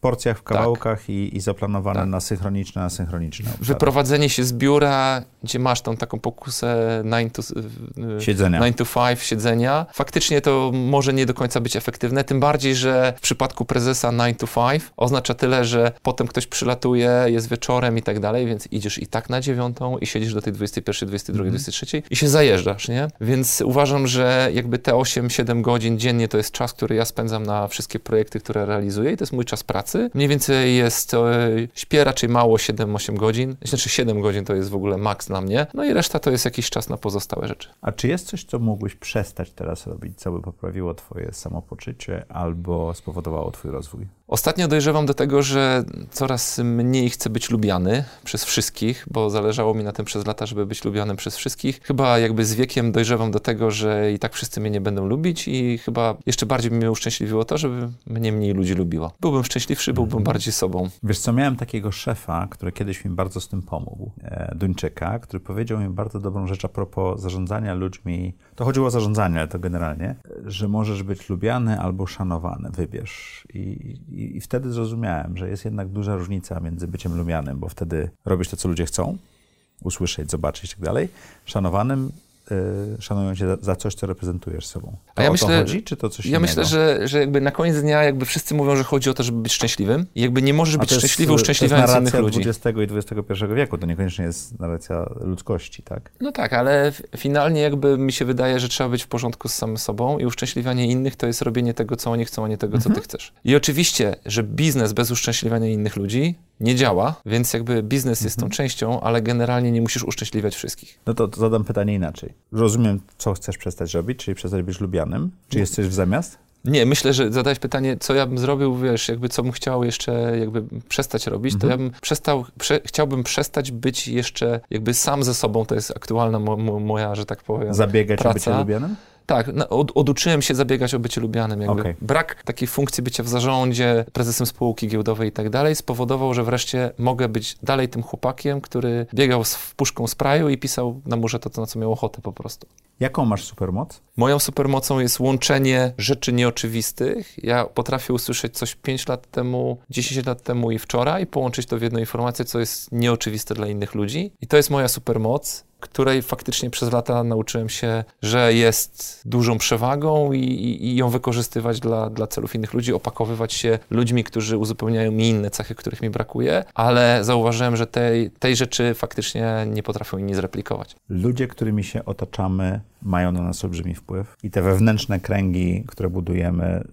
porcjach, w kałałkach tak. i, i, zaplanowane tak. na synchroniczne, asynchroniczne. Wyprowadzenie się z biura, gdzie masz tą taką pokusę 9 to, siedzenia. 9 to 5 siedzenia, faktycznie to może nie do końca być efektywne, tym bardziej, że w przypadku prezesa 9 to 5 oznacza tyle, że potem ktoś przylatuje, jest wieczorem i tak dalej, więc idziesz i tak na dziewiątą i siedzisz do tej 21, 22, mm. 23 i się zajeżdżasz, nie? Więc uważam, że jakby te 8-7 godzin dziennie to jest czas, który ja spędzam na wszystkie projekty, które realizuję i to jest mój czas pracy pracy. Mniej więcej jest, e, śpię raczej mało 7-8 godzin. Znaczy 7 godzin to jest w ogóle maks dla mnie. No i reszta to jest jakiś czas na pozostałe rzeczy. A czy jest coś, co mógłbyś przestać teraz robić, co by poprawiło twoje samopoczucie albo spowodowało twój rozwój? Ostatnio dojrzewam do tego, że coraz mniej chcę być lubiany przez wszystkich, bo zależało mi na tym przez lata, żeby być lubiany przez wszystkich. Chyba jakby z wiekiem dojrzewam do tego, że i tak wszyscy mnie nie będą lubić i chyba jeszcze bardziej by mnie uszczęśliwiło to, żeby mnie mniej ludzi lubiło. Byłbym szczęśliwszy, byłbym bardziej sobą. Wiesz co, miałem takiego szefa, który kiedyś mi bardzo z tym pomógł, e, Duńczyka, który powiedział mi bardzo dobrą rzecz a propos zarządzania ludźmi. To chodziło o zarządzanie, ale to generalnie, że możesz być lubiany albo szanowany, wybierz. I, i, I, wtedy zrozumiałem, że jest jednak duża różnica między byciem lubianym, bo wtedy robisz to, co ludzie chcą, usłyszeć, zobaczyć i tak dalej, szanowanym szanują cię za, za, coś, co reprezentujesz sobą. To A ja myślę, chodzi, czy to coś Ja myślę, że, że jakby na koniec dnia jakby wszyscy mówią, że chodzi o to, żeby być szczęśliwym i jakby nie możesz być szczęśliwy uszczęśliwiając innych ludzi. To jest XX i XXI wieku, to niekoniecznie jest narracja ludzkości, tak? No tak, ale finalnie jakby mi się wydaje, że trzeba być w porządku z samym sobą i uszczęśliwianie innych to jest robienie tego, co oni chcą, a nie tego, co mhm. ty chcesz. I oczywiście, że biznes bez uszczęśliwiania innych ludzi nie działa, więc jakby biznes jest tą mhm. częścią, ale generalnie nie musisz uszczęśliwiać wszystkich. No to, to zadam pytanie inaczej. Rozumiem, co chcesz przestać robić, czyli przestać być lubianym. Czy jest coś w zamiast? Nie, myślę, że zadałeś pytanie, co ja bym zrobił, wiesz, jakby co bym chciał jeszcze jakby przestać robić, mhm. to ja bym przestał, prze, chciałbym przestać być jeszcze jakby sam ze sobą, to jest aktualna mo, mo, moja, że tak powiem, Zabiegać praca. o bycie lubianym? Tak, od, oduczyłem się zabiegać o bycie lubianym. Jakby. Okay. Brak takiej funkcji bycia w zarządzie, prezesem spółki giełdowej i tak dalej spowodował, że wreszcie mogę być dalej tym chłopakiem, który biegał z puszką spraju i pisał na murze to, na co miał ochotę po prostu. Jaką masz supermoc? Moją supermocą jest łączenie rzeczy nieoczywistych. Ja potrafię usłyszeć coś 5 lat temu, 10 lat temu i wczoraj, połączyć to w jedną informację, co jest nieoczywiste dla innych ludzi. I to jest moja supermoc której faktycznie przez lata nauczyłem się, że jest dużą przewagą i, i, i ją wykorzystywać dla, dla celów innych ludzi, opakowywać się ludźmi, którzy uzupełniają mi inne cechy, których mi brakuje, ale zauważyłem, że tej, tej rzeczy faktycznie nie potrafią inni zreplikować. Ludzie, którymi się otaczamy, mają na nas olbrzymi wpływ i te wewnętrzne kręgi, które budujemy,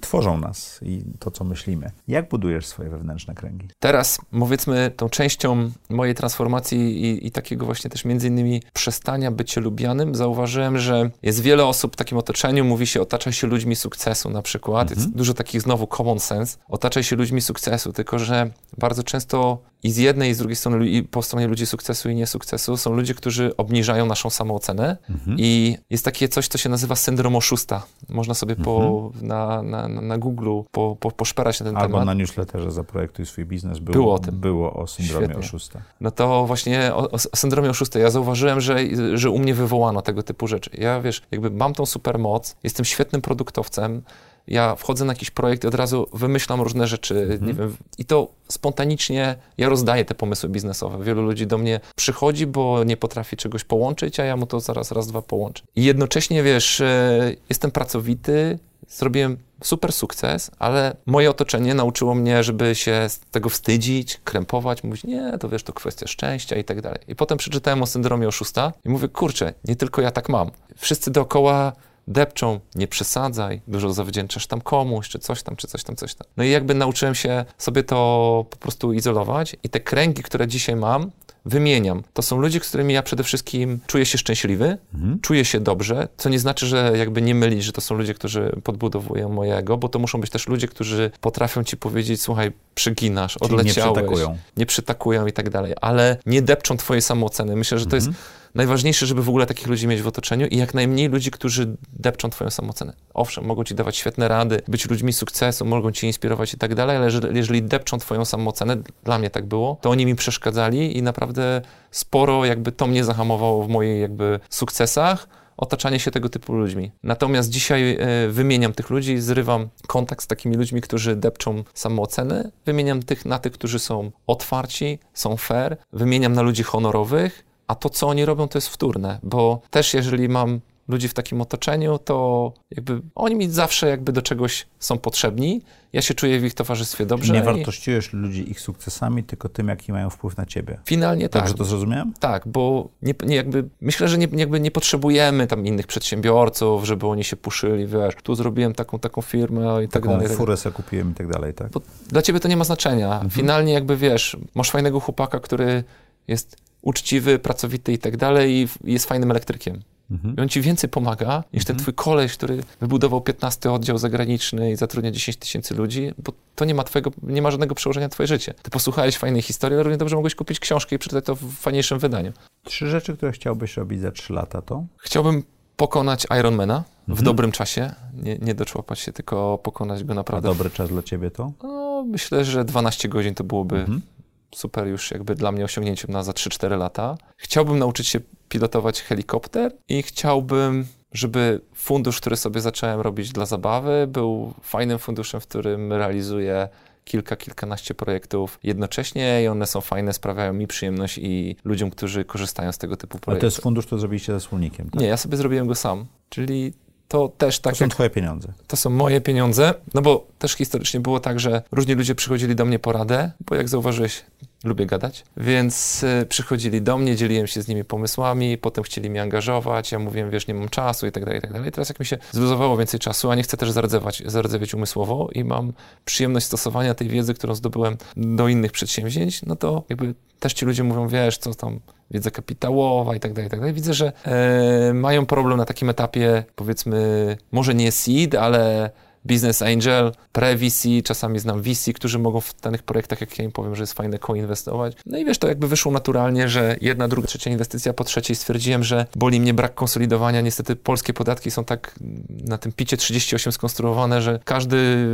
tworzą nas i to, co myślimy. Jak budujesz swoje wewnętrzne kręgi? Teraz, powiedzmy, tą częścią mojej transformacji i, i, takiego właśnie też między innymi przestania bycie lubianym, zauważyłem, że jest wiele osób w takim otoczeniu, mówi się, otaczaj się ludźmi sukcesu na przykład. Mhm. Jest dużo takich znowu common sense. Otaczaj się ludźmi sukcesu, tylko że bardzo często i z jednej i z drugiej strony, i po stronie ludzi sukcesu i niesukcesu są ludzie, którzy obniżają naszą samoocenę mhm. i jest takie coś, co się nazywa syndrom oszusta. Można sobie mhm. po, na, na, na Google po, po, poszperać na ten Albo temat. Albo na newsletterze Zaprojektuj swój biznes było, było o tym. Było o syndromie Świetnie. oszusta. No to właśnie o, o syndromie oszusta. Ja zauważyłem, że, że u mnie wywołano tego typu rzeczy. Ja, wiesz, jakby mam tą supermoc, jestem świetnym produktowcem, ja wchodzę na jakiś projekt i od razu wymyślam różne rzeczy, mhm. nie wiem, i to spontanicznie ja rozdaję te pomysły biznesowe. Wielu ludzi do mnie przychodzi, bo nie potrafi czegoś połączyć, a ja mu to zaraz raz, dwa połączę. I jednocześnie, wiesz, e, jestem pracowity, zrobiłem super sukces, ale moje otoczenie nauczyło mnie, żeby się z tego wstydzić, krępować, mówić, nie, to wiesz, to kwestia szczęścia i tak dalej. I potem przeczytałem o syndromie oszusta i mówię, kurczę, nie tylko ja tak mam. Wszyscy dookoła depczą, nie przesadzaj, dużo zawdzięczasz tam komuś, czy coś tam, czy coś tam, coś tam. No i jakby nauczyłem się sobie to po prostu izolować i te kręgi, które dzisiaj mam, wymieniam. To są ludzie, z którymi ja przede wszystkim czuję się szczęśliwy, mhm. czuję się dobrze, co nie znaczy, że jakby nie mylić, że to są ludzie, którzy podbudowują mojego, bo to muszą być też ludzie, którzy potrafią ci powiedzieć, słuchaj, przyginasz, odleciałeś. nie przytakują. Nie przytakują i tak dalej, ale nie depczą twojej samooceny. Myślę, że to mhm. jest najważniejsze, żeby w ogóle takich ludzi mieć w otoczeniu i jak najmniej ludzi, którzy depczą twoją samoocenę. Owszem, mogą ci dawać świetne rady, być ludźmi sukcesu, mogą ci inspirować i tak dalej, ale jeżeli, depczą twoją samoocenę, dla mnie tak było, to oni mi przeszkadzali i naprawdę sporo jakby to mnie zahamowało w moich jakby sukcesach, otaczanie się tego typu ludźmi. Natomiast dzisiaj e, wymieniam tych ludzi, zrywam kontakt z takimi ludźmi, którzy depczą samoocenę, wymieniam tych na tych, którzy są otwarci, są fair, wymieniam na ludzi honorowych, a to, co oni robią, to jest wtórne, bo też jeżeli mam ludzi w takim otoczeniu, to jakby oni mi zawsze jakby do czegoś są potrzebni. Ja się czuję w ich towarzystwie dobrze. Nie wartościujesz ludzi ich sukcesami, tylko tym, jaki mają wpływ na ciebie. Finalnie tak. Dobrze to zrozumiałem? Tak, bo nie, nie jakby, myślę, że nie, jakby nie potrzebujemy tam innych przedsiębiorców, żeby oni się puszyli, wiesz, tu zrobiłem taką, taką firmę i tak taką dalej. Tak furę sobie kupiłem i tak dalej, tak? Bo dla ciebie to nie ma znaczenia. Mhm. Finalnie jakby, wiesz, masz fajnego chłopaka, który jest uczciwy, pracowity i tak dalej i jest fajnym elektrykiem. Mhm. I on ci więcej pomaga niż ten mhm. twój koleś, który wybudował 15 oddział zagraniczny i zatrudnia 10 tysięcy ludzi, bo to nie ma twojego, nie ma żadnego przełożenia na twoje życie. Ty posłuchałeś fajnej historii, ale równie dobrze mogłeś kupić książkę i przeczytać to w fajniejszym wydaniu. Trzy rzeczy, które chciałbyś robić za trzy lata to? Chciałbym pokonać Ironmana w mhm. dobrym czasie, nie, nie doczłapać się, tylko pokonać go naprawdę. A dobry czas dla ciebie to? No, myślę, że 12 godzin to byłoby mhm super już jakby dla mnie osiągnięciem na za 3-4 lata. Chciałbym nauczyć się pilotować helikopter i chciałbym, żeby fundusz, który sobie zacząłem robić dla zabawy, był fajnym funduszem, w którym realizuję kilka, kilkanaście projektów jednocześnie i one są fajne, sprawiają mi przyjemność i ludziom, którzy korzystają z tego typu projektów. Ale to jest fundusz, który zrobiliście ze wspólnikiem, tak? Nie, ja sobie zrobiłem go sam, czyli to też tak. To są jak, twoje pieniądze. To są moje pieniądze, no bo też historycznie było tak, że różni ludzie przychodzili do mnie poradę, bo jak zauważyłeś, lubię gadać, więc y, przychodzili do mnie, dzieliłem się z nimi pomysłami, potem chcieli mnie angażować, ja mówiłem, wiesz, nie mam czasu i tak dalej, i tak dalej. Teraz jak mi się zluzowało więcej czasu, a nie chcę też zardzewać, zardzewiać umysłowo i mam przyjemność stosowania tej wiedzy, którą zdobyłem do innych przedsięwzięć, no to jakby też ci ludzie mówią, wiesz, co tam wiedza kapitałowa i tak dalej, i tak dalej. Widzę, że e, mają problem na takim etapie, powiedzmy, może nie seed, ale business angel, pre-VC, czasami znam VC, którzy mogą w danych projektach, jak ja im powiem, że jest fajne koinwestować. No i wiesz, to jakby wyszło naturalnie, że jedna, druga, trzecia inwestycja, po trzeciej stwierdziłem, że boli mnie brak konsolidowania. Niestety polskie podatki są tak na tym picie 38 skonstruowane, że każdy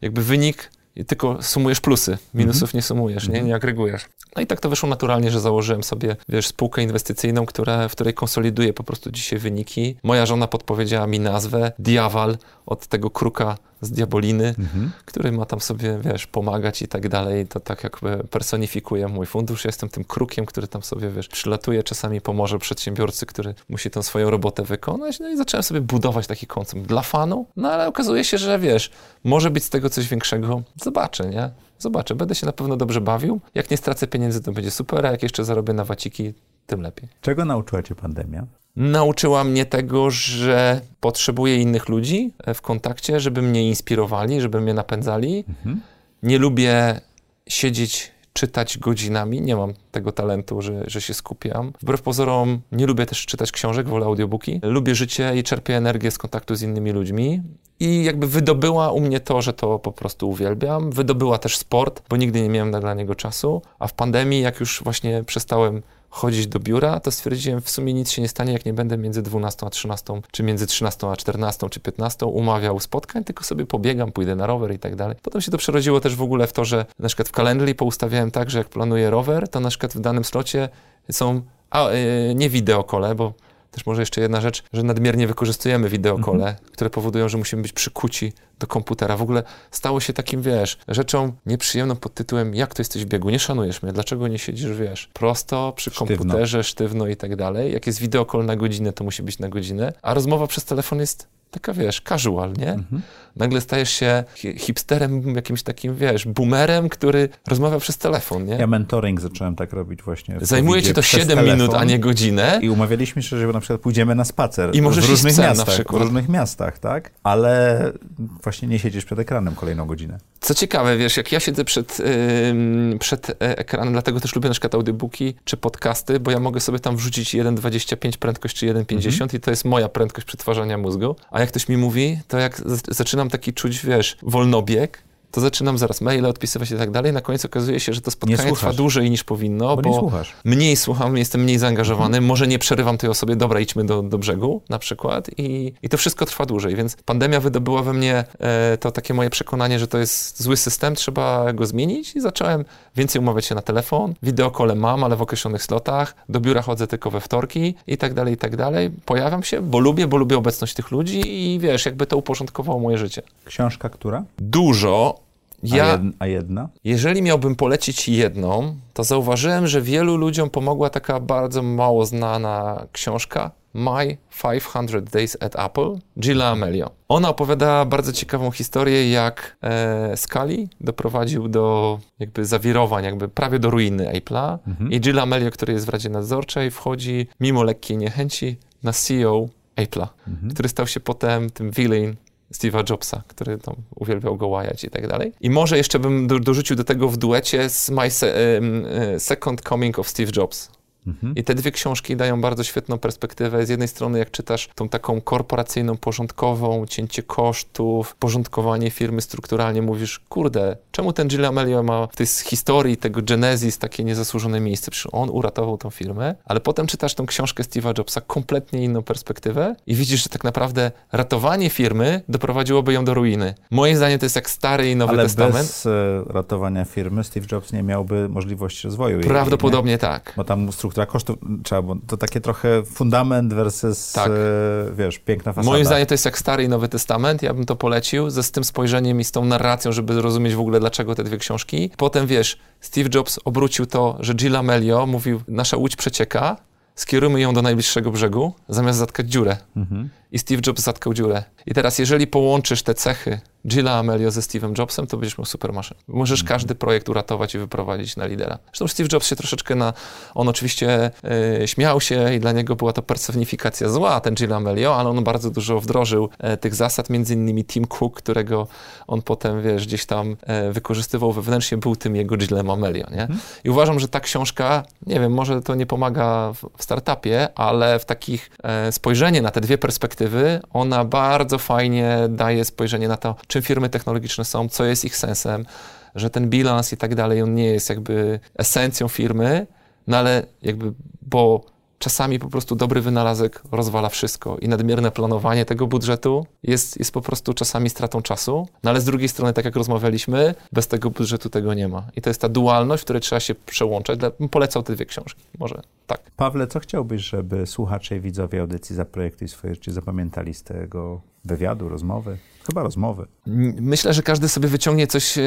jakby wynik tylko sumujesz plusy, minusów mm -hmm. nie sumujesz, mm -hmm. nie, mhm. nie agregujesz. No i tak to wyszło naturalnie, że założyłem sobie, wiesz, spółkę inwestycyjną, która, w której konsoliduję po prostu dzisiaj wyniki. Moja żona podpowiedziała mi nazwę Diawal od tego kruka z Diaboliny, mhm. który ma tam sobie, wiesz, pomagać i tak dalej. To tak jakby personifikuje mój fundusz. Ja jestem tym krukiem, który tam sobie, wiesz, przylatuje, czasami pomoże przedsiębiorcy, który musi tą swoją robotę wykonać. No i zacząłem sobie budować taki koncept dla fanu, no ale okazuje się, że wiesz, może być z tego coś większego. Zobaczę, nie? Zobaczę, będę się na pewno dobrze bawił. Jak nie stracę pieniędzy, to będzie super, a jak jeszcze zarobię na waciki, tym lepiej. Czego nauczyła cię pandemia? Nauczyła mnie tego, że potrzebuję innych ludzi e, w kontakcie, żeby mnie inspirowali, żeby mnie napędzali. Mhm. Nie lubię siedzieć, czytać godzinami. Nie mam tego talentu, że, że się skupiam. Wbrew pozorom nie lubię też czytać książek, wolę audiobooki. Lubię życie i czerpię energię z kontaktu z innymi ludźmi. I jakby wydobyła u mnie to, że to po prostu uwielbiam. Wydobyła też sport, bo nigdy nie miałem dla niego czasu. A w pandemii, jak już właśnie przestałem chodzić do biura, to stwierdziłem, w sumie nic się nie stanie, jak nie będę między 12 a 13, czy między 13 a 14, czy 15 umawiał spotkań, tylko sobie pobiegam, pójdę na rower i tak dalej. Potem się to przerodziło też w ogóle w to, że na przykład w Calendly poustawiałem tak, że jak planuję rower, to na przykład w danym slocie są a, yy, nie wideokole, bo też może jeszcze jedna rzecz, że nadmiernie wykorzystujemy wideokole, mhm. które powodują, że musimy być przykuci do komputera. W ogóle stało się takim, wiesz, rzeczą nieprzyjemną pod tytułem, jak to jesteś w biegu, nie szanujesz mnie, dlaczego nie siedzisz, wiesz, prosto przy sztywno. komputerze, sztywno i tak dalej. Jak jest wideokol na godzinę, to musi być na godzinę, a rozmowa przez telefon jest taka, wiesz, casual, nie? Mhm. Nagle stajesz się hipsterem, jakimś takim, wiesz, boomerem, który rozmawia przez telefon, nie? Ja mentoring zacząłem tak robić właśnie. Zajmuje ci to 7 minut, a nie godzinę. I umawialiśmy się, że na przykład pójdziemy na spacer. I możesz w różnych miastach, na przykład. W różnych miastach, tak? Ale właśnie nie siedzisz przed ekranem kolejną godzinę. Co ciekawe, wiesz, jak ja siedzę przed, yy, przed e, ekranem, dlatego też lubię na przykład audiobooki czy podcasty, bo ja mogę sobie tam wrzucić 1,25 prędkość czy 1,50 mhm. i to jest moja prędkość przetwarzania mózgu. A jak ktoś mi mówi, to jak zaczynam taki czuć, wiesz, wolnobieg, to zaczynam zaraz maile odpisywać i tak dalej. Na koniec okazuje się, że to spotkanie trwa dłużej niż powinno, bo, bo mniej słucham, jestem mniej zaangażowany, mhm. może nie przerywam tej osobie, dobra, idźmy do, do brzegu na przykład. I, i to wszystko trwa dłużej, więc pandemia wydobyła we mnie e, to takie moje przekonanie, że to jest zły system, trzeba go zmienić. I zacząłem więcej umawiać się na telefon, wideokole mam, ale w określonych slotach, do biura chodzę tylko we wtorki i tak dalej, i tak dalej. Pojawiam się, bo lubię, bo lubię obecność tych ludzi i wiesz, jakby to uporządkowało moje życie. Książka która? Dużo. Ja, a jedna? Jeżeli miałbym polecić jedną, to zauważyłem, że wielu ludziom pomogła taka bardzo mało znana książka My 500 Days at Apple, Gilla Amelio. Ona opowiada bardzo ciekawą historię, jak e, Scully doprowadził do jakby zawirowań, jakby prawie do ruiny Apple'a mhm. i Gilla Amelio, który jest w Radzie Nadzorczej, wchodzi mimo lekkiej niechęci na CEO Apple'a, mhm. który stał się potem tym villain Steve'a Jobsa, który tam uwielbiał go łajać i tak dalej. I może jeszcze bym do, dorzucił do tego w duecie z My Se um, Second Coming of Steve Jobs, Mhm. I te dwie książki dają bardzo świetną perspektywę. Z jednej strony, jak czytasz tą taką korporacyjną, porządkową, cięcie kosztów, porządkowanie firmy strukturalnie, mówisz, kurde, czemu ten Gilles Amelio ma w tej historii tego Genesis takie niezasłużone miejsce? Przecież on uratował tą firmę, ale potem czytasz tą książkę Steve'a Jobsa, kompletnie inną perspektywę i widzisz, że tak naprawdę ratowanie firmy doprowadziłoby ją do ruiny. Moim zdaniem to jest jak Stary i Nowy ale Testament. bez ratowania firmy Steve Jobs nie miałby możliwości rozwoju. Prawdopodobnie jej, tak. Bo tam struktura struktura kosztów trzeba, bo to takie trochę fundament versus, tak. e, wiesz, piękna fasada. Moim zdaniem to jest jak Stary i Nowy Testament, ja bym to polecił, ze z tym spojrzeniem i z tą narracją, żeby zrozumieć w ogóle dlaczego te dwie książki. Potem, wiesz, Steve Jobs obrócił to, że Jill Amelio mówił, nasza łódź przecieka, skierujmy ją do najbliższego brzegu, zamiast zatkać dziurę. Mhm. I Steve Jobs zatkał dziurę. I teraz, jeżeli połączysz te cechy Gilla Amelio ze Steve'em Jobsem, to będziesz miał super maszyn. Możesz mm. każdy projekt uratować i wyprowadzić na lidera. Zresztą Steve Jobs się troszeczkę na... On oczywiście e, śmiał się i dla niego była to personifikacja zła, ten Gilla Amelio, ale on bardzo dużo wdrożył e, tych zasad, między innymi Tim Cook, którego on potem, wiesz, gdzieś tam e, wykorzystywał wewnętrznie, był tym jego Gillem Amelio, nie? Mm. I uważam, że ta książka, nie wiem, może to nie pomaga w, w startupie, ale w takich e, spojrzenie na te dwie perspektywy, ona bardzo fajnie daje spojrzenie na to, czy czym firmy technologiczne są, co jest ich sensem, że ten bilans i tak dalej, on nie jest jakby esencją firmy, no ale jakby, bo czasami po prostu dobry wynalazek rozwala wszystko i nadmierne planowanie tego budżetu jest, jest po prostu czasami stratą czasu, no ale z drugiej strony, tak jak rozmawialiśmy, bez tego budżetu tego nie ma. I to jest ta dualność, w której trzeba się przełączać. Polecał te dwie książki, może tak. Pawle, co chciałbyś, żeby słuchacze i widzowie audycji Zaprojektuj swoje życie zapamiętali z tego wywiadu, rozmowy? Chyba rozmowy. Myślę, że każdy sobie wyciągnie coś e,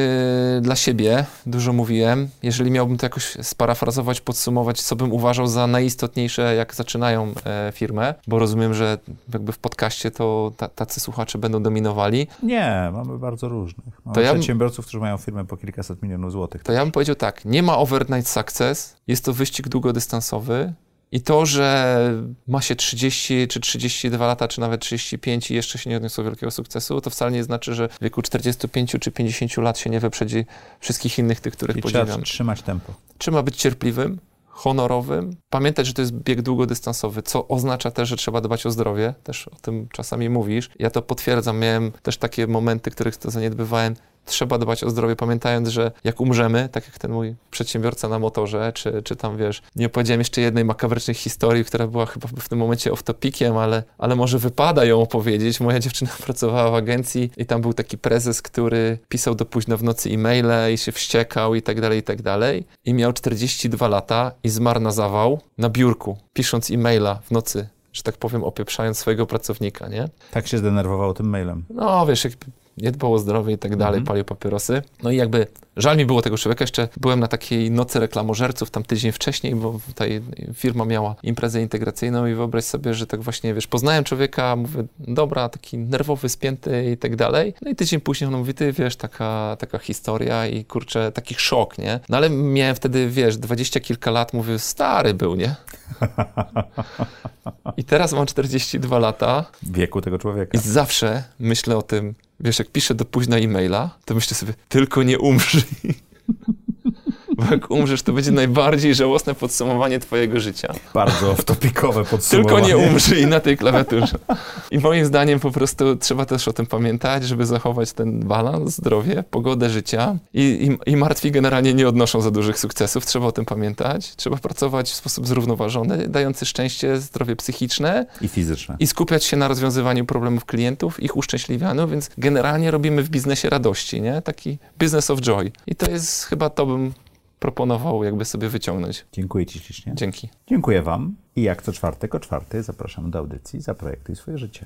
dla siebie. Dużo mówiłem. Jeżeli miałbym to jakoś sparafrazować, podsumować, co bym uważał za najistotniejsze, jak zaczynają e, firmę, bo rozumiem, że jakby w podcaście to tacy słuchacze będą dominowali. Nie, mamy bardzo różnych. Mamy to ja przedsiębiorców, którzy mają firmę po kilkaset milionów złotych. To ja bym powiedział tak, nie ma overnight success, jest to wyścig długodystansowy, i to, że ma się 30 czy 32 lata, czy nawet 35 i jeszcze się nie odniosło wielkiego sukcesu, to wcale nie znaczy, że w wieku 45 czy 50 lat się nie wyprzedzi wszystkich innych tych, których I podziwiam. trzeba trzymać tempo. Trzeba być cierpliwym, honorowym, pamiętać, że to jest bieg długodystansowy, co oznacza też, że trzeba dbać o zdrowie, też o tym czasami mówisz. Ja to potwierdzam, miałem też takie momenty, których to zaniedbywałem, trzeba dbać o zdrowie, pamiętając, że jak umrzemy, tak jak ten mój przedsiębiorca na motorze, czy, czy tam wiesz, nie opowiedziałem jeszcze jednej makabrycznej historii, która była chyba w tym momencie off-topiciem, ale, ale może wypada ją opowiedzieć. Moja dziewczyna pracowała w agencji i tam był taki prezes, który pisał do późno w nocy e-maile i się wściekał i tak dalej, i tak dalej. I miał 42 lata i zmarł na zawał na biurku, pisząc e-maila w nocy że tak powiem, opieprzając swojego pracownika, nie? Tak się zdenerwował tym mailem. No, wiesz, nie dbał o zdrowie i tak dalej, mm -hmm. palił papierosy. No i jakby żal mi było tego człowieka. Jeszcze byłem na takiej nocy reklamożerców tam tydzień wcześniej, bo tutaj firma miała imprezę integracyjną i wyobraź sobie, że tak właśnie, wiesz, poznałem człowieka, mówię, dobra, taki nerwowy, spięty i tak dalej. No i tydzień później on mówi, ty, wiesz, taka, taka historia i kurczę, taki szok, nie? No ale miałem wtedy, wiesz, dwadzieścia kilka lat, mówię, stary był, nie? I teraz mam 42 lata. Wieku tego człowieka. I zawsze myślę o tym, wiesz, jak piszę do późna e-maila, to myślę sobie, tylko nie umrzyj. Bo jak umrzesz, to będzie najbardziej żałosne podsumowanie twojego życia. Bardzo wtopikowe podsumowanie. Tylko nie umrzyj na tej klawiaturze. I moim zdaniem po prostu trzeba też o tym pamiętać, żeby zachować ten balans, zdrowie, pogodę życia. I, i, I martwi generalnie nie odnoszą za dużych sukcesów, trzeba o tym pamiętać. Trzeba pracować w sposób zrównoważony, dający szczęście, zdrowie psychiczne. I fizyczne. I skupiać się na rozwiązywaniu problemów klientów, ich uszczęśliwianiu, więc generalnie robimy w biznesie radości, nie? Taki business of joy. I to jest chyba to bym proponował jakby sobie wyciągnąć. Dziękuję Ci ślicznie. Dzięki. Dziękuję Wam i jak co czwartek o czwarty zapraszam do audycji Zaprojektuj swoje życie.